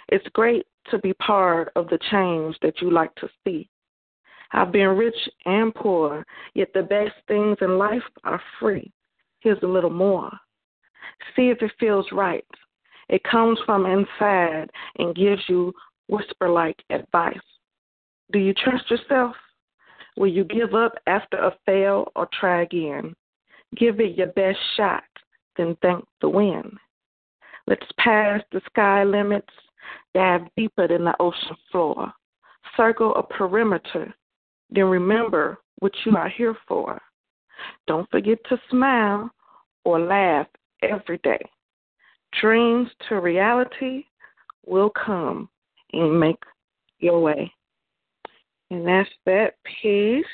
It's great to be part of the change that you like to see. I've been rich and poor, yet the best things in life are free. Here's a little more. See if it feels right. It comes from inside and gives you whisper like advice. Do you trust yourself? Will you give up after a fail or try again? Give it your best shot, then thank the wind. Let's pass the sky limits, dive deeper than the ocean floor. Circle a perimeter, then remember what you are here for. Don't forget to smile or laugh every day. Dreams to reality will come and make your way. And that's that piece.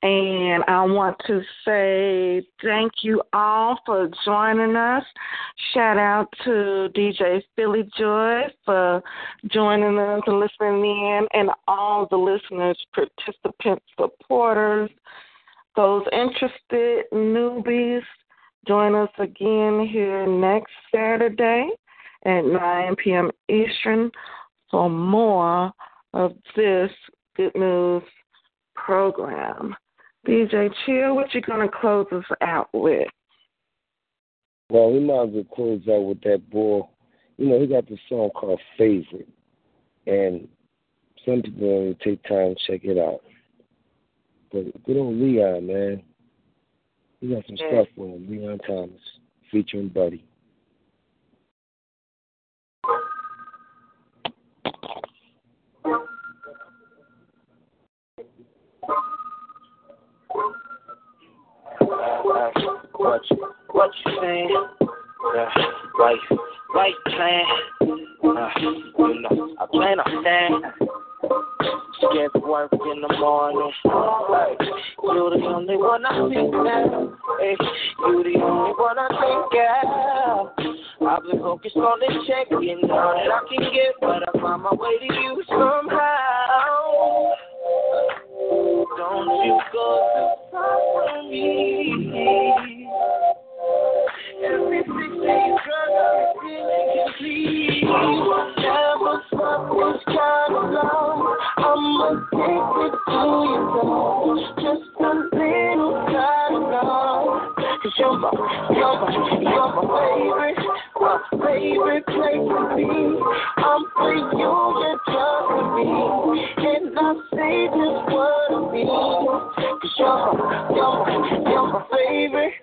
And I want to say thank you all for joining us. Shout out to DJ Philly Joy for joining us and listening in, and all the listeners, participants, supporters, those interested newbies. Join us again here next Saturday at 9 p.m. Eastern for more of this Good News program. DJ Chill, what you gonna close us out with? Well, we might as well close out with that boy. You know, he got this song called Favorite. And some people only take time to check it out. But good old Leon, man. He got some yeah. stuff with him, Leon Thomas, featuring Buddy. What you, saying? Yeah, right, right plan. Uh, you know, I plan on staying. Scared to work in the morning. Hey, you the only one I think now. Hey, you the only one I think of. I've been focused on this check, getting all that I can get, but I find my way to you somehow. Don't you go from me. Every six days, girl, I'm feeling complete. Never kind of love. I'm addicted to. Just a little kind of you're my, you're my, you're my favorite, my favorite place to be. I'm for you, you're just me. And I say just I mean. Cause you're you're you're my favorite.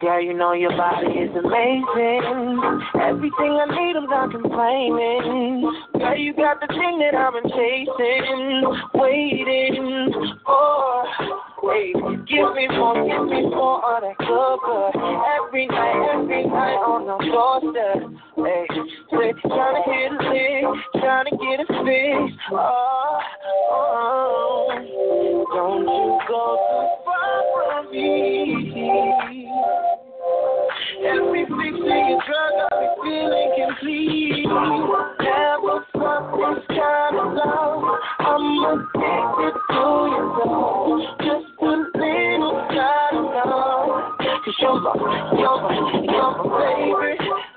Girl, you know your body is amazing. Everything I need, I'm not complaining. Girl, you got the thing that I've been chasing, waiting for. Hey, give me more, give me more of that good. Every night, every night on the doorstep. Hey, trying to hit a lick, trying to get a fix. Oh, oh, don't you go too far from me. Every feeling complete. Never felt this kind of love. I'm addicted to your love. Just a little kind of love. You're my, you're my, you're my favorite.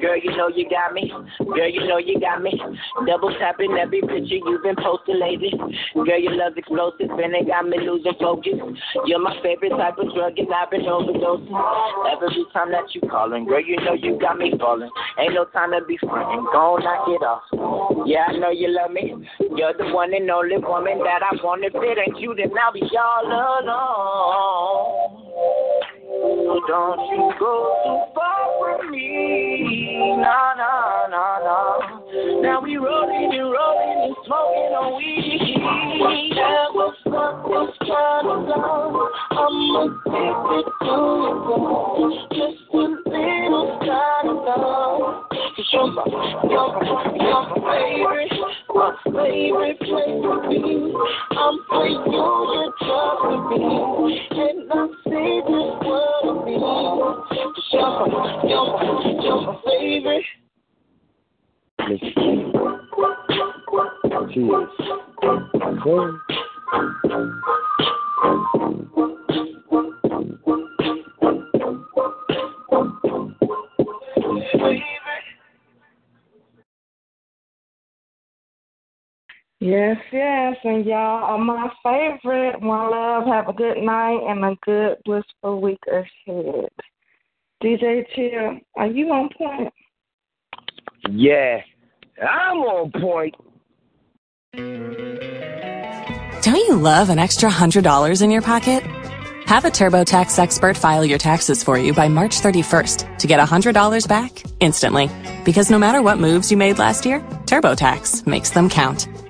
Girl, you know you got me. Girl, you know you got me. Double tapping every picture you've been posting lately. Girl, your love's explosive and it got me losing focus. You're my favorite type of drug and I've been overdosing. Every time that you calling, girl, you know you got me falling. Ain't no time to be frontin', go knock it off. Yeah, I know you love me. You're the one and only woman that I want. If it ain't you, then I'll be all alone. Don't you go too far from me. No, no, no, no. Now we rolling and rolling and smoking on weed. Never felt this kind of love. I'm addicted to your. Just a little kind of love. Cause you're my, you're my, you're my favorite, my favorite place to be. I'm for you, you're just me. And I see this world to be. My, you're my favorite. Cheers. Cool. Yes, yes, and y'all are my favorite. One love. Have a good night and a good blissful week ahead. DJ Chill, are you on point? Yeah, I'm on point. Don't you love an extra $100 in your pocket? Have a TurboTax expert file your taxes for you by March 31st to get $100 back instantly. Because no matter what moves you made last year, TurboTax makes them count.